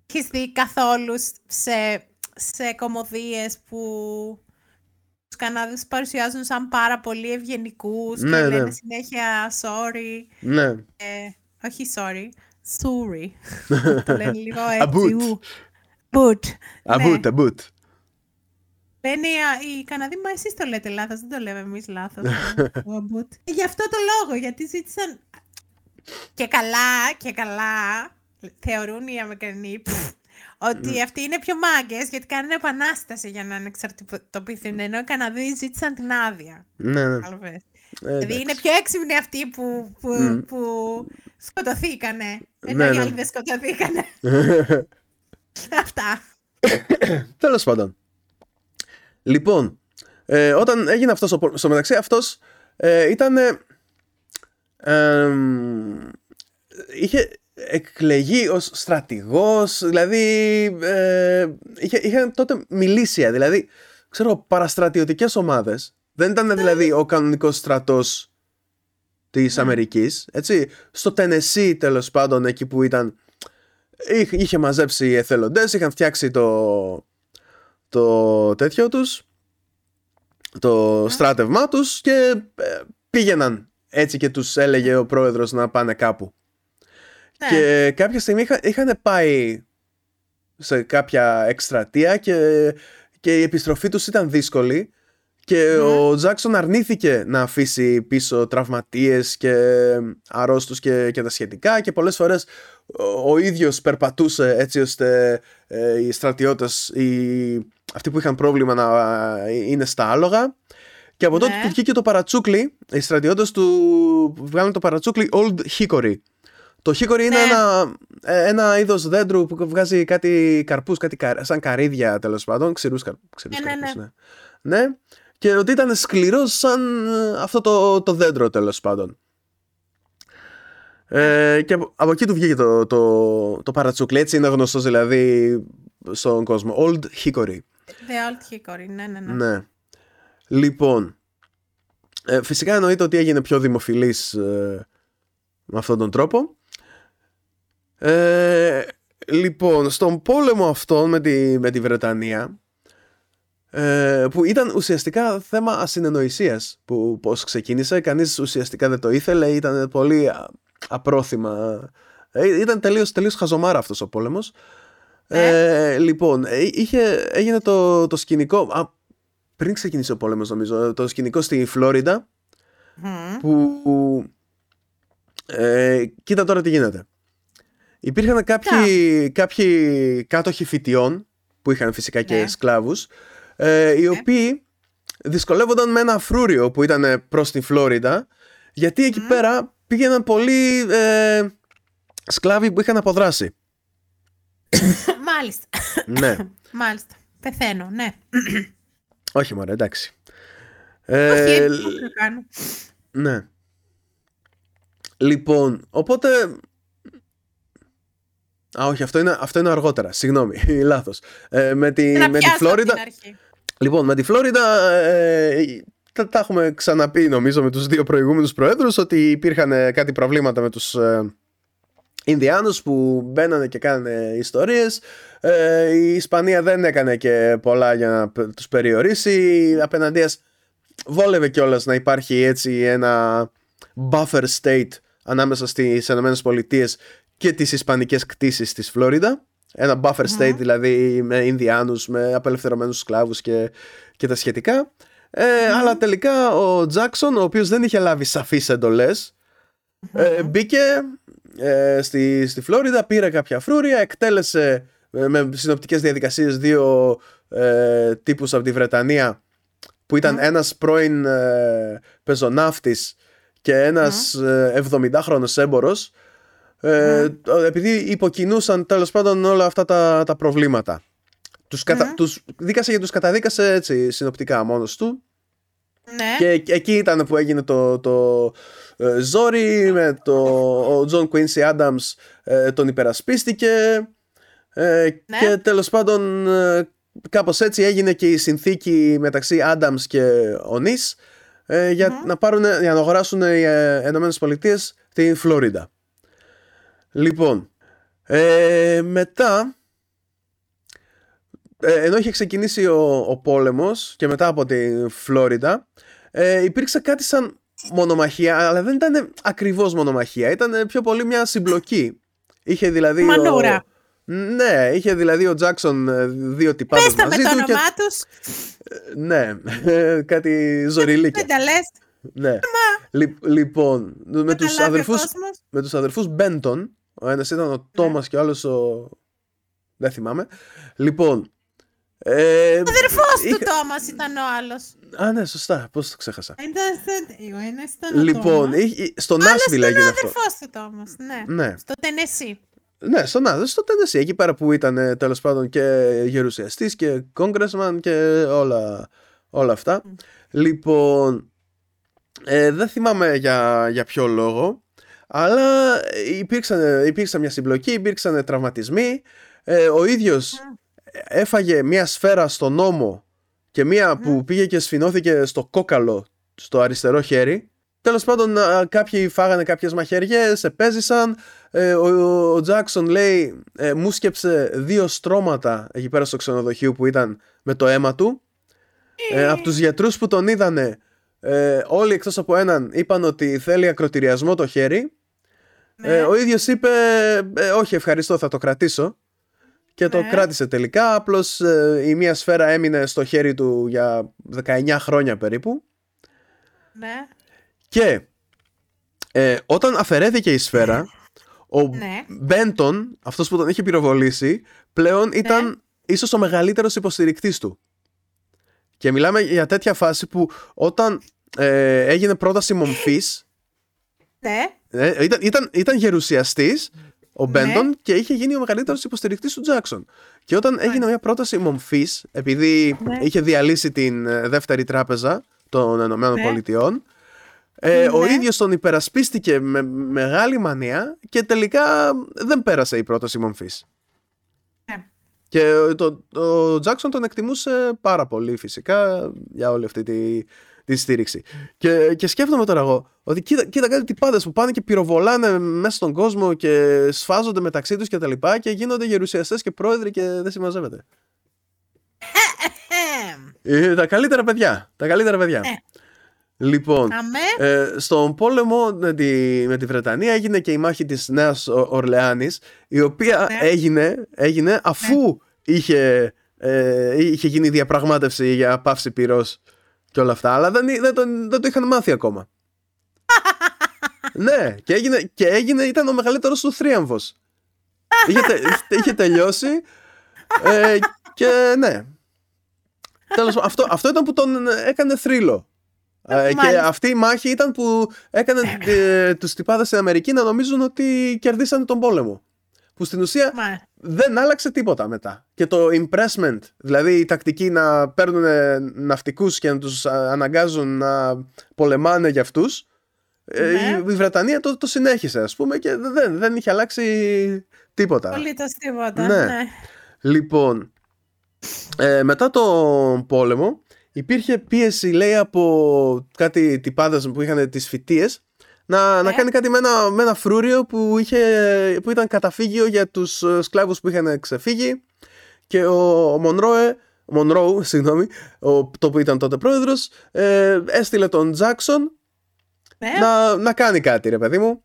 Έχεις δει καθόλου σε, σε κομμωδίες που τους Καναδούς παρουσιάζουν σαν πάρα πολύ ευγενικούς Ναι, και ναι. λένε συνέχεια sorry. ναι. Ε, όχι sorry, sorry. το λένε λίγο έτσι. About. ου. But. Αμπούτ, Ναι. αμπούτ. Λένε οι- οι Καναδοί, μα εσείς το λέτε λάθος, δεν το λέμε εμείς λάθος. Ο Αμπούτ. Γι' αυτό το λόγο, γιατί ζήτησαν και καλά, και καλά, θεωρούν οι Αμερικανοί πφ, ότι αυτοί είναι πιο μάγκες γιατί κάνουν επανάσταση για να ανεξαρτητοποιηθούν, ενώ οι Καναδοί ζήτησαν την άδεια. Ναι, ναι. Κατάλαβες. Ε, Δηλαδή εντάξει. είναι πιο έξυπνοι αυτοί που, που, Μμ. που σκοτωθήκανε, ενώ Ναι, οι ναι. άλλοι δεν σκοτωθήκανε. Αυτά. Τέλος πάντων. Λοιπόν, ε, όταν έγινε αυτός ο πόλεμο. Στο μεταξύ, αυτός ε, ήταν. ε, εμ, είχε εκλεγεί ως στρατηγός, δηλαδή ε, είχε, είχε τότε μιλήσια, δηλαδή ξέρω παραστρατιωτικές ομάδες. Δεν ήταν δηλαδή ο κανονικός στρατός της Αμερικής, έτσι. Στο Τενεσί τέλος πάντων εκεί που ήταν είχε, είχε μαζέψει εθελοντές, είχαν φτιάξει το, το τέτοιο τους, το στράτευμά τους και ε, πήγαιναν έτσι και τους έλεγε ο πρόεδρος να πάνε κάπου. Ναι. Και κάποια στιγμή είχα, είχαν πάει σε κάποια εκστρατεία και, και η επιστροφή τους ήταν δύσκολη και ο Τζάξον αρνήθηκε να αφήσει πίσω τραυματίες και αρρώστους και, και τα σχετικά και πολλές φορές ο, ο ίδιος περπατούσε έτσι ώστε ε, οι στρατιώτες, οι, αυτοί που είχαν πρόβλημα να ε, είναι στα άλογα και από τότε Ναι. του βγήκε το παρατσούκλι, οι στρατιώτες του βγάλουν το παρατσούκλι Old Hickory. Το Hickory είναι Ναι. ένα, ε, ένα είδος δέντρου που βγάζει κάτι καρπούς, κάτι κα- σαν καρύδια τέλος πάντων, ξηρούς, καρ, ξηρούς Ναι, ναι, καρπούς, ναι. ναι. Ναι, και ότι ήταν σκληρός σαν ε, αυτό το, το δέντρο τέλος πάντων. Ε, και από, από εκεί του βγήκε το, το, το παρατσούκλι, έτσι είναι γνωστός δηλαδή στον κόσμο. Old Hickory. The Old Hickory, ναι, ναι, ναι. Ναι. Λοιπόν, ε, φυσικά εννοείται ότι έγινε πιο δημοφιλής ε, με αυτόν τον τρόπο. Ε, λοιπόν, στον πόλεμο αυτόν με τη, με τη Βρετανία, ε, που ήταν ουσιαστικά θέμα ασυνεννοησίας που πώς ξεκίνησε, κανείς ουσιαστικά δεν το ήθελε, ήταν πολύ α- απρόθυμα. Ε, ήταν τελείως, τελείως χαζομάρα αυτός ο πόλεμος. Ε, λοιπόν, ε, είχε, έγινε το, το σκηνικό, α, πριν ξεκινήσει ο πόλεμος νομίζω, το σκηνικό στη Φλόριντα, Μμμ. που ε, κοίτα τώρα τι γίνεται. Υπήρχαν κάποιοι, κάποιοι κάτοχοι φοιτιών που είχαν φυσικά και Ναι. σκλάβους ε, οι οποίοι δυσκολεύονταν με ένα φρούριο που ήταν προς τη Φλόριντα γιατί εκεί πέρα πήγαιναν πολλοί ε, σκλάβοι που είχαν αποδράσει. Μάλιστα. ναι, Μάλιστα. Πεθαίνω, ναι. όχι μωρέ εντάξει. Όχι, Ε, τι να κάνω. Ναι. Λοιπόν, οπότε... Α, όχι, αυτό είναι, αυτό είναι αργότερα. Συγγνώμη, λάθος. Ε, με τη, Να με τη πιάσω από Φλόριντα... την αρχή. Λοιπόν, με τη Φλόριντα ε, τα, τα έχουμε ξαναπεί νομίζω με τους δύο προηγούμενους προέδρους ότι υπήρχαν ε, κάτι προβλήματα με τους ε, Ινδιάνους που μπαίνανε και κάνανε ιστορίες. Ε, η Ισπανία δεν έκανε και πολλά για να π- τους περιορίσει. Απέναντίας βόλευε κιόλας να υπάρχει έτσι ένα buffer state ανάμεσα στις ΗΠΑ και τις ισπανικές κτίσεις της Φλόριντα. Ένα buffer state δηλαδή με Ινδιάνους, με απελευθερωμένους σκλάβους και, και τα σχετικά. Ε, Αλλά τελικά ο Τζάκσον, ο οποίος δεν είχε λάβει σαφείς εντολές, ε, μπήκε ε, στη, στη Φλόριδα, πήρε κάποια φρούρια, εκτέλεσε ε, με συνοπτικές διαδικασίες δύο ε, τύπους από τη Βρετανία που ήταν ένας πρώην ε, πεζοναύτης και ένας ε, 70χρονος έμπορος ε, το- επειδή υποκινούσαν τέλος πάντων όλα αυτά τα, τα προβλήματα. Τους, κατα... τους δίκασε και τους καταδίκασε έτσι συνοπτικά μόνος του Ναι. και εκ- εκεί ήταν που έγινε το, το ε, ζόρι με το ο John Quincy Adams ε, τον υπερασπίστηκε ε, Ναι. και τέλος πάντων ε, κάπως έτσι έγινε και η συνθήκη μεταξύ Adams και Onís ε, για, να πάρουν, για να αγοράσουν οι ε, Ηνωμένες Πολιτείες την Φλόριντα. Λοιπόν, ε, μετά ε, ενώ είχε ξεκινήσει ο, ο πόλεμος και μετά από τη Φλόριντα ε, υπήρξε κάτι σαν μονομαχία αλλά δεν ήταν ακριβώς μονομαχία ήταν πιο πολύ μια συμπλοκή είχε δηλαδή Μανούρα. ο, ναι, είχε δηλαδή ο Τζάκσον ε, δύο τυπάδες Πες τα με μαζί το του όνομά και, τους. ναι, κάτι ζωριλίκια Δεν τα λες. ναι. Λι- λοιπόν, με τους, καταλάβει ο αδερφούς, κόσμος. με τους αδερφούς Μπέντον, ο ένας ήταν ο Τόμας και ο άλλος ο... δεν θυμάμαι. Λοιπόν, ε, Ο αδερφός του είχα- Τόμας ήταν ο άλλος. Α, ναι, σωστά, πώς το ξέχασα. Ήταν σε- Ο ένας ήταν ο Λοιπόν, Τόμας. είχε- στο Ο άλλος Νάσβιλ ήταν ο έγινε αυτό. αδερφός του Τόμας, ναι. Ναι. Στο Τενεσί. Ναι, στο Νάσβιλ, στο Τένεσι, εκεί πέρα που ήταν ε, τέλος πάντων και γερουσιαστής και κόγκρεσμαν και όλα, όλα αυτά. Λοιπόν, ε, δεν θυμάμαι για, για ποιο λόγο, αλλά υπήρξαν, υπήρξαν μια συμπλοκή, υπήρξαν τραυματισμοί. Ε, ο ίδιος έφαγε μια σφαίρα στον ώμο και μια που πήγε και σφινώθηκε στο κόκαλο στο αριστερό χέρι. Τέλος πάντων α, κάποιοι φάγανε κάποιες μαχαιριές, επέζησαν. Ε, ο, ο Τζάκσον λέει ε, μου σκέψε δύο στρώματα εκεί πέρα στο ξενοδοχείο που ήταν με το αίμα του. Ε, από τους γιατρούς που τον είδανε ε, όλοι εκτός από έναν είπαν ότι θέλει ακροτηριασμό το χέρι. Ναι. Ε, ο ίδιος είπε ε, όχι ευχαριστώ θα το κρατήσω και το Ναι. κράτησε τελικά. Απλώς ε, η μία σφαίρα έμεινε στο χέρι του για 19 χρόνια περίπου. Ναι. Και ε, όταν αφαιρέθηκε η σφαίρα, ο Ναι. Μπέντον, αυτός που τον είχε πυροβολήσει, πλέον ήταν ίσως ο μεγαλύτερος υποστηρικτής του. Και μιλάμε για τέτοια φάση που όταν ε, έγινε πρόταση μομφής, Ναι. Ε, ήταν, ήταν, ήταν γερουσιαστής ο Μπέντον Ναι. και είχε γίνει ο μεγαλύτερος υποστηρικτής του Τζάξον. Και όταν έγινε μια πρόταση μομφής, επειδή Ναι. είχε διαλύσει την ε, δεύτερη τράπεζα των Ηνωμένων Ναι. Πολιτειών, ε, ο Ναι. ίδιος τον υπερασπίστηκε με μεγάλη μανία και τελικά δεν πέρασε η πρόταση μομφής. Ναι. Και το, ο Τζάξον τον εκτιμούσε πάρα πολύ φυσικά για όλη αυτή τη, τη στήριξη. Και, και σκέφτομαι τώρα εγώ ότι κοίτα, κοίτα κάτι τυπάδες που πάνε και πυροβολάνε μέσα στον κόσμο και σφάζονται μεταξύ τους και τα λοιπά και γίνονται γερουσιαστές και πρόεδροι και δεν συμμαζεύεται. Εμ. Ε, τα καλύτερα παιδιά. Τα καλύτερα παιδιά. Ε. Λοιπόν, Αμέ. ε, στον πόλεμο με τη, με τη Βρετανία έγινε και η μάχη της Νέας Ο- Ορλεάνης η οποία Ναι. έγινε, έγινε αφού είχε, ε, είχε γίνει διαπραγμάτευση για πάυση πυρός και όλα αυτά αλλά δεν, δεν, το, δεν το είχαν μάθει ακόμα ναι και έγινε, και έγινε ήταν ο μεγαλύτερος του θρίαμβος είχε, τε- είχε τελειώσει ε, και ναι Τέλος, πάντων, αυτό, αυτό ήταν που τον έκανε θρύλο ε, και Μάλιστα. αυτή η μάχη ήταν που έκανε ε, τους τυπάδες στην Αμερική να νομίζουν ότι κερδίσανε τον πόλεμο. Που στην ουσία Μα. Δεν άλλαξε τίποτα μετά. Και το impressment, δηλαδή η τακτική να παίρνουν ναυτικούς και να τους α, αναγκάζουν να πολεμάνε για αυτούς, ε, Ναι. η, η Βρετανία το, το συνέχισε ας πούμε και δεν, δεν είχε αλλάξει τίποτα. Απολύτως τίποτα. Ναι. Ναι. Λοιπόν, ε, μετά το πόλεμο υπήρχε πίεση λέει από κάτι τυπάδες που είχαν τις φοιτίες να, να Ναι. κάνει κάτι με ένα, με ένα φρούριο που, είχε, που ήταν καταφύγιο για τους ε, σκλάβους που είχαν ξεφύγει και ο, ο Μονρόε ο Μονρόου, συγγνώμη, ο, το που ήταν τότε πρόεδρος, ε, έστειλε τον Τζάξον Ναι. να, να κάνει κάτι, ρε παιδί μου.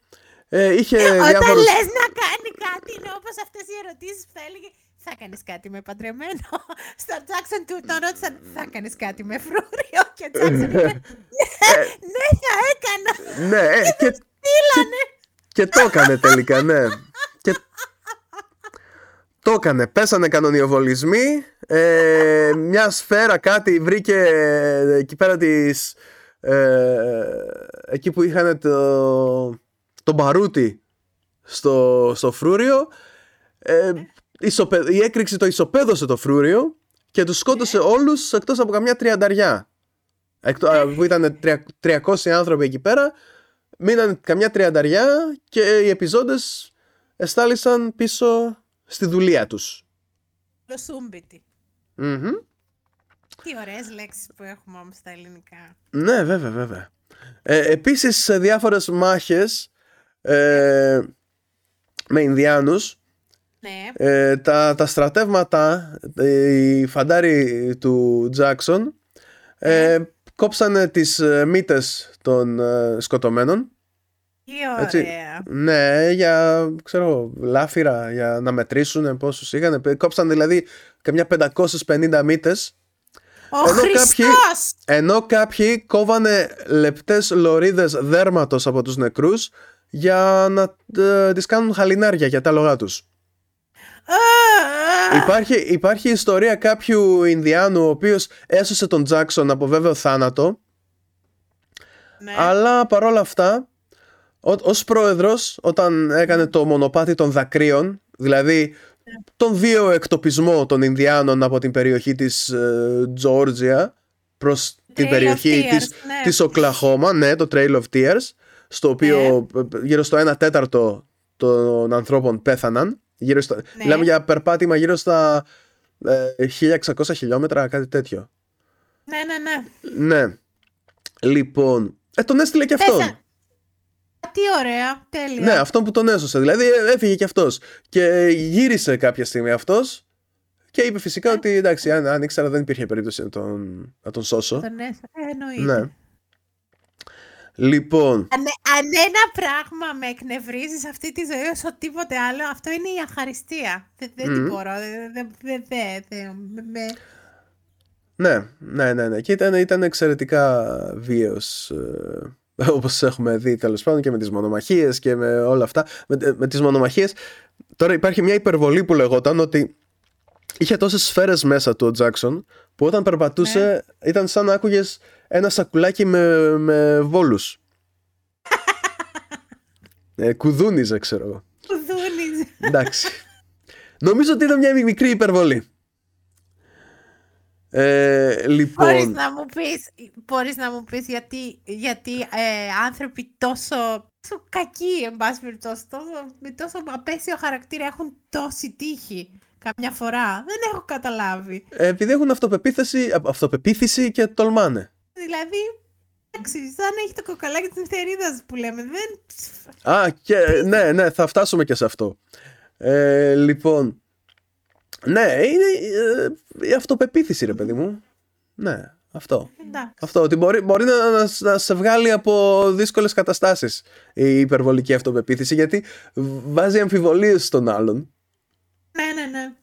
Ε, είχε Όταν διάφορους... λες να κάνει κάτι, είναι όπως αυτές οι ερωτήσεις που θα έλεγε θα κάνεις κάτι με παντρεμένο. Στο Jackson του τον ρώτησαν θα κάνεις κάτι με φρούριο και ο Jackson είπε ναι θα έκανα. Ναι, ε, και, Στείλανε. Και το έκανε τελικά, ναι. Και το έκανε. Πέσανε κανονιοβολισμοί. Ε, μια σφαίρα κάτι βρήκε ε, εκεί πέρα της... Ε, εκεί που είχαν το, το μπαρούτι στο, στο φρούριο. Ε, ισοπε, η έκρηξη το ισοπαίδωσε το φρούριο και τους σκότωσε όλους εκτός από καμιά τριανταριά. Εκτό, α, που ήταν τρια- 300 άνθρωποι εκεί πέρα Μείναν καμιά τριανταριά και οι επιζώντες εστάλησαν πίσω στη δουλεία τους. Λοσούμπιτι. Μμμ. Τι ωραίες λέξεις που έχουμε όμως στα ελληνικά. Ναι, βέβαια, βέβαια. Ε, επίσης, σε διάφορες μάχες ε, με Ινδιάνους, Ναι. ε, τα, τα στρατεύματα, ε, οι φαντάροι του Τζάκσον, ε, κόψανε τις ε, μύτες των ε, σκοτωμένων. Τι Έτσι. ωραία. Ναι, για ξέρω, λάφυρα, για να μετρήσουν πόσους είχαν. Κόψαν δηλαδή καμιά 550 μύτες Ο Ενώ κάποιοι- Χριστός! Ενώ κάποιοι κόβανε λεπτές λωρίδες δέρματος από τους νεκρούς για να ε, τις κάνουν χαλινάρια για τα λογά τους. Α, Υπάρχει, υπάρχει ιστορία κάποιου Ινδιάνου ο οποίος έσωσε τον Τζάκσον από βέβαιο θάνατο ναι. αλλά παρόλα αυτά ο, ως πρόεδρος όταν έκανε το μονοπάτι των δακρύων δηλαδή τον βίο εκτοπισμό των Ινδιάνων από την περιοχή της ε, Τζόρτζια προς την Trail of περιοχή Tears, της, ναι. της Οκλαχώμα, ναι, το Trail of Tears, στο οποίο Ναι. ε, γύρω στο 1 τέταρτο των ανθρώπων πέθαναν. Γύρω στα, Ναι. Μιλάμε για περπάτημα γύρω στα ε, 1600 χιλιόμετρα, κάτι τέτοιο. Ναι, ναι, ναι. Ναι. Λοιπόν, ε, τον έστειλε και αυτόν. Πέσα- Τι ωραία. Τέλεια. Ναι, αυτόν που τον έσωσε. Δηλαδή ε, έφυγε και αυτός. Και γύρισε κάποια στιγμή αυτός και είπε φυσικά ότι εντάξει, αν, αν ήξερα δεν υπήρχε περίπτωση να τον, να τον σώσω. Τον έσαι- ε, εννοείται. Ναι. Λοιπόν, Αν, αν ένα πράγμα με εκνευρίζεις σε αυτή τη ζωή όσο τίποτε άλλο, αυτό είναι η αχαριστία. Δεν, δεν την μπορώ. Δεν, δεν, δεν, δεν- δεν- με- με- ναι, ναι, ναι, ναι. Και ήταν, ήταν εξαιρετικά βίαιος ε, όπως έχουμε δει τέλος πάντων και με τις μονομαχίες και με όλα αυτά. Με, με τις μονομαχίες τώρα υπάρχει μια υπερβολή που λεγόταν ότι είχε τόσες σφαίρες μέσα του ο Τζάκσον που όταν περπατούσε ήταν σαν να άκουγες ένα σακουλάκι με, με βόλους. ε, κουδούνιζε ξέρω εγώ. Κουδούνιζε. Εντάξει. Νομίζω ότι ήταν μια μικρή υπερβολή. Ε, λοιπόν, Μπορείς να μου πεις, μπορείς να μου πεις γιατί, γιατί ε, άνθρωποι τόσο, τόσο κακοί, εν πάση περιπτώσει, τόσο, με τόσο απέσιο χαρακτήρα έχουν τόση τύχη καμιά φορά. Δεν έχω καταλάβει. ε, επειδή έχουν αυτοπεποίθηση, α- αυτοπεποίθηση και τολμάνε. Δηλαδή, εντάξει, σαν να έχει το κοκαλάκι της νυχτερίδας που λέμε. Δεν... Α, και, ναι, ναι, θα φτάσουμε και σε αυτό. Ε, λοιπόν, ναι, είναι ε, η αυτοπεποίθηση ρε παιδί μου. Ναι, αυτό. Εντάξει. Αυτό, ότι μπορεί, μπορεί να, να, να σε βγάλει από δύσκολες καταστάσεις η υπερβολική αυτοπεποίθηση γιατί βάζει αμφιβολίες στον άλλον. Ναι, ναι, ναι.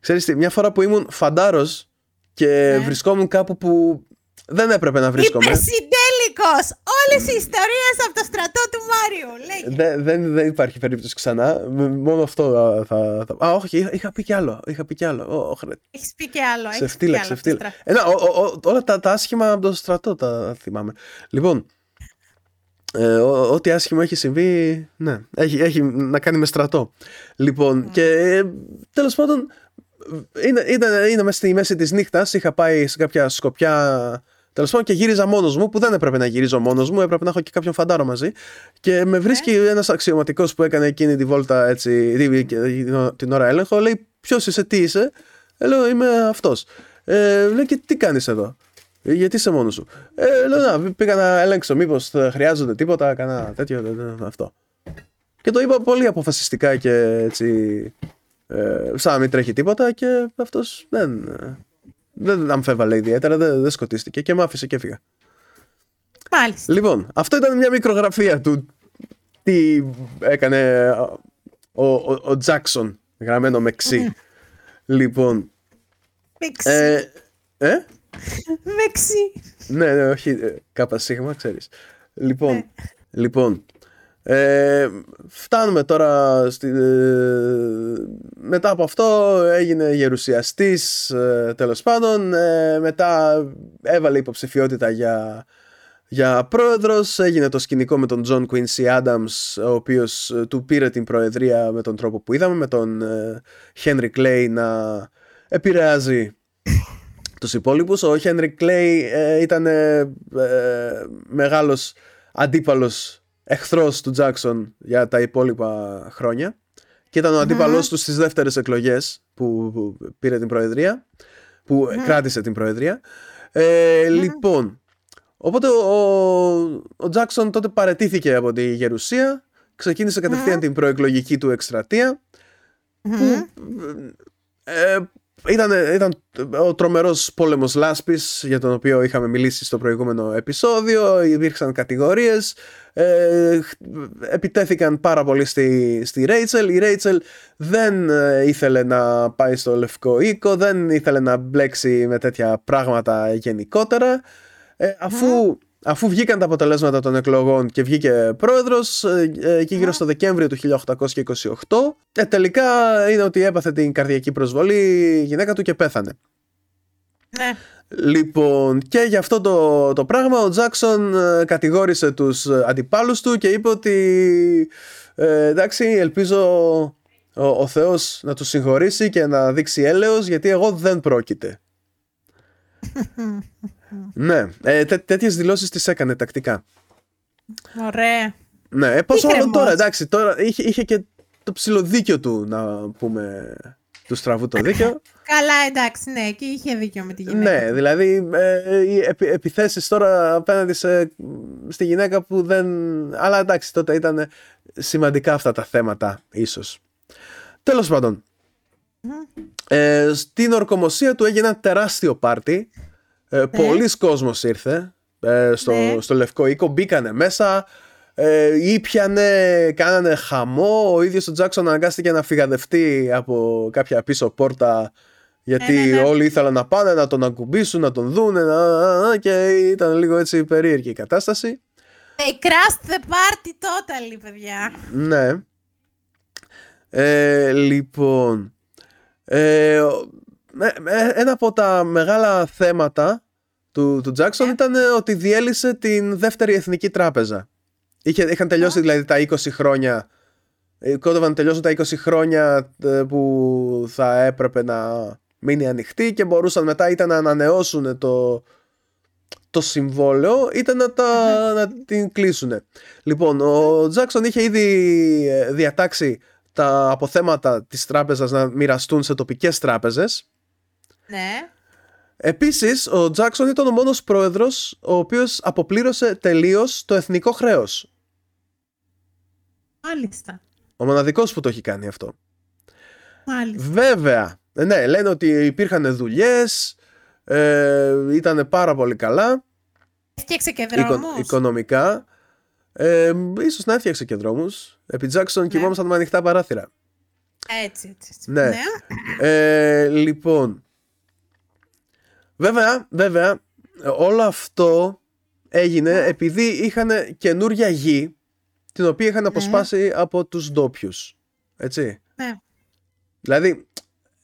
Ξέρεις τι, μια φορά που ήμουν φαντάρος και Ναι. βρισκόμουν κάπου που δεν έπρεπε να βρίσκομαι. Υπερσυντέλικος! Όλες οι ιστορίες από το στρατό του Μάριου. Λέγε. Δεν, δεν, δεν υπάρχει περίπτωση ξανά. Μ- Μόνο αυτό α, θα, θα... Α, όχι, είχα, είχα πει κι άλλο. Είχα πει κι άλλο. Ω, ω, χρε- Έχεις πει και άλλο. σε έχεις πει φτύλα, και σε άλλο από το φτύλα. στρατό. Ε, να, ο- ο- ο- όλα τα, τα άσχημα από το στρατό τα θυμάμαι. Λοιπόν, ε, ό- ό,τι άσχημο έχει συμβεί, ναι, έχει, έχει να κάνει με στρατό. Λοιπόν, και ε, τέλος πάντων, είναι, ήταν, είναι μέσα στη μέση της νύχτας, είχα πάει σε κάποια σκοπιά Τέλος πάντων και γύριζα μόνος μου, που δεν έπρεπε να γυρίζω μόνος μου, έπρεπε να έχω και κάποιον φαντάρο μαζί. Και με βρίσκει ένας αξιωματικός που έκανε εκείνη τη βόλτα έτσι, τη- την- την ώρα έλεγχο, λέει: Ποιος είσαι, τι είσαι; Ε, λέω: Είμαι αυτός. Ε, λέει: Και τι κάνεις εδώ; «Ε, Γιατί είσαι μόνος σου; Ε, λέω: Να, πήγα να ελέγξω, μήπως χρειάζονται τίποτα, κανένα τέτοιο. ε, ε, Αυτό. Και το είπα πολύ αποφασιστικά και έτσι. Ε, σαν να μην τρέχει τίποτα και αυτός δεν. Ε, δεν αμφέβαλε ιδιαίτερα, δεν, δεν σκοτίστηκε και με άφησε και έφυγα. Μάλιστα. Λοιπόν, αυτό ήταν μια μικρογραφία του τι έκανε ο, ο, ο Τζάκσον, γραμμένο με ξύ. λοιπόν, Μεξι. ε, ε, Μεξι. ναι, ναι, όχι, ε, κάπα σίγμα, ξέρεις. Λοιπόν, Ναι. λοιπόν, ε, φτάνουμε τώρα στη, ε, μετά από αυτό έγινε γερουσιαστής ε, τέλος πάντων ε, μετά έβαλε υποψηφιότητα για, για πρόεδρος έγινε το σκηνικό με τον John Quincy Adams ο οποίος ε, του πήρε την προεδρία με τον τρόπο που είδαμε με τον ε, Henry Clay να επηρεάζει τους υπόλοιπους. Ο Henry Clay ε, ήταν ε, ε, μεγάλος αντίπαλος εχθρός του Jackson για τα υπόλοιπα χρόνια και ήταν ο αντίπαλος τους στις δεύτερες εκλογές που, που πήρε την προεδρία που κράτησε την προεδρία. Ε, λοιπόν οπότε ο, ο Jackson τότε παρετήθηκε από τη γερουσία ξεκίνησε κατευθείαν την προεκλογική του εκστρατεία που ε, ήταν, ήταν ο τρομερός πόλεμος λάσπης για τον οποίο είχαμε μιλήσει στο προηγούμενο επεισόδιο. Υπήρξαν κατηγορίες. Ε, χ- επιτέθηκαν πάρα πολύ στη, στη Ρέιτσελ η Ρέιτσελ δεν ε, ήθελε να πάει στο Λευκό Οίκο δεν ήθελε να μπλέξει με τέτοια πράγματα γενικότερα. Ε, αφού, αφού βγήκαν τα αποτελέσματα των εκλογών και βγήκε πρόεδρος ε, ε, εκεί γύρω στο Δεκέμβριο του 1828 ε, τελικά είναι ότι έπαθε την καρδιακή προσβολή η γυναίκα του και πέθανε. Ναι. Λοιπόν, και για αυτό το, το πράγμα ο Τζάκσον ε, κατηγόρησε τους ε, αντιπάλους του και είπε ότι ε, εντάξει ελπίζω ο, ο Θεός να τους συγχωρήσει και να δείξει έλεος γιατί εγώ δεν πρόκειται. ναι, ε, τέ, τέτοιες δηλώσεις τις έκανε τακτικά. Ωραία. Ναι, ε, πόσο Είχε μάλλον τώρα, ρεμός. εντάξει, τώρα είχε, είχε και το ψηλοδίκιο του να πούμε του στραβού το δίκιο. Καλά, εντάξει, ναι, και είχε δίκιο με τη γυναίκα. ναι, δηλαδή ε, οι επι, επιθέσεις τώρα απέναντι σε, στη γυναίκα που δεν... Αλλά εντάξει, τότε ήταν σημαντικά αυτά τα θέματα ίσως. Τέλος πάντων, ε, στην ορκομοσία του έγινε ένα τεράστιο πάρτι. Ε, Πολλοί κόσμος ήρθε. ε, στο, Ναι. στο Λευκό Οίκο, μπήκανε μέσα, ε, ήπιανε, κάνανε χαμό. Ο ίδιος ο Τζάξον αναγκάστηκε να φυγαδευτεί από κάποια πίσω πόρτα γιατί Ναι, ναι, ναι. όλοι ήθελαν να πάνε να τον ακουμπήσουν, να τον δούνε να- να- και ήταν λίγο έτσι περίεργη η κατάσταση. They crashed the party totally, παιδιά. Ναι. Ε, λοιπόν, ε, ο- με- με- ένα από τα μεγάλα θέματα του, του Jackson ήταν ότι διέλυσε την δεύτερη εθνική τράπεζα. Είχε, είχαν τελειώσει δηλαδή τα 20 χρόνια, ε, κόντευαν να τελειώσουν τα 20 χρόνια ε, που θα έπρεπε να μείνει ανοιχτή και μπορούσαν μετά είτε να ανανεώσουν το, το συμβόλαιο είτε να, τα, να την κλείσουν. Λοιπόν, ο Τζάκσον είχε ήδη ε, διατάξει τα αποθέματα της τράπεζας να μοιραστούν σε τοπικές τράπεζες. Ναι. Επίσης, ο Τζάκσον ήταν ο μόνος πρόεδρος ο οποίος αποπλήρωσε τελείως το εθνικό χρέος. Μάλιστα. Ο μοναδικός που το έχει κάνει αυτό. Μάλιστα. Βέβαια, ε, ναι, λένε ότι υπήρχαν δουλειές, ε, ήταν πάρα πολύ καλά Έφτιαξε και οικο- δρόμους. οικονομικά. Ε, ίσως να έφτιαξε και δρόμους. Επί Τζάκσον κοιμόμασταν με ανοιχτά παράθυρα. Έτσι, έτσι. έτσι. Ναι. Ε, λοιπόν, βέβαια, βέβαια, όλο αυτό έγινε επειδή είχαν καινούρια γη την οποία είχαν αποσπάσει από τους ντόπιους. Έτσι. Ναι. Δηλαδή,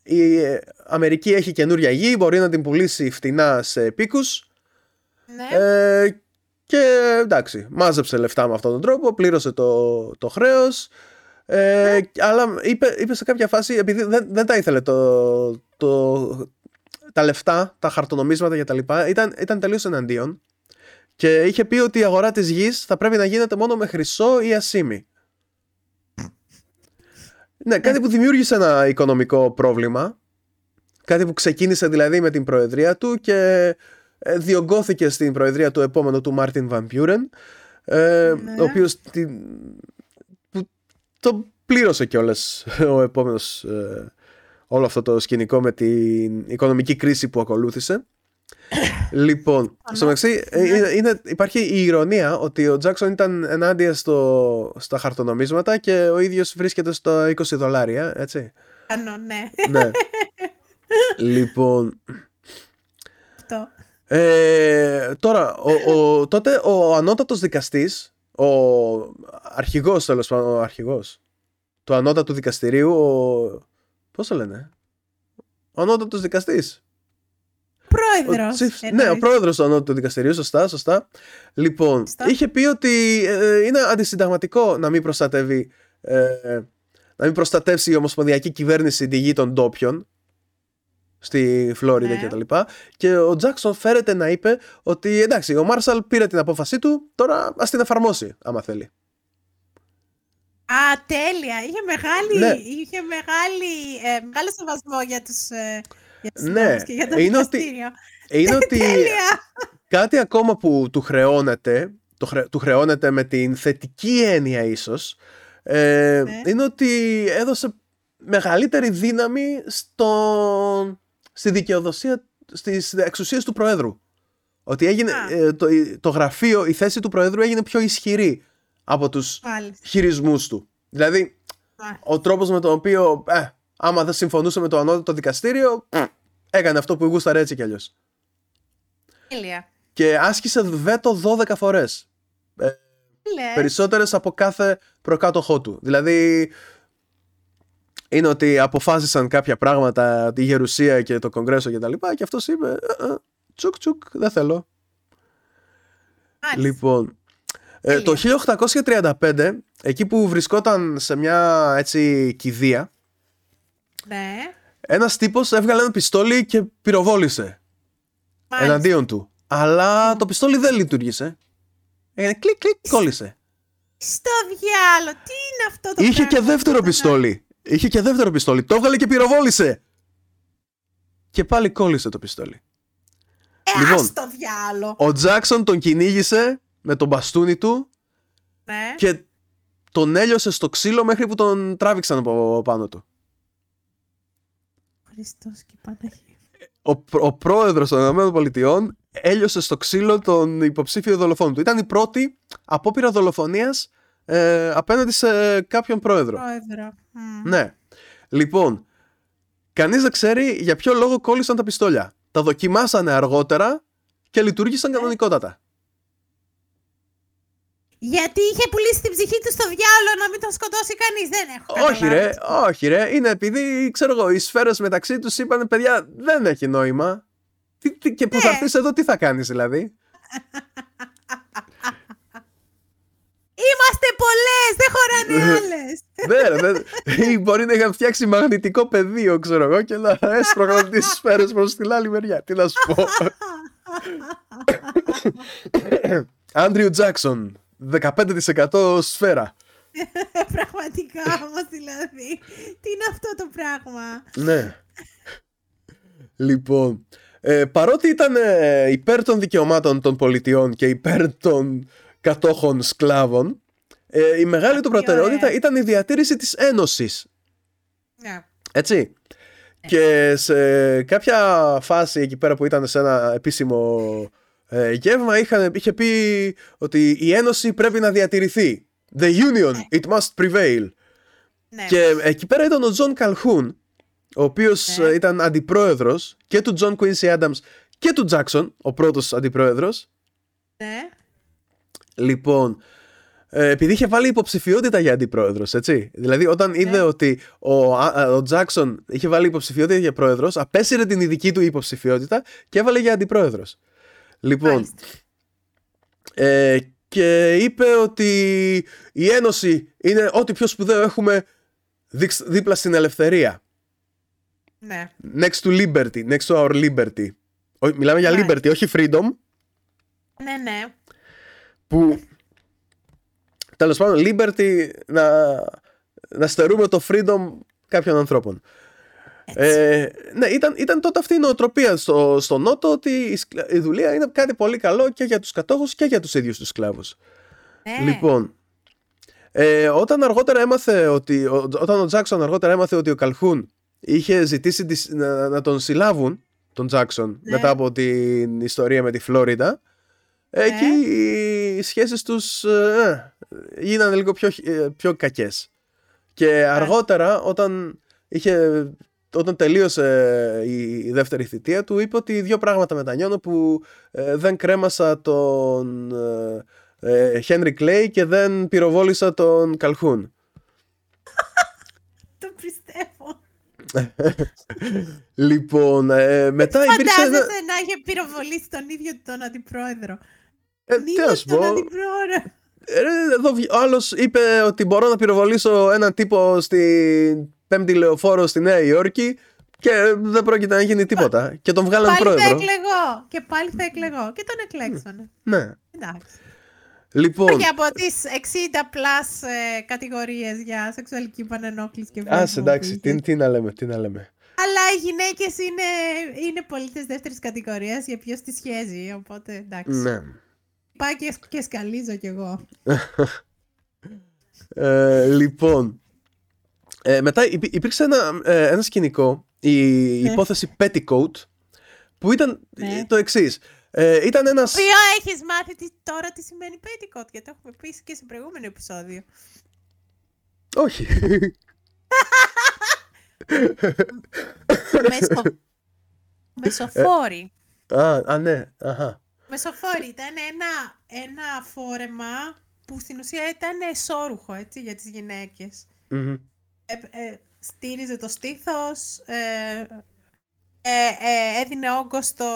η ε, Αμερική έχει καινούρια γη, μπορεί να την πουλήσει φτηνά σε επίκους Ναι. ε, και εντάξει, μάζεψε λεφτά με αυτόν τον τρόπο, πλήρωσε το, το χρέος ε, αλλά είπε, είπε σε κάποια φάση, επειδή δεν, δεν τα ήθελε το, το, τα λεφτά, τα χαρτονομίσματα και τα λοιπά, ήταν, ήταν τελείως εναντίον και είχε πει ότι η αγορά της γης θα πρέπει να γίνεται μόνο με χρυσό ή ασήμι. Ναι, κάτι που δημιούργησε ένα οικονομικό πρόβλημα. Κάτι που ξεκίνησε δηλαδή με την προεδρία του και ε, διωγγώθηκε στην προεδρία του επόμενου του Μάρτιν Βαν Πιούρεν, ε, Ναι. ο οποίος την, που το πλήρωσε κιόλας ο επόμενος ε, όλο αυτό το σκηνικό με την οικονομική κρίση που ακολούθησε. λοιπόν, στο μεταξύ ε, είναι, είναι- υπάρχει η ηρωνία ότι ο Τζάκσον ήταν ενάντια στο, στα χαρτονομίσματα και ο ίδιος βρίσκεται στο 20 δολάρια, έτσι. Κάνω, ναι. ναι. λοιπόν, Αυτό. ε, τώρα, ο, ο, τότε ο ανώτατος δικαστής, ο αρχηγός τέλος πάντων, ο αρχηγός του ανώτατου δικαστηρίου, ο, πώς το λένε, ο ανώτατος δικαστής. Ο Πρόεδρος. chief- ναι, εννοείς. ο πρόεδρος του ανώτατου δικαστηρίου, σωστά, σωστά. Λοιπόν, Σωστά. είχε πει ότι ε, είναι αντισυνταγματικό να μην προστατεύει, ε, να μην προστατεύσει η ομοσπονδιακή κυβέρνηση τη γη των ντόπιων στη Φλόριντα Ναι. και τα λοιπά. Και ο Τζάκσον φέρεται να είπε ότι εντάξει, ο Μάρσαλ πήρε την απόφασή του, τώρα ας την εφαρμόσει, άμα θέλει. Α, τέλεια. Είχε μεγάλη, Ναι. είχε μεγάλη, ε, μεγάλο σεβασμό για τους, ε, για τους Ναι, νόμους και για το είναι ότι- δικαστήριο. Είναι ότι Τέλεια. κάτι ακόμα που του χρεώνεται, το χρε- του χρεώνεται με την θετική έννοια ίσως, ε, Ναι. είναι ότι έδωσε μεγαλύτερη δύναμη στο, στη δικαιοδοσία, στις εξουσίες του Προέδρου. Ότι έγινε, Α. ε, το, το γραφείο, η θέση του Προέδρου έγινε πιο ισχυρή από τους Μάλιστα. χειρισμούς του. Δηλαδή, Α, ο τρόπος με τον οποίο, ε, άμα δεν συμφωνούσε με το ανώτατο δικαστήριο, έκανε αυτό που γούσταρε έτσι κι αλλιώς. Τέλεια. Και άσκησε βέτο 12 φορές. Τι λες; Περισσότερες από κάθε προκάτοχό του. Δηλαδή, είναι ότι αποφάσισαν κάποια πράγματα, τη Γερουσία και το Κογκρέσο και τα λοιπά και αυτός είπε, «Ε, ε, τσουκ τσουκ, δεν θέλω. Μάλιστα. Λοιπόν, ε, το 1835, εκεί που βρισκόταν σε μια έτσι κηδεία, Ναι. ένας τύπος έβγαλε ένα πιστόλι και πυροβόλησε Μάλιστα. εναντίον του. Αλλά το πιστόλι δεν λειτουργήσε. Έγινε κλικ κλικ, κόλλησε. Στο διάλο, τι είναι αυτό το Είχε και πράγμα, δεύτερο αυτό, πιστόλι. Είχε και δεύτερο πιστόλι. Το έβγαλε και πυροβόλησε. Και πάλι κόλλησε το πιστόλι. Ε, Λοιπόν. ας το διάλο. Ο Τζάξον τον κυνήγησε με τον μπαστούνι του Ναι. και τον έλειωσε στο ξύλο μέχρι που τον τράβηξαν από πάνω του. Χριστός και Παναγία. Ο, πρό- ο πρόεδρος των ΗΠΑ έλειωσε στο ξύλο τον υποψήφιο δολοφόνο του. Ήταν η πρώτη απόπειρα δολοφονίας ε, απέναντι σε κάποιον πρόεδρο. Πρόεδρο. Μμ. Ναι. Λοιπόν, κανείς δεν ξέρει για ποιο λόγο κόλλησαν τα πιστόλια. Τα δοκιμάσανε αργότερα και λειτουργήσαν κανονικότατα. Γιατί είχε πουλήσει την ψυχή του στο διάλογο να μην τον σκοτώσει κανείς. Δεν έχω Όχι ρε, καταλάβει. όχι ρε. Είναι επειδή, ξέρω εγώ, οι σφαίρες μεταξύ τους είπαν παιδιά δεν έχει νόημα. Τι, τι- και που θα Ναι. έρθεις εδώ τι θα κάνεις δηλαδή; Είμαστε πολλές, δεν χωράνε άλλες. ναι, ρε, δεν- ή μπορεί να είχαν φτιάξει μαγνητικό πεδίο, ξέρω εγώ, και να έσπρωγαν τις σφαίρες προς την άλλη μεριά. Τι να σου πω. Άντριου Τζάκσον, 15% σφαίρα. Πραγματικά όμως δηλαδή. Τι είναι αυτό το πράγμα; Ναι. Λοιπόν, ε, παρότι ήταν ε, υπέρ των δικαιωμάτων των πολιτιών και υπέρ των κατόχων σκλάβων, ε, η μεγάλη του τι προτεραιότητα ωραία. ήταν η διατήρηση της ένωσης. Ναι. Έτσι. Και σε κάποια φάση εκεί πέρα που ήταν σε ένα επίσημο ε, γεύμα είχαν, είχε πει ότι η ένωση πρέπει να διατηρηθεί. The union, it must prevail. Ναι. Και εκεί πέρα ήταν ο Τζον Καλχούν, ο οποίος Ναι. ε, ήταν αντιπρόεδρος και του Τζον Quincy Adams και του Τζάκσον, ο πρώτος αντιπρόεδρος. ναι. Λοιπόν, ε, επειδή είχε βάλει υποψηφιότητα για αντιπρόεδρος, έτσι. Δηλαδή, όταν είδε Ναι. ότι ο, α, ο Τζάκσον είχε βάλει υποψηφιότητα για πρόεδρος, απέσυρε την δική του υποψηφιότητα και έβαλε για αντιπρόεδρος. Λοιπόν, Μάλιστα. ε, και είπε ότι η Ένωση είναι ό,τι πιο σπουδαίο έχουμε δίξ- δίπλα στην ελευθερία. Ναι. Next to liberty, next to our liberty. Ω- Μιλάμε για Μάλιστα. liberty, όχι freedom. Ναι, ναι. Που τέλος πάντων, liberty να, να στερούμε το freedom κάποιων ανθρώπων. Ε, ναι, ήταν, ήταν τότε αυτή η νοοτροπία στο, στο Νότο ότι η, σκλα- η δουλεία είναι κάτι πολύ καλό και για τους κατόχους και για τους ίδιους τους σκλάβους. ναι. Λοιπόν, ε, όταν αργότερα έμαθε ότι, ο- όταν ο Τζάκσον αργότερα έμαθε ότι ο Καλχούν είχε ζητήσει τις- να, να τον συλλάβουν, τον Τζάκσον, Ναι. μετά από την ιστορία με τη Φλόριντα, εκεί οι σχέσεις τους ε, ε, γίνανε λίγο πιο, χ- ε, πιο κακές. Και αργότερα, όταν, είχε, όταν τελείωσε η, η δεύτερη θητεία του, είπε ότι δύο πράγματα μετανιώνω που ε, δεν κρέμασα τον ε, Χένρι Κλέη και δεν πυροβόλησα τον Καλχούν. Το πιστεύω. Λοιπόν, ε, μετά υπήρξε ένα... Φαντάζεσαι να είχε πυροβολήσει τον ίδιο τον αντιπρόεδρο. Ε, Τον τι ίδιο να σου τον πω, αντιπρόεδρο. Ε, εδώ βγ- ο άλλος είπε ότι μπορώ να πυροβολήσω έναν τύπο στην πέμπτη λεωφόρο στη Νέα Υόρκη και δεν πρόκειται να γίνει τίποτα. Και τον βγάλανε Πάλι θα πρόεδρο. εκλεγώ. Και πάλι θα εκλεγώ. Και τον εκλέξανε. Ναι. Εντάξει. Λοιπόν, Και από τις 60 plus ε, κατηγορίες για σεξουαλική πανενόχληση και βία. ας που εντάξει, είχε. τι, τι να λέμε, τι να λέμε. Αλλά οι γυναίκες είναι, είναι πολίτες δεύτερης κατηγορίας για ποιος τις σχέζει. Οπότε εντάξει. Ναι. Πάω και, και σκαλίζω κι εγώ. Ε, λοιπόν, ε, μετά υπή- υπήρξε ένα, ε, ένα σκηνικό, η Ναι. υπόθεση Petticoat, που ήταν Ναι. το εξής. Ε, ήταν ένας... Ποιο έχεις μάθει τι, τώρα τι σημαίνει petticoat, γιατί το έχουμε πει και σε προηγούμενο επεισόδιο. Όχι. Μεσο... Μεσοφόρι. α, α, ναι. Αχα. Μεσοφόρι ήταν ένα, ένα φόρεμα που στην ουσία ήταν εσώρουχο έτσι, για τις γυναίκες. Μμμ. Ε, ε, στήριζε το στήθος, ε, ε, ε, έδινε όγκο στο,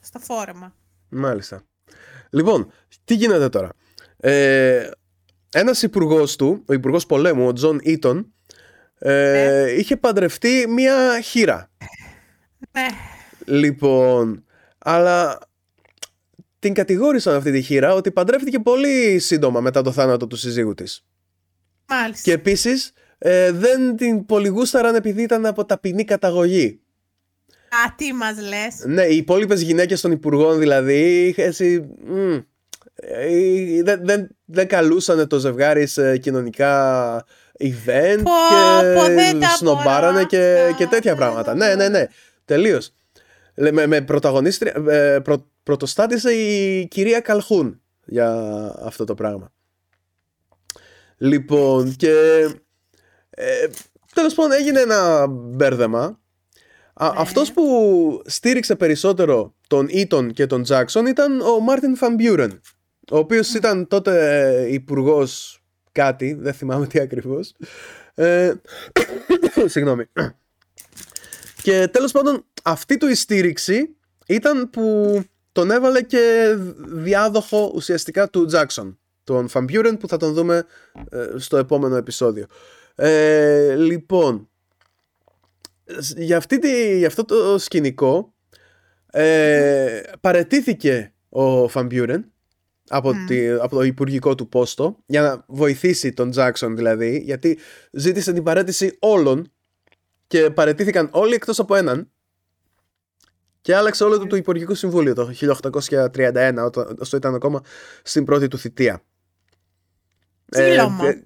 στο φόρεμα. Μάλιστα. Λοιπόν, τι γίνεται τώρα; Ε, ένας υπουργός του, ο υπουργός πολέμου, ο Τζον Ήτον, ε, είχε παντρευτεί μία χείρα. Ναι, Λοιπόν, αλλά την κατηγόρησαν αυτή τη χείρα ότι παντρεύτηκε πολύ σύντομα μετά το θάνατο του συζύγου της. μάλιστα. Και επίσης ε, δεν την πολυγούσταραν επειδή ήταν από ταπεινή καταγωγή. Α, τι μας λες. Ναι, οι υπόλοιπες γυναίκες των υπουργών δηλαδή έτσι, μ, ε, δεν, δεν, δεν καλούσαν το ζευγάρι σε κοινωνικά event Πω, και πω, δεν τα σνομπάρανε μπορώ και, αυτά. και τέτοια Δεν πράγματα. τα Ναι, ναι, ναι, τελείως. Λέ, Με, με πρωταγωνίστρια, ε, πρω- πρωτοστάτησε η κυρία Καλχούν για αυτό το πράγμα. Λοιπόν, και ε, τέλος πάντων έγινε ένα μπέρδεμα. Α, Ναι. Αυτός που στήριξε περισσότερο τον Ήτον και τον Τζάκσον ήταν ο Μάρτιν Φαμπιούρεν, ο οποίος ήταν τότε υπουργός κάτι, δεν θυμάμαι τι ακριβώς. Ε, συγγνώμη. Και τέλος πάντων αυτή του η στήριξη ήταν που τον έβαλε και διάδοχο ουσιαστικά του Τζάκσον, τον Φαμπιούρεν που θα τον δούμε ε, στο επόμενο επεισόδιο. Ε, λοιπόν, σ- για, αυτή τη, για αυτό το σκηνικό ε, παρετήθηκε ο Φαμπιούρεν από, τη, από το υπουργικό του πόστο για να βοηθήσει τον Τζάκσον δηλαδή γιατί ζήτησε την παρέτηση όλων και παρετήθηκαν όλοι εκτός από έναν και άλλαξε όλο το, το Υπουργικό Συμβούλιο το 1831 όταν όσο ήταν ακόμα στην πρώτη του θητεία. Τσίλωμα. Ε,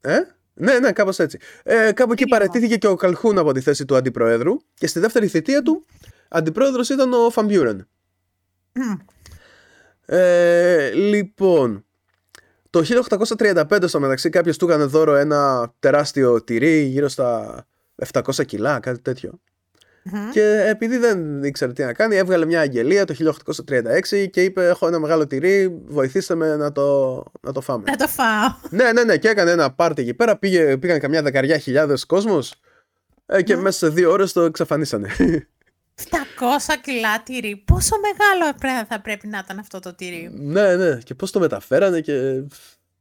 ε, ναι, ναι, κάπως έτσι. Ε, κάπου εκεί Τσίλωμα. παρετήθηκε και ο Καλχούν από τη θέση του αντιπροέδρου και στη δεύτερη θητεία του αντιπρόεδρος ήταν ο Φαμπιούρεν. Μμ. Ε, λοιπόν, το 1835 στο μεταξύ κάποιος του έκανε δώρο ένα τεράστιο τυρί γύρω στα 700 κιλά, κάτι τέτοιο. Μμμ. Και επειδή δεν ήξερε τι να κάνει, έβγαλε μια αγγελία το 1836 και είπε: Έχω ένα μεγάλο τυρί, βοηθήστε με να το, να το φάμε. Να το φάω. ναι, ναι, ναι, και έκανε ένα πάρτι εκεί πέρα. Πήγε, πήγαν καμιά δεκαριά χιλιάδες κόσμος ε, και μέσα σε δύο ώρες το εξαφανίσανε. 700 κιλά τυρί. Πόσο μεγάλο πρέ- θα πρέπει να ήταν αυτό το τυρί; ναι, ναι, και πώς το μεταφέρανε και.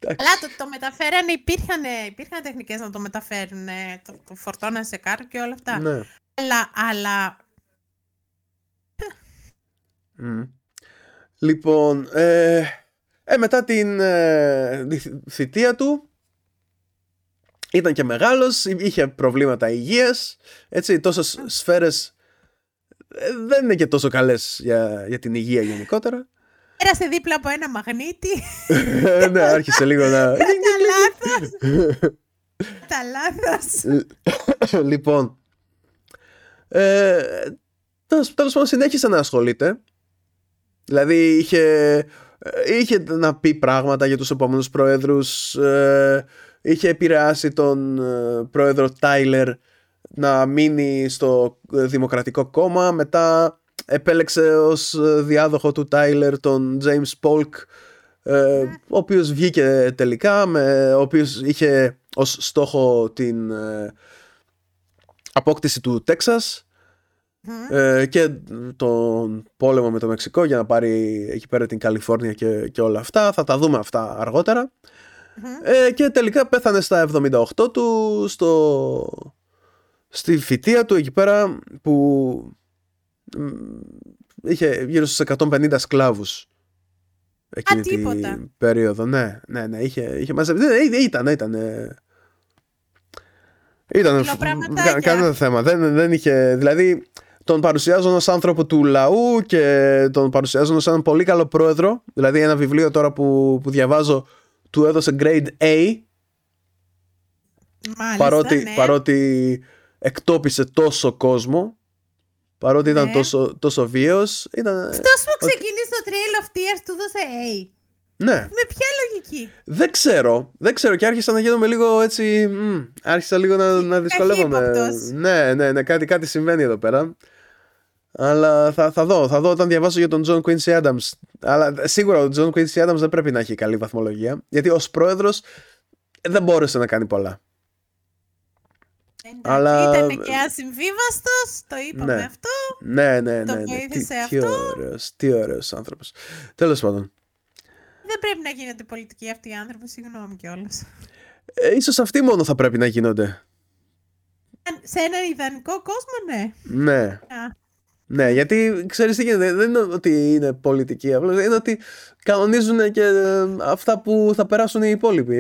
Αλλά το, το μεταφέρανε, υπήρχαν, υπήρχαν τεχνικές να το μεταφέρουν, το, το φορτώναν σε κάρ και όλα αυτά. ναι. Αλλά, αλλά Μμ. Λοιπόν, ε, ε, μετά την ε, θη- θητεία του ήταν και μεγάλος, είχε προβλήματα υγείας, έτσι, τόσες σφαίρες ε, δεν είναι και τόσο καλές για, για την υγεία γενικότερα. πέρασε δίπλα από ένα μαγνήτη. Ε, ναι, άρχισε λίγο να... Τα λάθος. Τα λάθος. λοιπόν, ε, τέλος, τέλος πάντων συνέχισε να ασχολείται. Δηλαδή είχε, ε, είχε να πει πράγματα για τους επόμενους πρόεδρους. ε, είχε επηρεάσει τον ε, πρόεδρο Τάιλερ να μείνει στο ε, Δημοκρατικό Κόμμα. Μετά επέλεξε ως ε, διάδοχο του Τάιλερ τον James Polk ε, ο οποίος βγήκε τελικά με, ο οποίος είχε ως στόχο την ε, απόκτηση του Τέξας ε, και τον πόλεμο με το Μεξικό για να πάρει εκεί πέρα την Καλιφόρνια και, και όλα αυτά. Θα τα δούμε αυτά αργότερα. Ε, και τελικά πέθανε στα 78 του στο, στη φυτεία του εκεί πέρα που μ, είχε γύρω στους 150 σκλάβους εκείνη τίποτα. την περίοδο. Ναι, ναι, ναι, είχε, είχε μαζεύει δεν, ήταν, ήταν ε, ήταν Κιλοπραγματάκια. κα- κανένα θέμα δεν, δεν είχε, δηλαδή τον παρουσιάζουν ως άνθρωπο του λαού και τον παρουσιάζουν ως έναν πολύ καλό πρόεδρο δηλαδή ένα βιβλίο τώρα που, που διαβάζω του έδωσε grade A Μάλιστα, παρότι, ναι. παρότι εκτόπισε τόσο κόσμο παρότι ήταν Ναι. τόσο, τόσο βίαιος ήταν... Αυτός που ξεκίνησε το Trail of Tears του δώσε A. ναι Με ποια λογική; δεν ξέρω δεν ξέρω και άρχισα να γίνομαι λίγο έτσι μ, άρχισα λίγο να, να δυσκολεύομαι Καχύποπτος. ναι ναι ναι κάτι, κάτι συμβαίνει εδώ πέρα αλλά θα, θα δω θα δω όταν διαβάσω για τον John Quincy Adams αλλά σίγουρα ο John Quincy Adams δεν πρέπει να έχει καλή βαθμολογία γιατί ως πρόεδρος ε, δεν μπόρεσε να κάνει πολλά Εντάξει, Αλλά- Ήταν και ασυμβίβαστος, το είπαμε Ναι. αυτό. ναι ναι Το ναι, ναι. βοήθησε τι, τι αυτό. ωραίος τι ωραίος άνθρωπος τέλος πάντων Δεν πρέπει να γίνεται πολιτική αυτοί οι άνθρωποι, συγγνώμη κιόλας. ε, ίσως αυτοί μόνο θα πρέπει να γίνονται Σε έναν ιδανικό κόσμο, ναι. ναι Α, Ναι, γιατί ξέρεις τι γίνεται, δεν είναι ότι είναι πολιτική απλώς, είναι ότι κανονίζουν και ε, αυτά που θα περάσουν οι υπόλοιποι.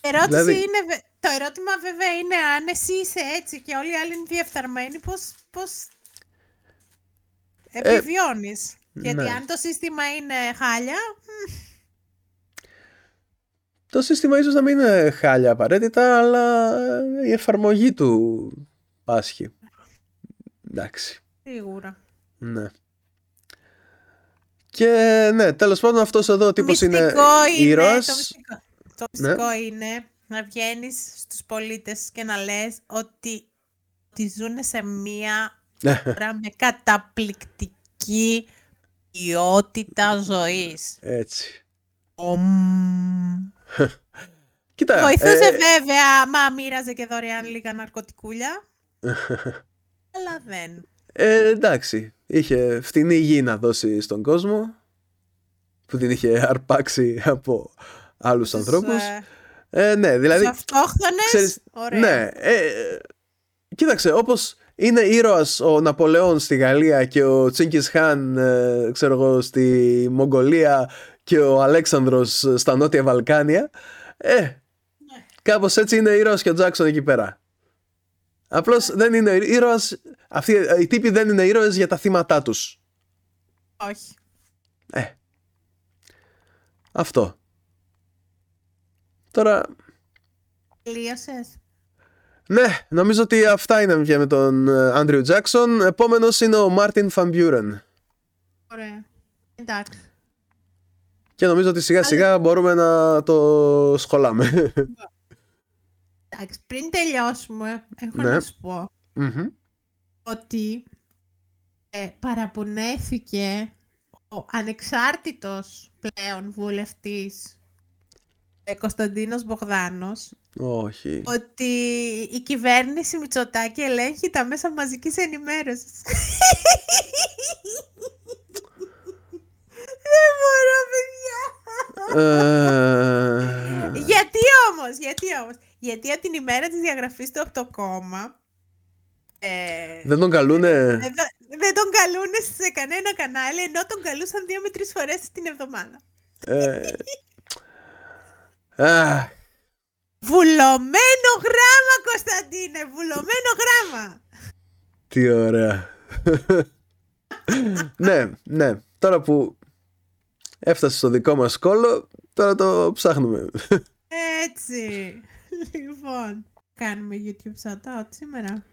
ερώτηση Δηλαδή- είναι, βε- το ερώτημα βέβαια είναι αν εσύ είσαι έτσι και όλοι οι άλλοι είναι διεφθαρμένοι, πώς, πώς επιβιώνεις; Γιατί ναι. αν το σύστημα είναι χάλια, μ, Το σύστημα ίσως να μην είναι χάλια απαραίτητα, αλλά ε, η εφαρμογή του πάσχει. Εντάξει, σίγουρα. ναι. Και ναι, τέλος πάντων αυτός εδώ ο τύπος είναι Μυστικό είναι, ήρωας. Το μυστικό, το Ναι. μυστικό είναι να βγαίνεις στους πολίτες και να λες ότι, ότι ζουν σε μία χώρα με καταπληκτική ποιότητα ζωής. Έτσι. Ομ. Κοίτα, Βοηθούσε ε, βέβαια άμα μοίραζε και δωρεάν λίγα ναρκωτικούλια. αλλά δεν. ε, εντάξει, είχε φτηνή γη να δώσει στον κόσμο που την είχε αρπάξει από άλλους Τους, ανθρώπους. ε, Ε, ναι, δηλαδή... τους αυτόχθονες, ξέρεις, ωραία. Ναι, ε, κοίταξε, όπως είναι ήρωας ο Ναπολεόν στη Γαλλία και ο Τσίνκις Χάν, ε, ξέρω εγώ, στη Μογγολία και ο Αλέξανδρος στα Νότια Βαλκάνια, ε, κάπως έτσι είναι ήρωας και ο Τζάκσον εκεί πέρα. Απλώς δεν είναι ήρωας, αυτοί ε, οι τύποι δεν είναι ήρωες για τα θύματα τους. Όχι. Ε, αυτό. Τώρα, Τελείωσες. Ναι, νομίζω ότι αυτά είναι και με τον Άντριου Τζάκσον. Επόμενος είναι ο Μάρτιν Βαν Μπιούρεν. Ωραία. Εντάξει. Και νομίζω ότι σιγά σιγά μπορούμε να το σχολάμε. Εντάξει, πριν τελειώσουμε, έχω Ναι. να σου πω Μμμ. ότι ε, παραπονέθηκε ο ανεξάρτητος πλέον βουλευτής ε, Κωνσταντίνος Μπογδάνος Όχι. ότι η κυβέρνηση Μητσοτάκη ελέγχει τα μέσα μαζικής ενημέρωσης. Δεν μπορώ, παιδιά. Ε, γιατί όμως, γιατί όμως. Γιατί από την ημέρα της διαγραφής του από το κόμμα ε, δεν τον καλούνε; δεν, δεν τον καλούν σε κανένα κανάλι, ενώ τον καλούσαν δύο με τρεις φορές την εβδομάδα. Ε, α, Βουλωμένο γράμμα, Κωνσταντίνε! Βουλωμένο γράμμα! τι ωραία. ναι, ναι. Τώρα που έφτασε στο δικό μας κόλλο, τώρα το ψάχνουμε. Έτσι. λοιπόν, κάνουμε YouTube shoutout σήμερα.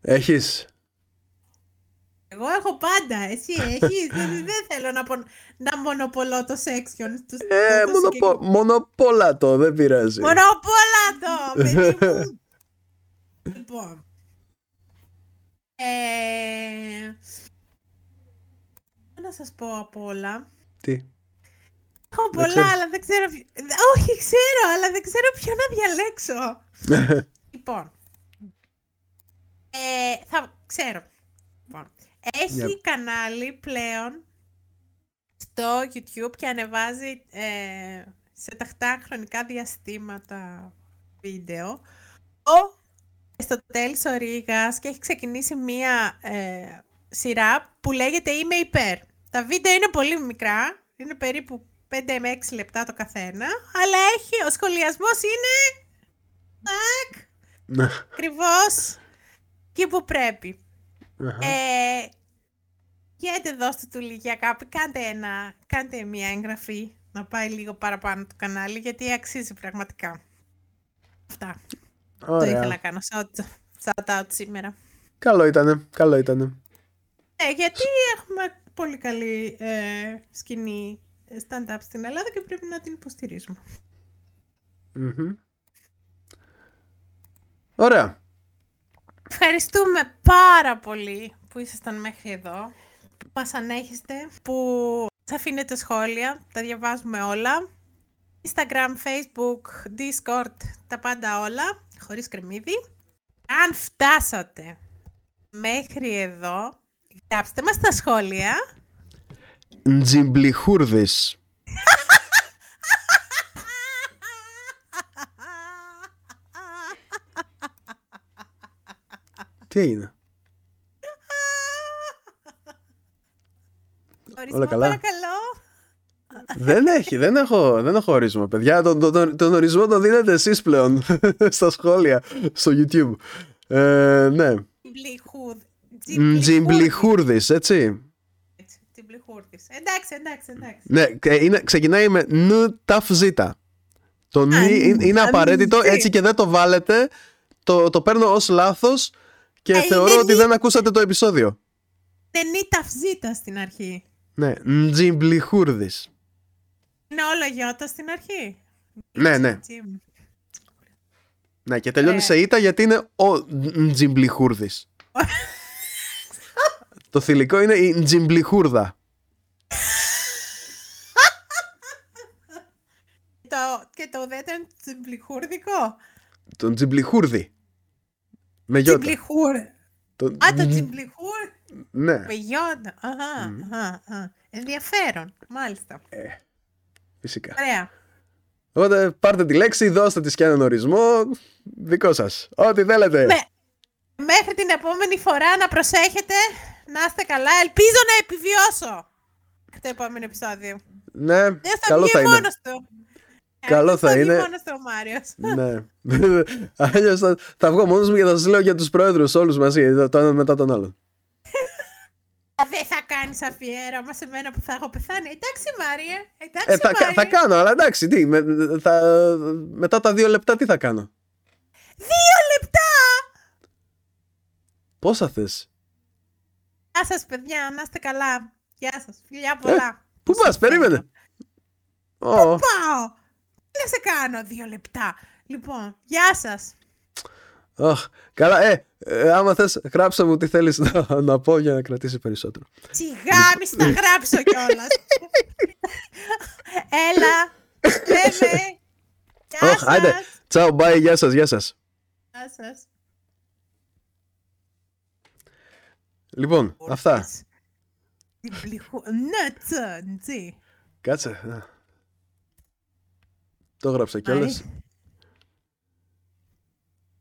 Έχεις; Εγώ έχω πάντα, εσύ έχεις. δεν, δεν θέλω να, πον- να μονοπολώ το section. Στους, Ε, το μονοπο, συγκεκριμένο. μονοπόλατο, δεν πειράζει. Μονοπόλατο, παιδί μου. λοιπόν. Ε, να σας πω απ' όλα. Τι; Έχω Δεν πολλά, ξέρεις. αλλά δεν ξέρω. ποιο- Όχι, ξέρω, αλλά δεν ξέρω ποιο να διαλέξω. λοιπόν. Ε, θα ξέρω. Λοιπόν. Έχει Για. κανάλι πλέον στο YouTube και ανεβάζει ε, σε ταχτά χρονικά διαστήματα βίντεο ο Αριστοτέλης ο Ρήγας και έχει ξεκινήσει μία ε, σειρά που λέγεται «Είμαι υπέρ». Τα βίντεο είναι πολύ μικρά, είναι περίπου 5 με 6 λεπτά το καθένα, αλλά έχει, ο σχολιασμός είναι τάκ, ακριβώς εκεί που πρέπει. Αχα. Ε, γιατί δώστε του λίγια κάπου, κάντε, ένα, κάντε μια εγγραφή να πάει λίγο παραπάνω το κανάλι, γιατί αξίζει πραγματικά. Αυτά. Το Ωραία. ήθελα να κάνω shout, shout out σήμερα. Καλό ήτανε, καλό ήτανε. Ε, γιατί έχουμε πολύ καλή ε, σκηνή stand-up στην Ελλάδα και πρέπει να την υποστηρίζουμε. Μμμ. Ωραία. Ευχαριστούμε πάρα πολύ που ήσασταν μέχρι εδώ, που μας ανέχεστε, που θα αφήνετε σχόλια, τα διαβάζουμε όλα. Instagram, Facebook, Discord, τα πάντα όλα, χωρίς κρεμμύδι. Αν φτάσατε μέχρι εδώ, γράψτε μας στα σχόλια. Τζιμπλιχούρδης. Τι έγινε; Ορισμό, Όλα καλά. παρακαλώ. δεν έχει, δεν έχω, δεν έχω ορισμό, παιδιά. Τον, τον, τον, τον ορισμό τον δίνετε εσείς πλέον στα σχόλια στο YouTube. Ε, ναι. Τζιμπλιχούδ. Τζιμπλιχούρδης, έτσι. Τζιμπλιχούρδης. Εντάξει, εντάξει, εντάξει. Ναι, ε, είναι, ξεκινάει με νου ταφ ζήτα. Το νι είναι, είναι αν απαραίτητο, ζει. έτσι και δεν το βάλετε. Το, το παίρνω ως λάθος και Ε, θεωρώ είναι ότι νι. δεν ακούσατε το επεισόδιο. Δεν είναι ταυζίτα στην αρχή. Ναι, Ντζιμπλιχούρδης. Είναι όλο γιώτα στην αρχή. Ναι, ναι. Τζιμ. Ναι, και τελειώνει Ε. σε ήττα γιατί είναι ο Ντζιμπλιχούρδης. Το θηλυκό είναι η Ντζιμπλιχούρδα. Το, και το ουδέτερο είναι τσιμπλιχούρδικο. Τον Τζιμπλιχούρδη. Με γιώτα. Τσιμπλιχούρ. Το- Α, το τσιμπλιχούρ. Ναι, Με γιώτα. Αχα, αχα, αχα. Ενδιαφέρον. Μάλιστα. φυσικά. Ωραία. Οπότε πάρτε τη λέξη, δώστε τη και έναν ορισμό. Δικό σας. Ό,τι θέλετε. Ναι. Μέχρι την επόμενη φορά να προσέχετε. Να είστε καλά. Ελπίζω να επιβιώσω. Το επόμενο επεισόδιο. Ναι, Δεν θα καλό βγει θα είναι. μόνος του. Καλό Ε, θα βγει είναι. μόνος του ο Μάριος. Ναι. Αλλιώς θα, θα βγω μόνος μου και θα σας λέω για τους πρόεδρους όλους μαζί, το το έναν μετά τον άλλον. Δεν θα κάνεις αφιέρωμα σε μένα που θα έχω πεθάνει. Εντάξει Μάρια. Εντάξει Ε, θα, κα- Μάρια. θα κάνω, αλλά εντάξει, τι, με, θα, μετά τα δύο λεπτά τι θα κάνω; Δύο λεπτά. Πόσα θες; Γεια σας παιδιά. Να είστε καλά. Γεια σας. Φιλιά πολλά. Πού πας, περίμενε. Ω, Πάω; Τι να σε κάνω δύο λεπτά. Λοιπόν, γεια σας. αχ, καλά, ε, ε, άμα θες γράψε μου τι θέλεις να, να πω για να κρατήσει περισσότερο. Σιγά, μη στα γράψω κιόλας. Έλα. Λέμε. Γεια Αχ, άιντε, σας. τσάου, bye, γεια σας, γεια σας. Γεια σας. Λοιπόν, αυτά. Την πληχού... Ναι, τσα, ντσι. Κάτσε. Α. Το έγραψα κιόλας.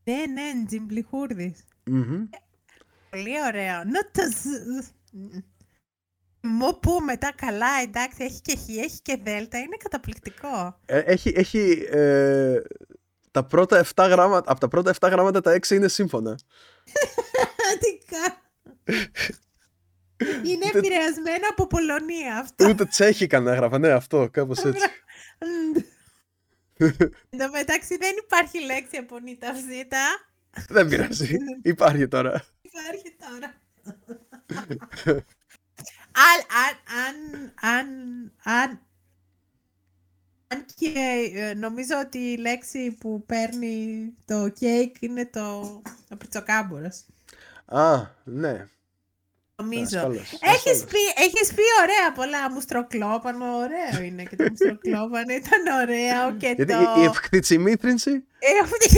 Ναι, ναι, τζιμπλιχούρδης. Μμμ. Πολύ ωραίο. Ναι, τσα, ζ. Μου που μετά καλά, εντάξει, έχει και χ, έχει και δέλτα, είναι καταπληκτικό. Ε, έχει, έχει ε, τα πρώτα 7 γράμματα, από τα πρώτα 7 γράμματα τα 6 είναι σύμφωνα. Πραγματικά. Είναι επηρεασμένο από Πολωνία αυτό. Ούτε τσέχικα να έγραφα, ναι, αυτό, κάπως έτσι. Εν τω μεταξύ δεν υπάρχει λέξη από νηταυζίτα. Δεν πειράζει, υπάρχει τώρα. Υπάρχει τώρα. αν, αν, αν, αν, αν, αν και ε, νομίζω ότι η λέξη που παίρνει το κέικ είναι το, το πριτσοκάμπορος. Α, ναι. Νομίζω. Ασφαλώς, Έχεις ασφαλώς. πει, έχεις πει ωραία πολλά. Μουστροκλόπανο, ωραίο είναι και το μουστροκλόπανο. Ήταν ωραίο και Γιατί το... η, η ευκτητσιμήθρινση Ε, αυτή-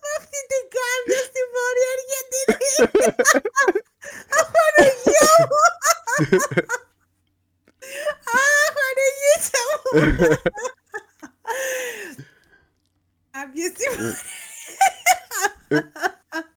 Με αυτή την κάρδια στη Βόρεια Αργεντινή. Απαναγία μου. Αχ, Παναγίτσα μου. Κάποια στιγμή.